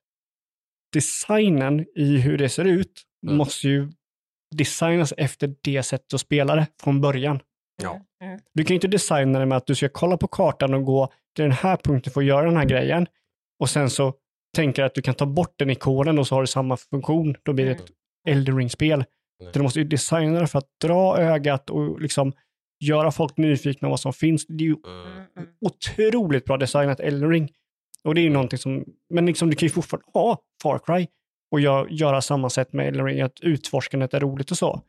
designen i hur det ser ut Mm. måste ju designas efter det sättet att spela det från början. Ja. Mm. Du kan ju inte designa det med att du ska kolla på kartan och gå till den här punkten för att göra den här grejen. Och sen så tänker att du kan ta bort den ikonen och så har du samma funktion. Då blir det ett Elden Ring-spel. Nej. Du måste ju designa det för att dra ögat och liksom göra folk nyfikna på vad som finns. Det är ju Mm. Mm. otroligt bra designat Elden Ring. Och det är ju någonting som, men liksom du kan ju fortfarande ha Far Cry och gö- göra samma sätt med Elden Ring, att utforskandet är roligt och så.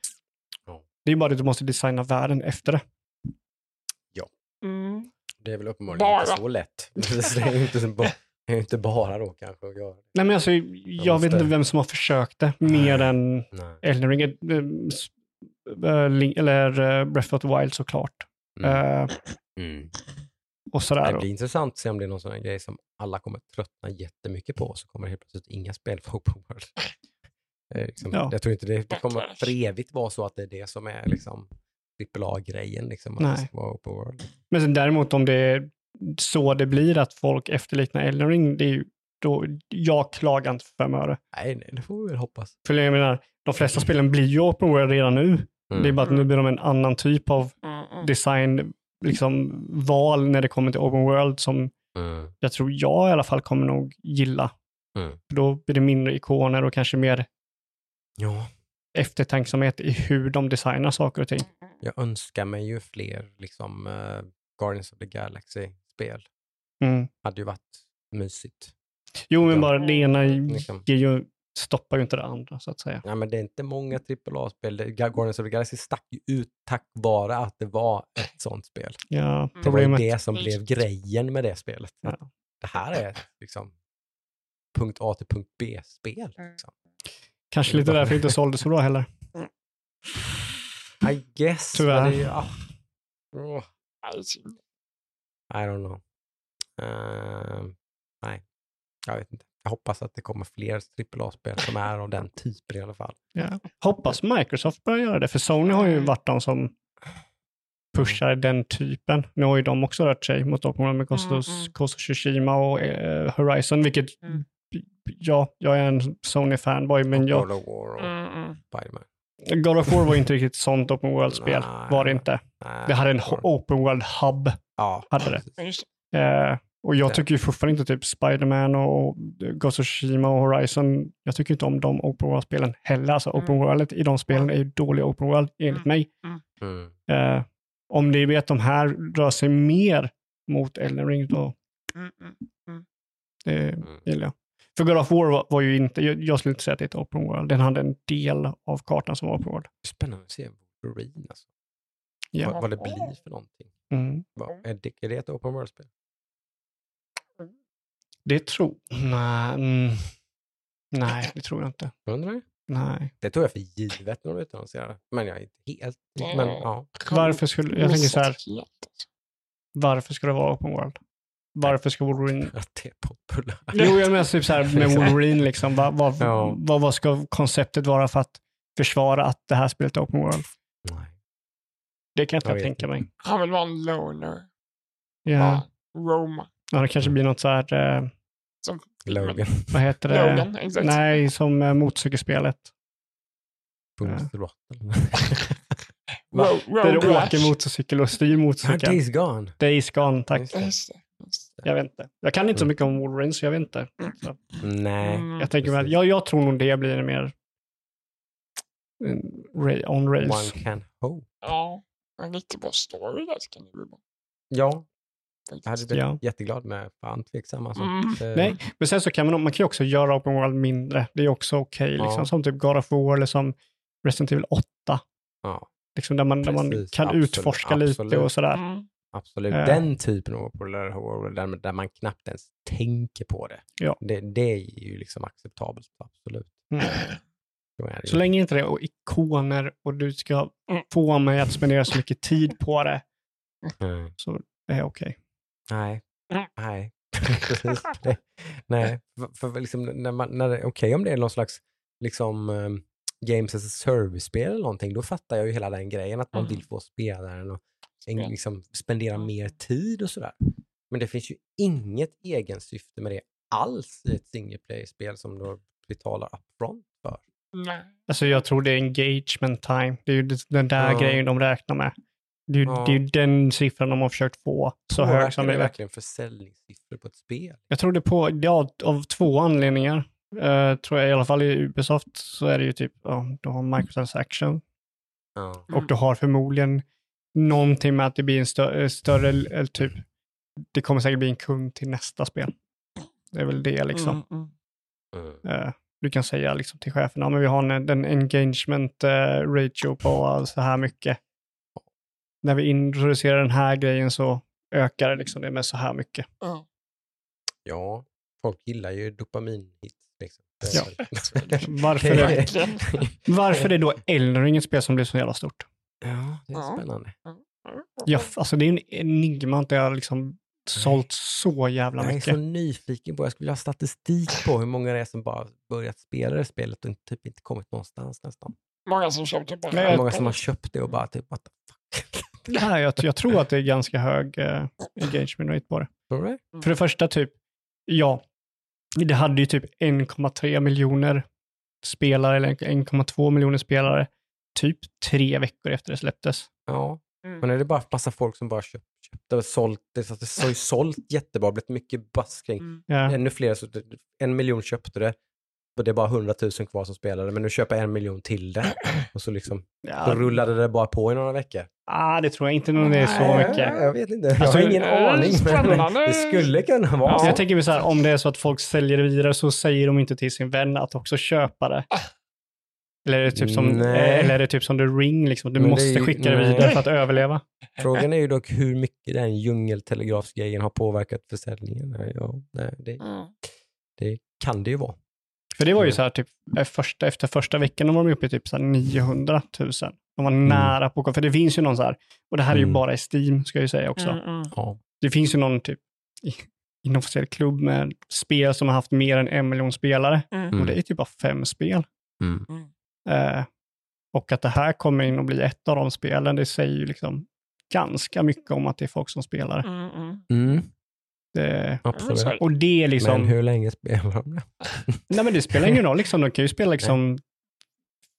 Ja. Det är bara det att du måste designa världen efter det. Mm. Det är väl uppenbarligen Bara. inte så lätt. det är ju inte, så ba- det är ju inte bara då kanske att göra. Nej men alltså, jag vet måste- inte vem som har försökt det mer än Nej. Elden Ring, eh, eh, Link- eller eh, Breath of the Wild såklart. Mm. Eh, Mm. och sådär. Det blir intressant att se om det är någon sån här grej som alla kommer tröttna jättemycket på, så kommer det helt plötsligt inga spel för open world. Är liksom, Ja. Jag tror inte det, det kommer för evigt vara så att det är det som är liksom AAA-grejen, liksom, Nej. Men sen däremot om det är så det blir att folk efterliknar Elden Ring, det är ju då, jag klagar inte för fem öre. Nej, nej, det får vi väl hoppas. För jag menar, de flesta spelen blir ju open world redan nu. Mm. Det är bara att nu blir de en annan typ av Mm. Mm. design, liksom val när det kommer till open world som Mm. jag tror jag i alla fall kommer nog gilla. Mm. För Då blir det mindre ikoner och kanske mer Ja, eftertänksamhet i hur de designar saker och ting. jag önskar mig ju fler liksom eh, Guardians of the Galaxy-spel. Mm. Hade ju varit mysigt. Jo, men bara det ena Liksom. ger ju, stoppar ju inte det andra, så att säga. Ja, men det är inte många AAA-spel. Guardians of the Galaxy stack ju ut tack vare att det var ett sånt spel. Ja, Det var ju problemet. det som blev grejen med det spelet. Ja. Det här är liksom punkt A till punkt B-spel. Mm. Liksom. Kanske lite därför det inte sålde så bra heller. I guess. Tyvärr. Det Nej, synd. I don't know. Ehm, nej, jag vet inte. Jag hoppas att det kommer fler AAA-spel som är av den typen i alla fall. Ja. Hoppas Microsoft börjar göra det, för Sony har ju varit de som pushar den typen. Nu har ju de också rört sig mot Open World med of Mm, mm. Ghost of Tsushima och eh, Horizon, vilket, Mm. Ja, jag är en Sony-fanboy, men jag, God of War och Mm, mm. Spiderman. God of War var inte riktigt sånt Open World-spel, var det inte. Nej, Det hade en Open World-hub, Ja, hade det. Eh, och jag tycker ju fortfarande inte typ Spider-Man och Ghost of Tsushima och Horizon, jag tycker inte om de Open World-spelen heller. Alltså Open Mm. World i de spelen är ju dåliga Open World enligt mig. Mm. Eh, om är att de här rör sig mer mot Elden Ring, då det. Mm, mm. det Mm. gillar jag. För God of War var, var ju inte, jag, jag skulle inte säga att det är ett Open World. Den hade en del av kartan som var Open World. Spännande att se Wolverine alltså. Ja. Vad, vad det blir för någonting. Mm. Vad, är, det, är det ett open world-spel? Det tror Nej, mm. Nej, det tror jag inte. Undrar jag. Nej. Det tror jag för givet när de utannonserar det. Men jag är inte helt... Men ja. Varför skulle, jag tänker så här, varför ska det vara Open World? Varför ska Wolverine... Att det är populärt. Jo, jag menar typ så här med Wolverine, liksom. vad, vad, Ja. vad, vad ska konceptet vara för att försvara att det här spelet är Open World? Nej. Det kan jag Jag inte vet tänka mig. Han vill vara en loner. Ja. Bara Roma. ja, det kanske blir något så här, eh, Som Logan. vad heter det? Logan, exakt. Nej, som uh, motorcykelspelet. Booms Ja. Där du åker motorcykel och styr Ah, motorcykeln. Days Gone. Days Gone, tack. Just det. Jag vet inte. Jag kan inte så Mm. mycket om Wolverine, så jag vet inte. Så, Nej. Mm. jag, tänker precis. jag, jag tror nog det blir mer en ra- on rails. One can hope. Ja, en riktigt bra story där ska ni bli bra. Ja, jag hade blivit Ja. jätteglad med fan tveksam alltså. Mm. Det- Nej, men sen så kan man, man kan ju också göra Open World mindre. Det är också okej, Ja. liksom, som typ God of War eller som Resident Evil 8. Ja, Liksom, där man, där man kan absolut, utforska absolut. lite och sådär. Mm. Absolut. Ja. Den typen av populära horror där, där man knappt ens tänker på det. Ja. Det, det är ju liksom acceptabelt, absolut. Mm. Så är länge inte det är ikoner och du ska få mig att spendera så mycket tid på det, Mm. så är det okej. Nej. Mm. Nej. Precis. Det- Nej, för, för liksom när man, när det, okej om det är någon slags liksom um, Games as a service-spel eller någonting, då fattar jag ju hela den grejen att man Mm. vill få spelaren och en, Spel. liksom spendera Mm. mer tid och sådär. Men det finns ju inget egensyfte med det alls i ett single play-spel som du betalar upfront för. Nej. Alltså jag tror det är engagement time. Det är ju den där Ja. grejen de räknar med. Det är, ju, Ja. det är ju den siffran de har försökt få så hög som det möjligt. verkligen försäljningssiffror på ett spel? Jag tror det på, ja, av två anledningar. Uh, tror jag i alla fall i Ubisoft så är det ju typ, ja, du har microtransaction Ja. och du har förmodligen någonting med att det blir en stö- större, eller typ, det kommer säkert bli en kund till nästa spel. Det är väl det liksom. Mm, mm. Mm. Eh, du kan säga liksom till cheferna, men vi har en, en engagement eh, ratio på så här mycket. När vi introducerar den här grejen så ökar det liksom det med så här mycket. Ja. Ja, folk gillar ju dopaminhits. Liksom. Ja. Varför det- är, varför är då Elden Ring ett spel som blir så jävla stort? Ja, det är Ja. spännande. Ja, alltså det är en enigma att har liksom sålt så jävla Jag är mycket. så nyfiken på, jag skulle vilja ha statistik på hur många det är som bara börjat spela det spelet och typ inte kommit någonstans nästan. Många som köpte bara Nej, jag- många som har köpt det och bara typ, what the fuck. Nej, jag, jag tror att det är ganska hög eh, engagement rate på det. Du det? För det första, typ, ja, det hade ju typ 1,3 miljoner spelare, eller 1,2 miljoner spelare, typ tre veckor efter det släpptes. Ja, Mm. Men är det bara massa folk som bara köpt, köpt och sålt det, så det har ju sålt jättebra, blivit mycket buzz kring. Mm. Ja. Ännu fler, så en miljon köpte det och det är bara hundratusen kvar som spelade, men nu köper jag en miljon till det. Och så liksom, då Ja, rullade det bara på i några veckor. ah, det tror jag inte nog det är så Nej, mycket. Jag vet inte, jag Alltså, har ingen det är aning. Men det skulle kunna vara Ja. Så så. jag tänker mig så här, om det är så att folk säljer det vidare så säger de inte till sin vän att också köpa det. Eller är det typ som, Nej. eller är det typ som The Ring, liksom, du Men det måste är ju- skicka det nej. vidare för att överleva. Frågan är ju dock hur mycket den djungeltelegrafsgrejen har påverkat försäljningen. Ja, nej, det, Mm. det kan det ju vara. För det var ju Mm. så här, typ, eh, första, efter första veckan var de uppe i typ så här 900 000. De var Mm. nära på, för det finns ju någon så här, och det här är ju Mm. bara i Steam ska jag ju säga också. Mm, mm. Ja. Det finns ju någon typ i- inofficiell klubb med spel som har haft mer än en miljon spelare. Mm. Och det är typ bara fem spel. Mm. Eh, och att det här kommer in och blir ett av de spelen, det säger ju liksom ganska mycket om att det är folk som spelar. Mm, mm. Mm, Det, absolut. och det är liksom, Men hur länge spelar de det? nej men det spelar ingen roll, liksom. de kan ju spela liksom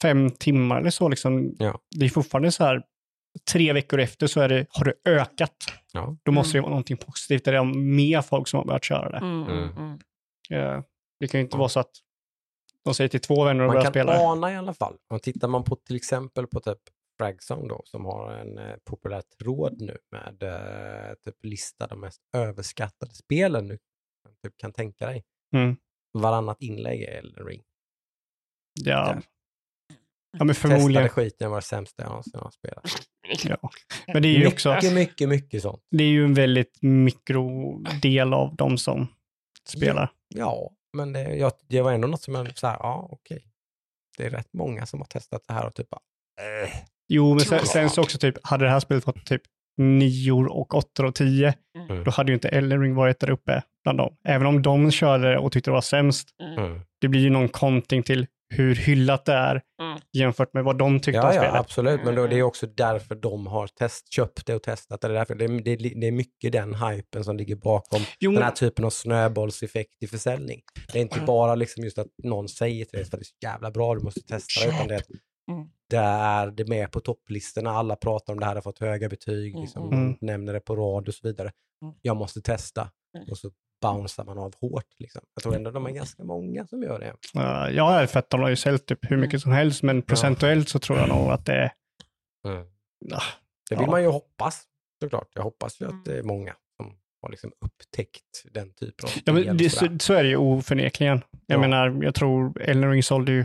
fem timmar eller så. Liksom. Ja. Det är fortfarande så här, tre veckor efter så är det, har det ökat. Ja. Då måste det vara någonting positivt, där det är mer folk som har börjat köra det. Mm, mm, Mm. mm. Eh, det kan ju inte vara så att de säger till två vänner att Man börja kan spela. ana i alla fall. Och tittar man på till exempel på typ Fragzone då, som har en eh, populär tråd nu med eh, typ lista de mest överskattade spelen nu. Typ kan tänka dig. Mm. Varannat inlägg är Elden Ring. Ja. Där. ja, men Testade förmodligen. skiten var det sämsta jag någonsin har spelat. Ja. Men det är ju också, Mycket, mycket, mycket sånt. det är ju en väldigt mikrodel av de som spelar. Ja, men det, jag, det var ändå något som jag så här, ja okej. Det är rätt många som har testat det här och typ bara, äh. Jo, men sen, sen så också typ, hade det här spelet fått typ nior och åttor och tio, Mm. då hade ju inte Elden Ring varit där uppe bland dem. Även om de körde och tyckte det var sämst, Mm. det blir ju någon konting till hur hyllat det är Mm. jämfört med vad de tyckte om Ja, ja, spelet. absolut. Men då, det är också därför de har test, köpt det och testat det. Det är, därför, det, är, det, det är mycket den hypen som ligger bakom Jo, den här typen av snöbollseffekt i försäljning. Det är inte bara liksom just att någon säger till dig att det är så jävla bra, du måste testa det, utan det är Mm. det är det med på topplistorna, alla pratar om det här, har fått höga betyg, liksom, Mm. nämner det på rad och så vidare. Mm. Jag måste testa. Mm. Och så bouncear man av hårt. Liksom. Jag tror ändå de är ganska många som gör det. uh, ja, för att de har ju sålt typ hur mycket som helst, men procentuellt så tror jag nog att det är... Ah, Det vill Ja. man ju hoppas, såklart. Jag hoppas ju Mm. att det är många som har liksom upptäckt den typen av Ja, men det, så, så är det ju oförnekligen. Jag Ja. menar, jag tror Elden Ring sålde ju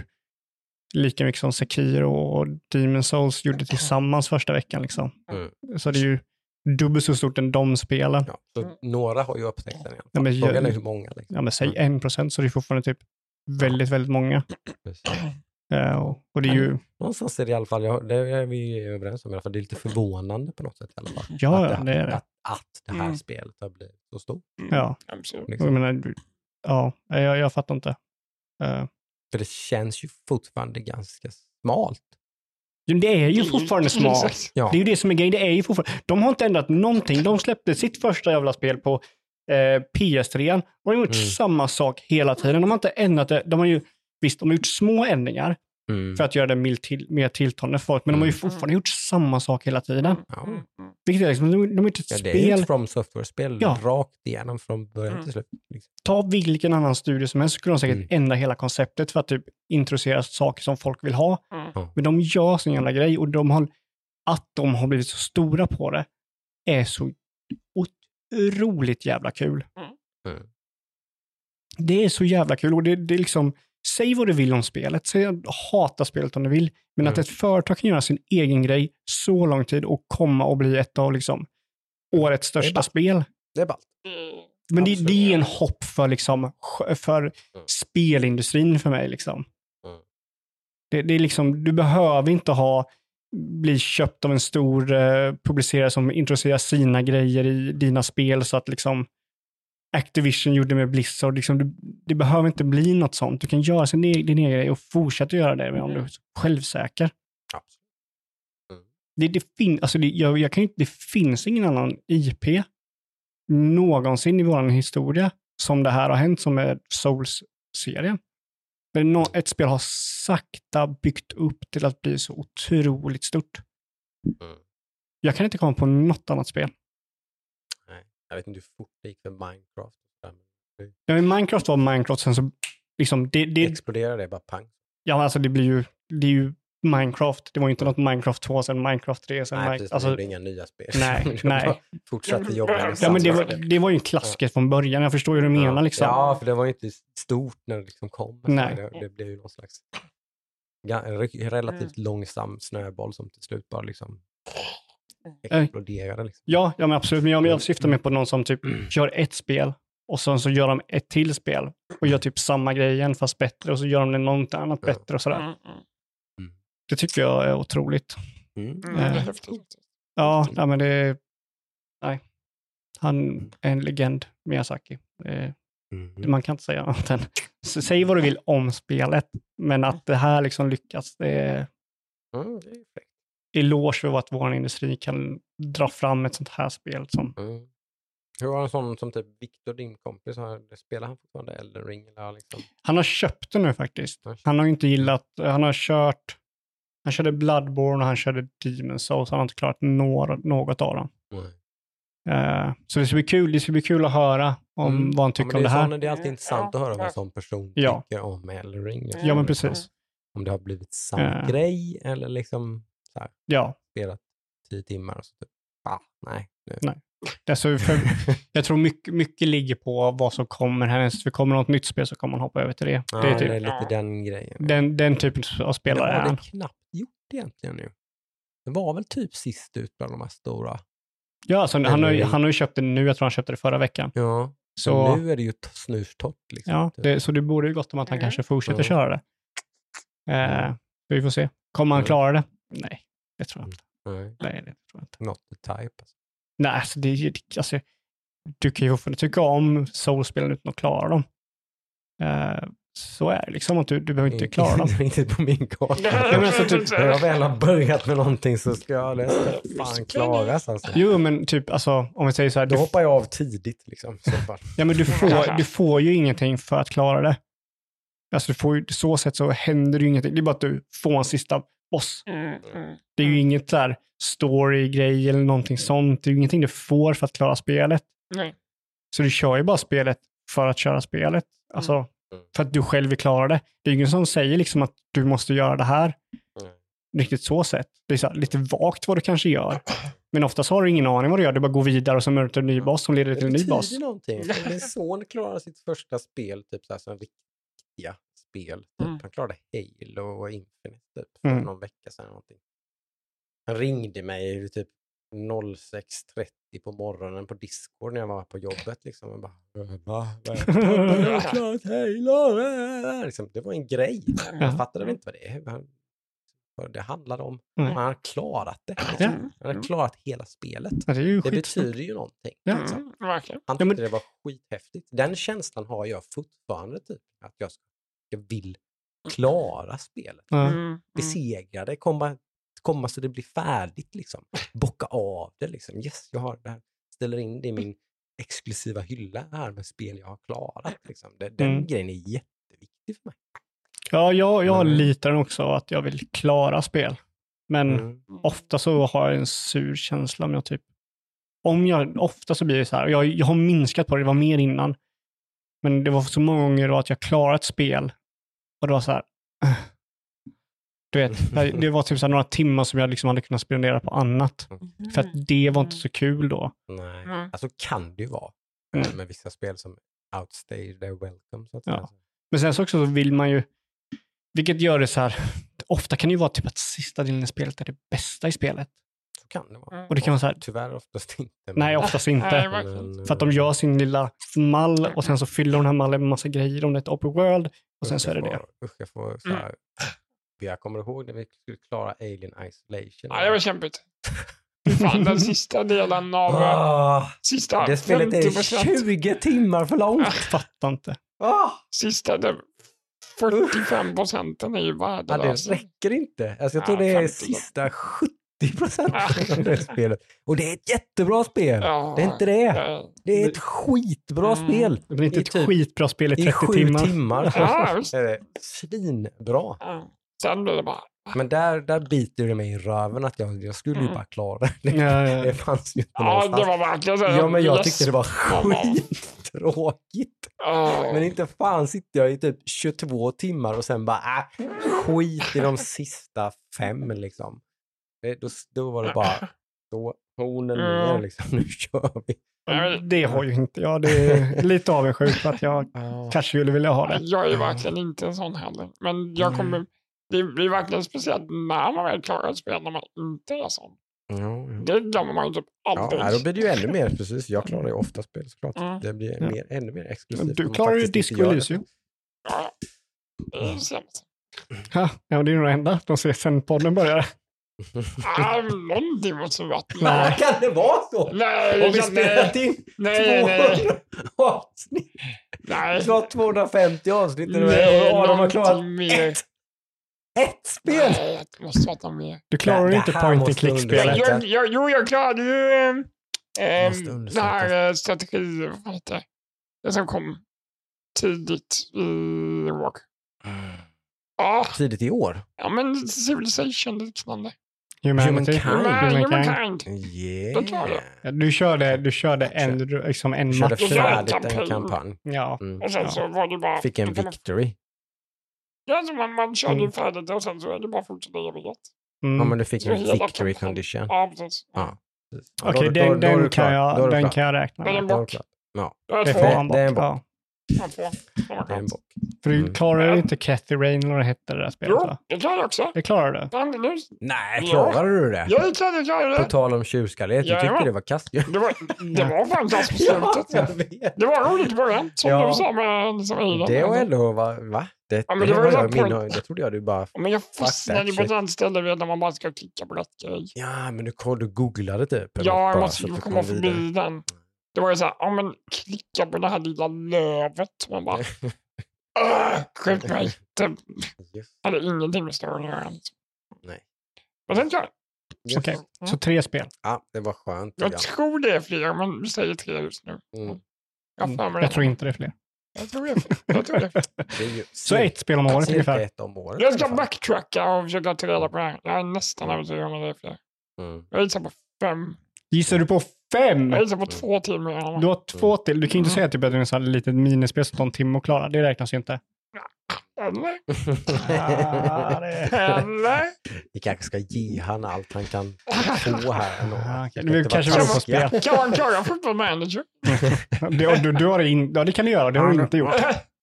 lika mycket som Sekiro och Demon Souls gjorde tillsammans första veckan. Liksom. Mm. Så det är ju dubbelt så stort än de spelen. Ja, så Mm. några har ju upptäckt den. Ja, men Frågan är hur många. Liksom. Ja, men säg Mm. en procent så det är fortfarande typ väldigt, väldigt många. Eh, och, och det är ju, Någonstans är det i alla fall, ja, det är vi överens om i alla fall, det är lite förvånande på något sätt i alla fall. Ja, att ja, det är det. Att, att det här Mm. spelet har blivit så stort. ja, Absolut. och Liksom. jag menar, ja, jag, jag fattar inte. Eh, För det känns ju fortfarande ganska smalt. Men det är ju fortfarande smart. Ja. Det är ju det som är grejen. Det är ju fortfarande... De har inte ändrat någonting. De släppte sitt första jävla spel på eh, PS3 och de har gjort Mm. samma sak hela tiden. De har inte ändrat det. De har ju, visst, de har gjort små ändringar Mm. för att göra det mild till, mer tilltalande för folk, men de har ju Mm. fortfarande gjort samma sak hela tiden. Ja. Mm, mm. Vilket är liksom, de, de har gjort ett Ja, det är spel. ett From Software-spel Ja. rakt igenom från början Mm. till slut. Liksom. Ta vilken annan studio som helst så skulle de säkert Mm. ändra hela konceptet för att typ introducera saker som folk vill ha. Mm. Men de gör sin jävla grej och de har, att de har blivit så stora på det är så otroligt jävla kul. Mm. Det är så jävla kul och det, det är liksom, säg vad du vill om spelet, säg att du hatar spelet om du vill, men att Mm. ett företag kan göra sin egen grej så lång tid och komma och bli ett av liksom årets Det är största bara- spel. Det är ballt. Mm. Men det, det är en hopp för, liksom, för spelindustrin för mig. Liksom. Mm. Det, det är liksom, du behöver inte ha bli köpt av en stor eh, publicerare som introducerar sina grejer i dina spel så att liksom Activision gjorde med Blizzard. Liksom, du, det behöver inte bli något sånt. Du kan göra sin, e- din egen grej och fortsätta göra det om du är självsäker. Absolut. Det, det, fin, alltså det, jag, jag kan inte- det finns ingen annan IP någonsin i vår historia som det här har hänt som är Souls-serien. Men nå- ett spel har sakta byggt upp till att bli så otroligt stort. Mm. Jag kan inte komma på något annat spel. Jag vet inte hur fort det gick för Minecraft. Ja, Minecraft var Minecraft, sen så liksom, det, det, Exploderade det bara pang. ja, alltså det blir ju, det är ju Minecraft. Det var ju inte något Minecraft 2, sen Minecraft 3, sen Nej, Minecraft, alltså, det inga nya spel. nej, nej. Fortsatte jobba Ja, men det var, det var ju en klassiker från början. Jag förstår ju hur du menar liksom. Ja, för det var ju inte stort när det liksom kom. Nej. Det, det blev ju någon slags relativt långsam snöboll som till slut bara liksom exploderade. Liksom. Ja, ja men absolut. Men jag, men jag syftar mer på någon som typ Mm. gör ett spel och sen så gör de ett till spel och gör typ samma grej igen fast bättre och så gör de det något annat Ja. bättre och sådär. Mm, mm. Det tycker jag är otroligt. Mm. Mm, det är Eh. häftigt. Ja, nej, men det är... Nej. Han är en legend, Miyazaki. Är, Mm. man kan inte säga annat än... Säg vad du vill om spelet, men att det här liksom lyckas, det är Mm, det är. Eloge för att vår industri kan dra fram ett sånt här spel som... Mm. Hur var en sån som typ Viktor, din kompis, har- spelar han fortfarande Elden Ring? Eller liksom? Han har köpt det nu faktiskt. Han har inte gillat... Han har kört... Han körde Bloodborne och han körde Demon's Souls. Han har inte klarat några, något av dem. Nej. Eh, så det ska bli kul. Det ska bli kul att höra om Mm. vad han Ja, tycker men om det är här. sån- det är alltid intressant att höra vad en sån person Ja. tycker om Elden Ring. Ja, men precis. Om det har blivit samma Ja. grej eller liksom så här, Ja, spelat tio timmar och så typ, ah, nej. nu. Nej. alltså för, jag tror mycket, mycket ligger på vad som kommer härnäst. För kommer något nytt spel så kommer man hoppa över till det. Ja, det är det typ, är lite den grejen. den, den typen av det spelare är har han. det knappt gjort egentligen nu. Det var väl typ sist ut bland de här stora. Ja, alltså, han, har, han har ju köpt det nu. Jag tror han köpte det förra veckan. Ja, så Så, nu är det ju snustorrt. Liksom, ja, typ. det, så det borde ju gott om att han Mm. kanske fortsätter Ja. köra det. Eh, vi får se. Kommer han klara det? Nej, det tror jag inte. Nej, Nej, det tror jag inte. not the type. Alltså. Nej, alltså, det, alltså, du kan ju fortfarande tycka om soulspelen utan att klara dem. Eh, så är det liksom, att du, du behöver inte klara dem. inte på min karta. Men alltså typ- När jag väl har börjat med någonting så ska jag det ska fan klaras alltså. Jo, men typ, alltså, om vi säger så här, Då du, hoppar jag av tidigt liksom. ja, men du, får, du får ju ingenting för att klara det. Alltså, du får ju, så sätt så händer det ju ingenting. Det är bara att du får en sista boss. Mm, mm. Det är ju inget där story-grej eller någonting sånt. Det är ju ingenting du får för att klara spelet. Nej. Så du kör ju bara spelet för att köra spelet. Alltså, Mm. för att du själv vill klara det. Det är ingen som säger liksom att du måste göra det här. Mm. Riktigt så sett. Det är så här, lite vagt vad du kanske gör. Men oftast har du ingen aning vad du gör. Du bara går vidare och så möter du en ny boss som leder till en ny betyder boss. någonting. Så Min son klarade sitt första spel, typ så här, som riktiga spel. Typ. Mm. Han klarade Halo och Infinite typ, för Mm. någon vecka sedan. Någonting. Han ringde mig typ 06.30 på morgonen på Discord när jag var på jobbet. Liksom. Jag bara, va? Jag har klarat Halo! Liksom, det var en grej. Ja. Jag fattade väl inte vad det vad det handlade om. Nej. Han har klarat det. Ja. Han har klarat hela spelet. Ja, det är ju Det betyder ju någonting. Ja. liksom. Mm. Han Ja, tyckte men- det var skithäftigt. Den känslan har jag fortfarande, typ. Att jag, ska, vill klara spelet. Mm, mm. Besegra det, komma, komma så det blir färdigt. Liksom. Bocka av det. Liksom. Yes, jag har det här. Ställer in det i min exklusiva hylla här med spel jag har klarat. Liksom. Den Mm. grejen är jätteviktig för mig. Ja, jag, jag Mm. litar också att jag vill klara spel. Men Mm. ofta så har jag en sur känsla om jag typ... Om jag, ofta så blir det så här, jag, jag har minskat på det, det var mer innan. Men det var så många gånger då att jag klarade ett spel och det var så här... Du vet, det var typ så här några timmar som jag liksom hade kunnat spendera på annat. För att det var inte så kul då. Nej, Mm. alltså kan det ju vara. Mm. Med vissa spel som outstage their welcome. Så att Ja. Men sen så också så vill man ju, vilket gör det så här, ofta kan det ju vara typ att sista delen i spelet är det bästa i spelet. Så kan det vara. Mm. Och det kan vara så här, Tyvärr oftast inte. men- nej oftast inte. verkligen. För att de gör sin lilla mall och sen så fyller de den här mallen med massa grejer om det är ett open world och sen så är det det. Usch, jag får så Mm. här, jag kommer ihåg när vi skulle klara Alien Isolation. Ja, det var kämpigt. Fan, den sista delen av... eh, Ah, Sista det spelet 50 är 20 timmar för långt. Fattar inte. Ah, Sista det, 45 procenten är ju ja, värdelösa. det räcker inte. Alltså, jag tror Ja, det är 50. sista 70 procent av det spelet. Och det är ett jättebra spel. Ja, Det är inte det. ja. Det är ett skitbra Mm. spel. Det är inte I ett typ- skitbra spel i I 30 sju timmar. timmar. Ja, visst. är det svinbra. Ja. Sen blir det bara... Men där, där biter det mig i röven att jag, jag skulle ju Mm. bara klara det. Det, Ja, ja. det fanns ju inte Ja, någonstans. det var verkligen så. Ja, men jag Yes. tyckte det var skittråkigt. Ja. Men inte fan sitter jag i typ 22 timmar och sen bara, äh, skit i de sista fem liksom. Det, då, då var det bara, då, honen ner Mm. liksom, nu kör vi. Nej, Det har ju inte jag. Det är lite avundsjuk för att jag kanske skulle vilja ha det. Jag är Ja. verkligen inte en sån heller. Men jag Mm. kommer, det blir verkligen speciellt när man väl klarar ett spel när man inte är sån. Ja, ja. Det glömmer man ju typ Ja, aldrig. nej, då blir det ju ännu mer, precis. Jag klarar ju ofta spel såklart. Mm. Det blir Ja. mer, ännu mer exklusivt. Du klarar ju Disco. Elysium. Ja, det är sämst. Ja, ja, det är nog det enda de ser sen podden började. Någonting måste det varit. Nej, kan det vara så? Nej, Om vi spelat in nej, nej, 200 avsnitt, nej. klart 250 avsnitt och Nej, Adam har klarat mer. ett, ett spel. Nej, det måste något mer. Du klarar inte point and click-spelet. Jag, jag, jo, jag klarade ju eh, undersökas. här eh, strategi, vad heter det? Det som kom tidigt i år. Ja, Tidigt i år. ja men Civilization liknande. Humanity. Humankind. Human, Humankind. humankind. Yeah. Du körde, du körde en, liksom en Du match. Jag körde färdigt en kampanj. Ja. Mm. Och sen Ja. så var det bara... Fick en victory. Ja, så man, man körde Mm. färdigt och sen så är det bara att fortsätta göra rätt. Ja, Mm. men du fick Så en victory condition. Ja, precis. Ja. Okej, då- den, du den, kan, jag, du den kan jag räkna med. en Då är du bock. klar. Ja, Det får han det är en bort. Ja. Jag. Det det är en bock. För du Mm. klarar Ja. ju inte Cathy Rain eller vad det hette det där spelet Jo, va? det klarar jag också. Det klarar du. Nu- Nej, Ja. klarar du det? Jag är klar, jag klarar På det. tal om tjurskallighet, du Jajamän. tyckte det var kast. Det var, det var fan kast på slutet. jag vet. Det var roligt i början, som Ja. du sa med liksom, Aiden. Det var ändå, va? va? Det, Ja, men det, det var jag min, det trodde jag du bara... Men jag fastnade på ett annat ställe när man bara ska klicka på rätt grej. Ja, men du, du googlade typ. Ja, jag måste ju komma förbi den. Det var ju såhär, ja men klicka på det här lilla lövet. Man bara, "Åh, skjut mig. Det hade ingenting med storyn att göra. Nej. Men sen kör jag. just. Okej, så tre spel. Ja, det var skönt. Jag Ja. tror det är fler, men vi säger tre just nu. Mm. Jag, mig Jag tror inte det är fler. Jag tror det. Jag, tror ju Så ett spel om året ungefär. ett om året. jag ska backtracka och försöka ta reda på det här. Jag är nästan övertygad om att det är fler. Mm. Jag gissar på fem. Gissar du på fem? Jag gissar på två än- Du har två till. Du kan ju inte Mm. säga typ att det är ett litet minispel som tar en timme att klara. Det räknas ju inte. Eller? Ah, det- Eller? Vi kanske ska ge han allt han kan få här ändå. Ah, okej. Det kanske vara beror på spel. Kan man klara football manager? Det, du, du har det in, ja, det kan du göra. Det har du inte gjort.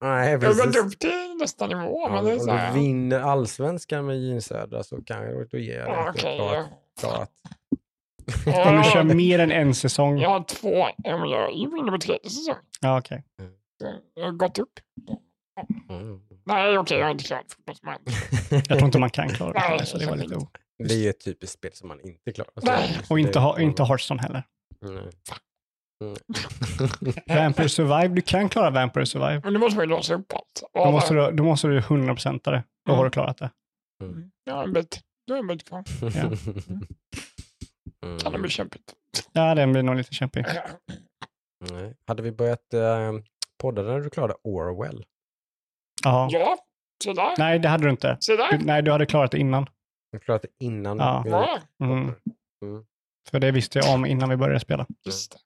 Nej, Jag har gått precis. upp till nästa nivå. Ja, men det är så om här. du vinner allsvenskan med Gene Södra så kan jag då ge jag Ja, det. Okej, Klarat, ja. Om du kör mer än en säsong. Jag har två. Jag är inne på tredje säsong. Ja, okej. Jag har gått upp. Mm. Nej, okej, jag har inte manager. Jag tror inte man kan klara det. Nej, Så det var lite o. Det är ju ett typiskt spel som man inte klarar. Så- Nej. Och inte, ha, inte Hearthstone heller. Nej. Mm. Vampire Survive, du kan klara Vampire Survive. Men nu måste ju låsa upp allt. Då måste du, då måste du 100% det. Då Mm. har du klarat det. Mm. Ja, en bit. Då är en bit kvar. Ja. Mm. Det bli kämpigt. Ja, den blir nog lite kämpig. Nej. Hade vi börjat eh, podda när du klarade Orwell? Ja. Ja, se där. Nej, det hade du inte. Se där. Du, nej, du hade klarat det innan. Du klarat det innan? Ja. vi- Ja, Mm. Mm. För det visste jag om innan vi började spela. just det.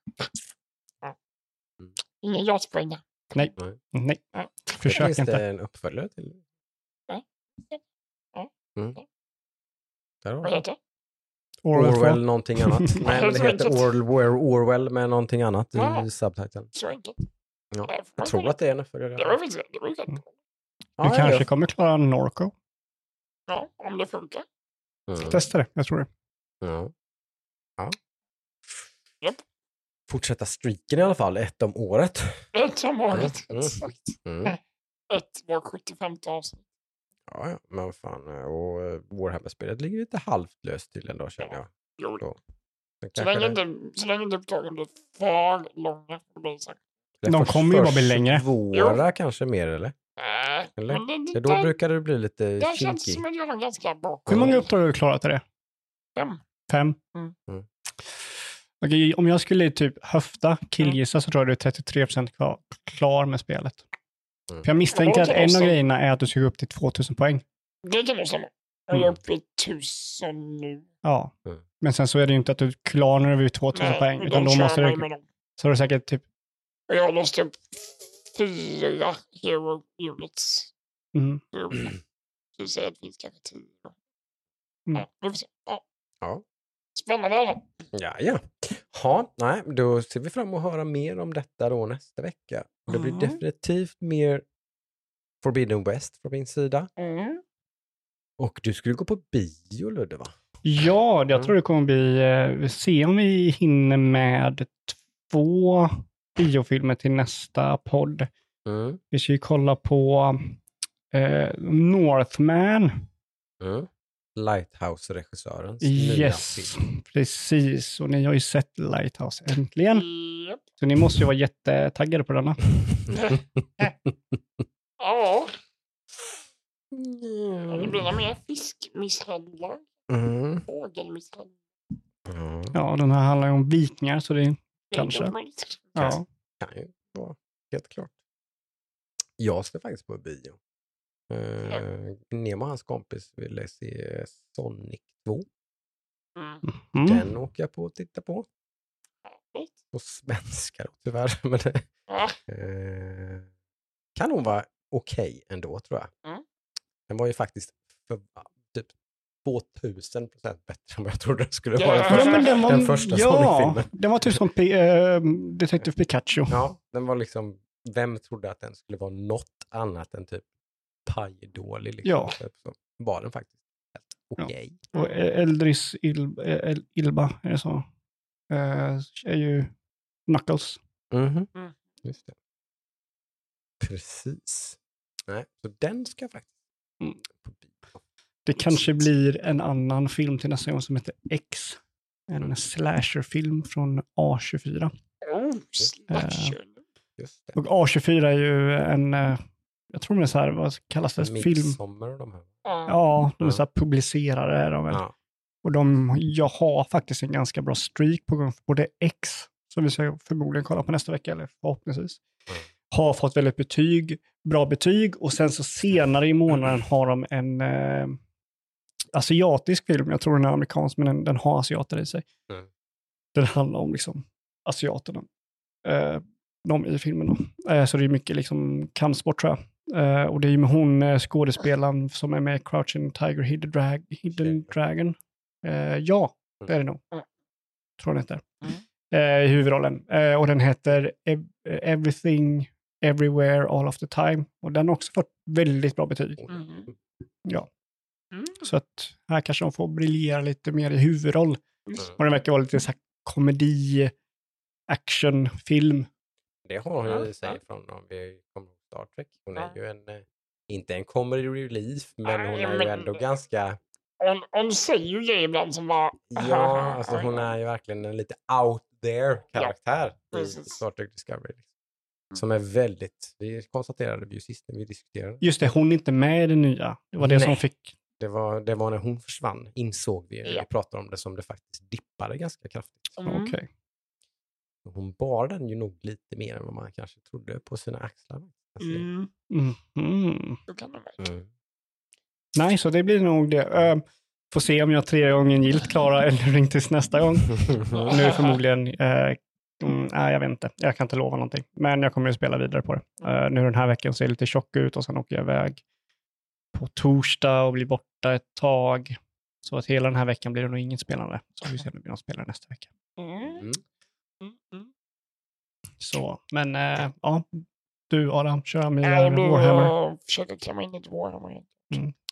Ja. Mm. Ingen jaspoäng där. Nej. Ja. Försök Finns inte. det en uppföljare till? Ja. Ja. Mm. Där har det? Orwell Orwell 2. någonting annat. Nej, men det heter. Orwell, Orwell med någonting annat Ja. i subtiteln. Så enkelt. Ja, Ja, Jag tror att det är en uppföljare. Det var faktiskt det var rätt bra. Ja, Du kanske ja. kommer klara Norco. Ja, om det funkar. Mm. Testa det, jag tror det. Ja. ja. Fortsätta streaken i alla fall, ett om året. Ett om året. Mm. Exakt. Mm. Ett var 75 avsnitt. Ja, ja, men vad fan. Och eh, Warhammer-spelet ligger lite halvt löst till ändå känner jag. Jo, Så kanske länge, det- inte, så länge inte upptagen blir för långa. det så det de kommer ju bara bli längre. Svåra kanske mer eller? Nej, Eller? det, Ja, det, då där, brukar det bli lite känns det kinkig. som att jag har ganska bra Hur många uppdrag har du klarat till det? Fem. Fem? Mm. Mm. Okej, om jag skulle typ höfta, killgissa, så tror jag du är 33% kvar, klar med spelet. Mm. För jag misstänker att det en av grejerna är att du ska gå upp till 2000 poäng. Det kan nog stämma. Jag är Mm. uppe i tusen nu. Ja. Mm. Men sen så är det ju inte att du klarar över 2000 poäng, och utan då måste du, så har du säkert typ, jag har låst upp fyra hero units. mm, Du säger att vi ska ha tio. Mm. Ja, vi får se. Ja. Ja. Spännande i alla fall. Ja, ja. Ha, nej, då ser vi fram emot att höra mer om detta då nästa vecka. Det blir Mm. definitivt mer Forbidden West från min sida. Mm. Och du skulle gå på bio Ludde va? Ja, jag Mm. tror det kommer bli, eh, vi ser om vi hinner med två biofilmer till nästa podd. Mm. Vi ska ju kolla på eh, Northman. Mm. Lighthouse-regissörens nya Yes, film. precis. Och ni har ju sett Lighthouse äntligen. Så ni måste ju vara jättetaggade på denna. Ja, det blir nog mer fiskmisshandlar. Mm. Fågelmisshandlar. Ja, Ja, den här handlar ju om vikingar, så det är Kanske. ja. kan ju vara helt klart. Jag ska faktiskt på bio. Uh, Nemo och hans kompis ville se Sonic 2. Mm. Mm. Den åker jag på att titta på. På svenska då tyvärr. Men det, eh, kan nog vara okej ändå tror jag. Mm. Den var ju faktiskt för, typ 2000 procent bättre än vad jag trodde den skulle vara. Ja, Ja, men den var, den första ja, Sonic-filmen. den var typ som P- eh, Detective Pikachu. Ja, den var liksom, vem trodde att den skulle vara något annat än typ pajdålig? Liksom. Ja. Så var den faktiskt helt okej. Och eh, Eldris Il, El- Ilba, är det så? Eh, är ju Knuckles. Mhm. Mm. Just det. Precis. Nej, så den ska jag faktiskt Mm. Det kanske blir en annan film till nästa gång som heter X. En slasherfilm från A24. Oh, slasher. Det. Och A24 är ju en, eh, jag tror det är så här, vad kallas det? Film? Midsommar och de här. Ja. De är så här publicerare. Är de väl. Ja. Och de, jag har faktiskt en ganska bra streak på gång för både X, som vi ska förmodligen kolla på nästa vecka, eller förhoppningsvis, Mm. har fått väldigt betyg, bra betyg och sen så senare i månaden har de en eh, asiatisk film, jag tror den är amerikansk men den, den har asiater i sig. Mm. Den handlar om liksom asiaterna, eh, de i filmen då. Eh, så det är mycket liksom kampsport tror jag. Eh, och det är ju med hon eh, skådespelaren som är med i Crouching Tiger, Hidden, Drag, Hidden Dragon. Eh, ja, det är det nog. Mm. Tror den heter. Eh, I huvudrollen. Eh, och den heter Ev- Everything, Everywhere, All of the Time. Och den har också fått väldigt bra betyg. Mm. Ja. Mm. Så att här kanske de får briljera lite mer i huvudroll. Och den verkar vara lite så här komedi, actionfilm. Det har hon ju i sig från om vi kommer Star Trek. Hon Ja. är ju en, eh, inte en comedy relief, men hon är ju ändå ganska, Hon, hon säger ju grejer ibland som bara... ja, alltså hon är ju verkligen en lite out there karaktär i. Star Trek Discovery. liksom. Som är väldigt, vi konstaterade vi ju sist när vi diskuterade. Just det, hon är inte med i det nya. Det var det som Nej. fick... Det var, det var när hon försvann, insåg vi, när Ja. vi pratade om det, som det faktiskt dippade ganska kraftigt. Mm. Okej. Hon bar den ju nog lite mer än vad man kanske trodde på sina axlar. Mm. Så kan mm. Nej, så det blir nog det. Ö, får se om jag tre gånger gilt klarar eller ring tills nästa gång. Nu är förmodligen, mm, nej jag vet inte, jag kan inte lova någonting. Men jag kommer ju spela vidare på det. Eh, nu den här veckan ser det lite tjock ut och sen åker jag iväg på torsdag och blir borta ett tag. Så att hela den här veckan blir det nog inget spelande. Så vi ser om det blir något spelande nästa vecka. Mm. Mm. Mm. Mm. Så, men eh, ja, du Adam, kör med Ja, det blir Warhammer. att försöka klämma in ett Warhammer.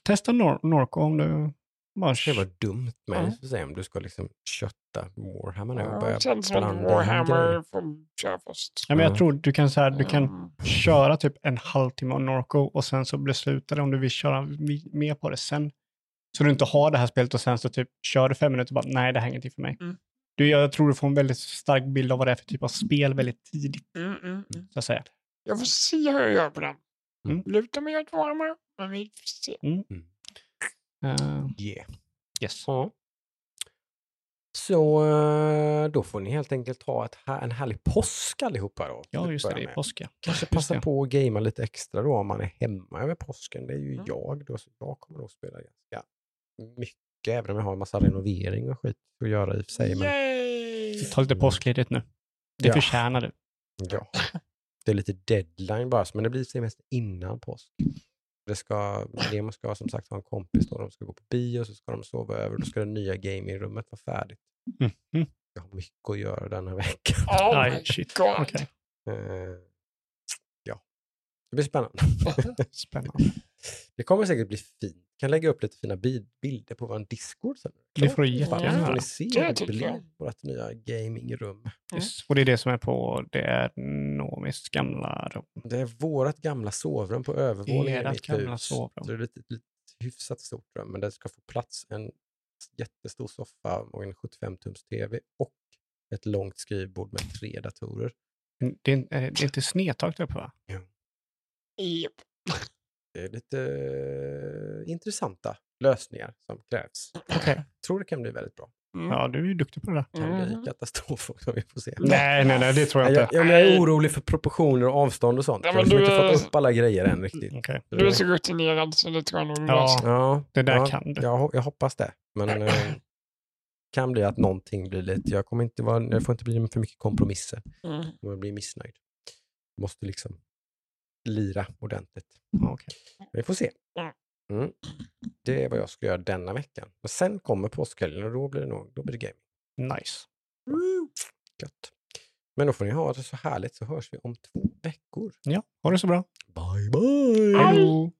Testa Nor- Norco om du bara... Det var dumt med för sig om du ska liksom kötta Warhammer nu och Ja, börja som in Warhammer får köra först. Ja, men jag Ja. tror du kan, så här, du kan Mm. köra typ en halvtimme av Norco och sen så beslutar du om du vill köra mer på det sen. Så du inte har det här spelet och sen så typ kör du fem minuter och bara nej, det här är ingenting för mig. Mm. Du, jag tror du får en väldigt stark bild av vad det är för typ av spel väldigt tidigt, Mm, mm, mm. så att säga. Jag får se hur jag gör på den. Mm. Lutar mig åt Warhammer, men vi får se. Eh, Yeah. yes. Ja. Så eh, då får ni helt enkelt ha ett, en härlig påsk allihopa då. Ja, just det, det är påsk. ja. Kanske passa på att gamea lite extra då om man är hemma över påsken. Det är ju Mm. jag då, så jag kommer nog spela ganska mycket, även om jag har en massa renovering och skit att göra i och för sig. Men! Ta lite påskledigt nu. Det Ja. förtjänar du. ja, det är lite deadline bara, men det blir semester innan påsk. Det ska, Nemo ska som sagt ha en kompis då, de ska gå på bio, så ska de sova över, då ska det nya gamingrummet vara färdigt. Mhm. Jag har mycket att göra denna veckan. Oh my shit. god. Okej. Eh, ja, det blir spännande. Spännande. Det kommer säkert bli fint. Kan lägga upp lite fina bi- bilder på vår Discord sen. Det får du jättegärna göra. ni se Det vårt nya gamingrum. Yes. Och det är det som är på det är Nomis gamla rum. Det är vårt gamla sovrum på övervåningen i mitt gamla hus. sovrum. Det är ett, ett, hyfsat stort rum, men det ska få plats en jättestor soffa och en 75-tums tv och ett långt skrivbord med tre datorer. Men Det är, är det är inte snedtak där uppe va? Japp. Det är lite eh, intressanta lösningar som krävs. Okej. tror det kan bli väldigt bra. Mm. Ja, du är ju duktig på det där. Kan Mhm. bli katastrof också, vi får se. Nej, nej, nej, det tror jag Jag, inte. jag, jag är orolig för proportioner och avstånd och sånt. Ja, jag har liksom inte är- fått upp alla grejer än riktigt. Okej. Du är så rutinerad så det tror jag nog Ja. Ja, Det där ja, kan du. Jag, jag hoppas det. Men eh, kan bli att någonting blir lite, jag kommer inte vara, det får inte bli för mycket kompromisser. Mm. Jag blir missnöjd. Jag måste liksom lira ordentligt. Ja, okej. Vi får se. Mm. Mm. Det är vad jag ska göra denna veckan. Men sen kommer påskhelgen och då blir det nog, då blir det gaming. Nice. Gött. Men då får ni ha det så härligt så hörs vi om två veckor. Ja, ha det så bra. Bye bye! Hej!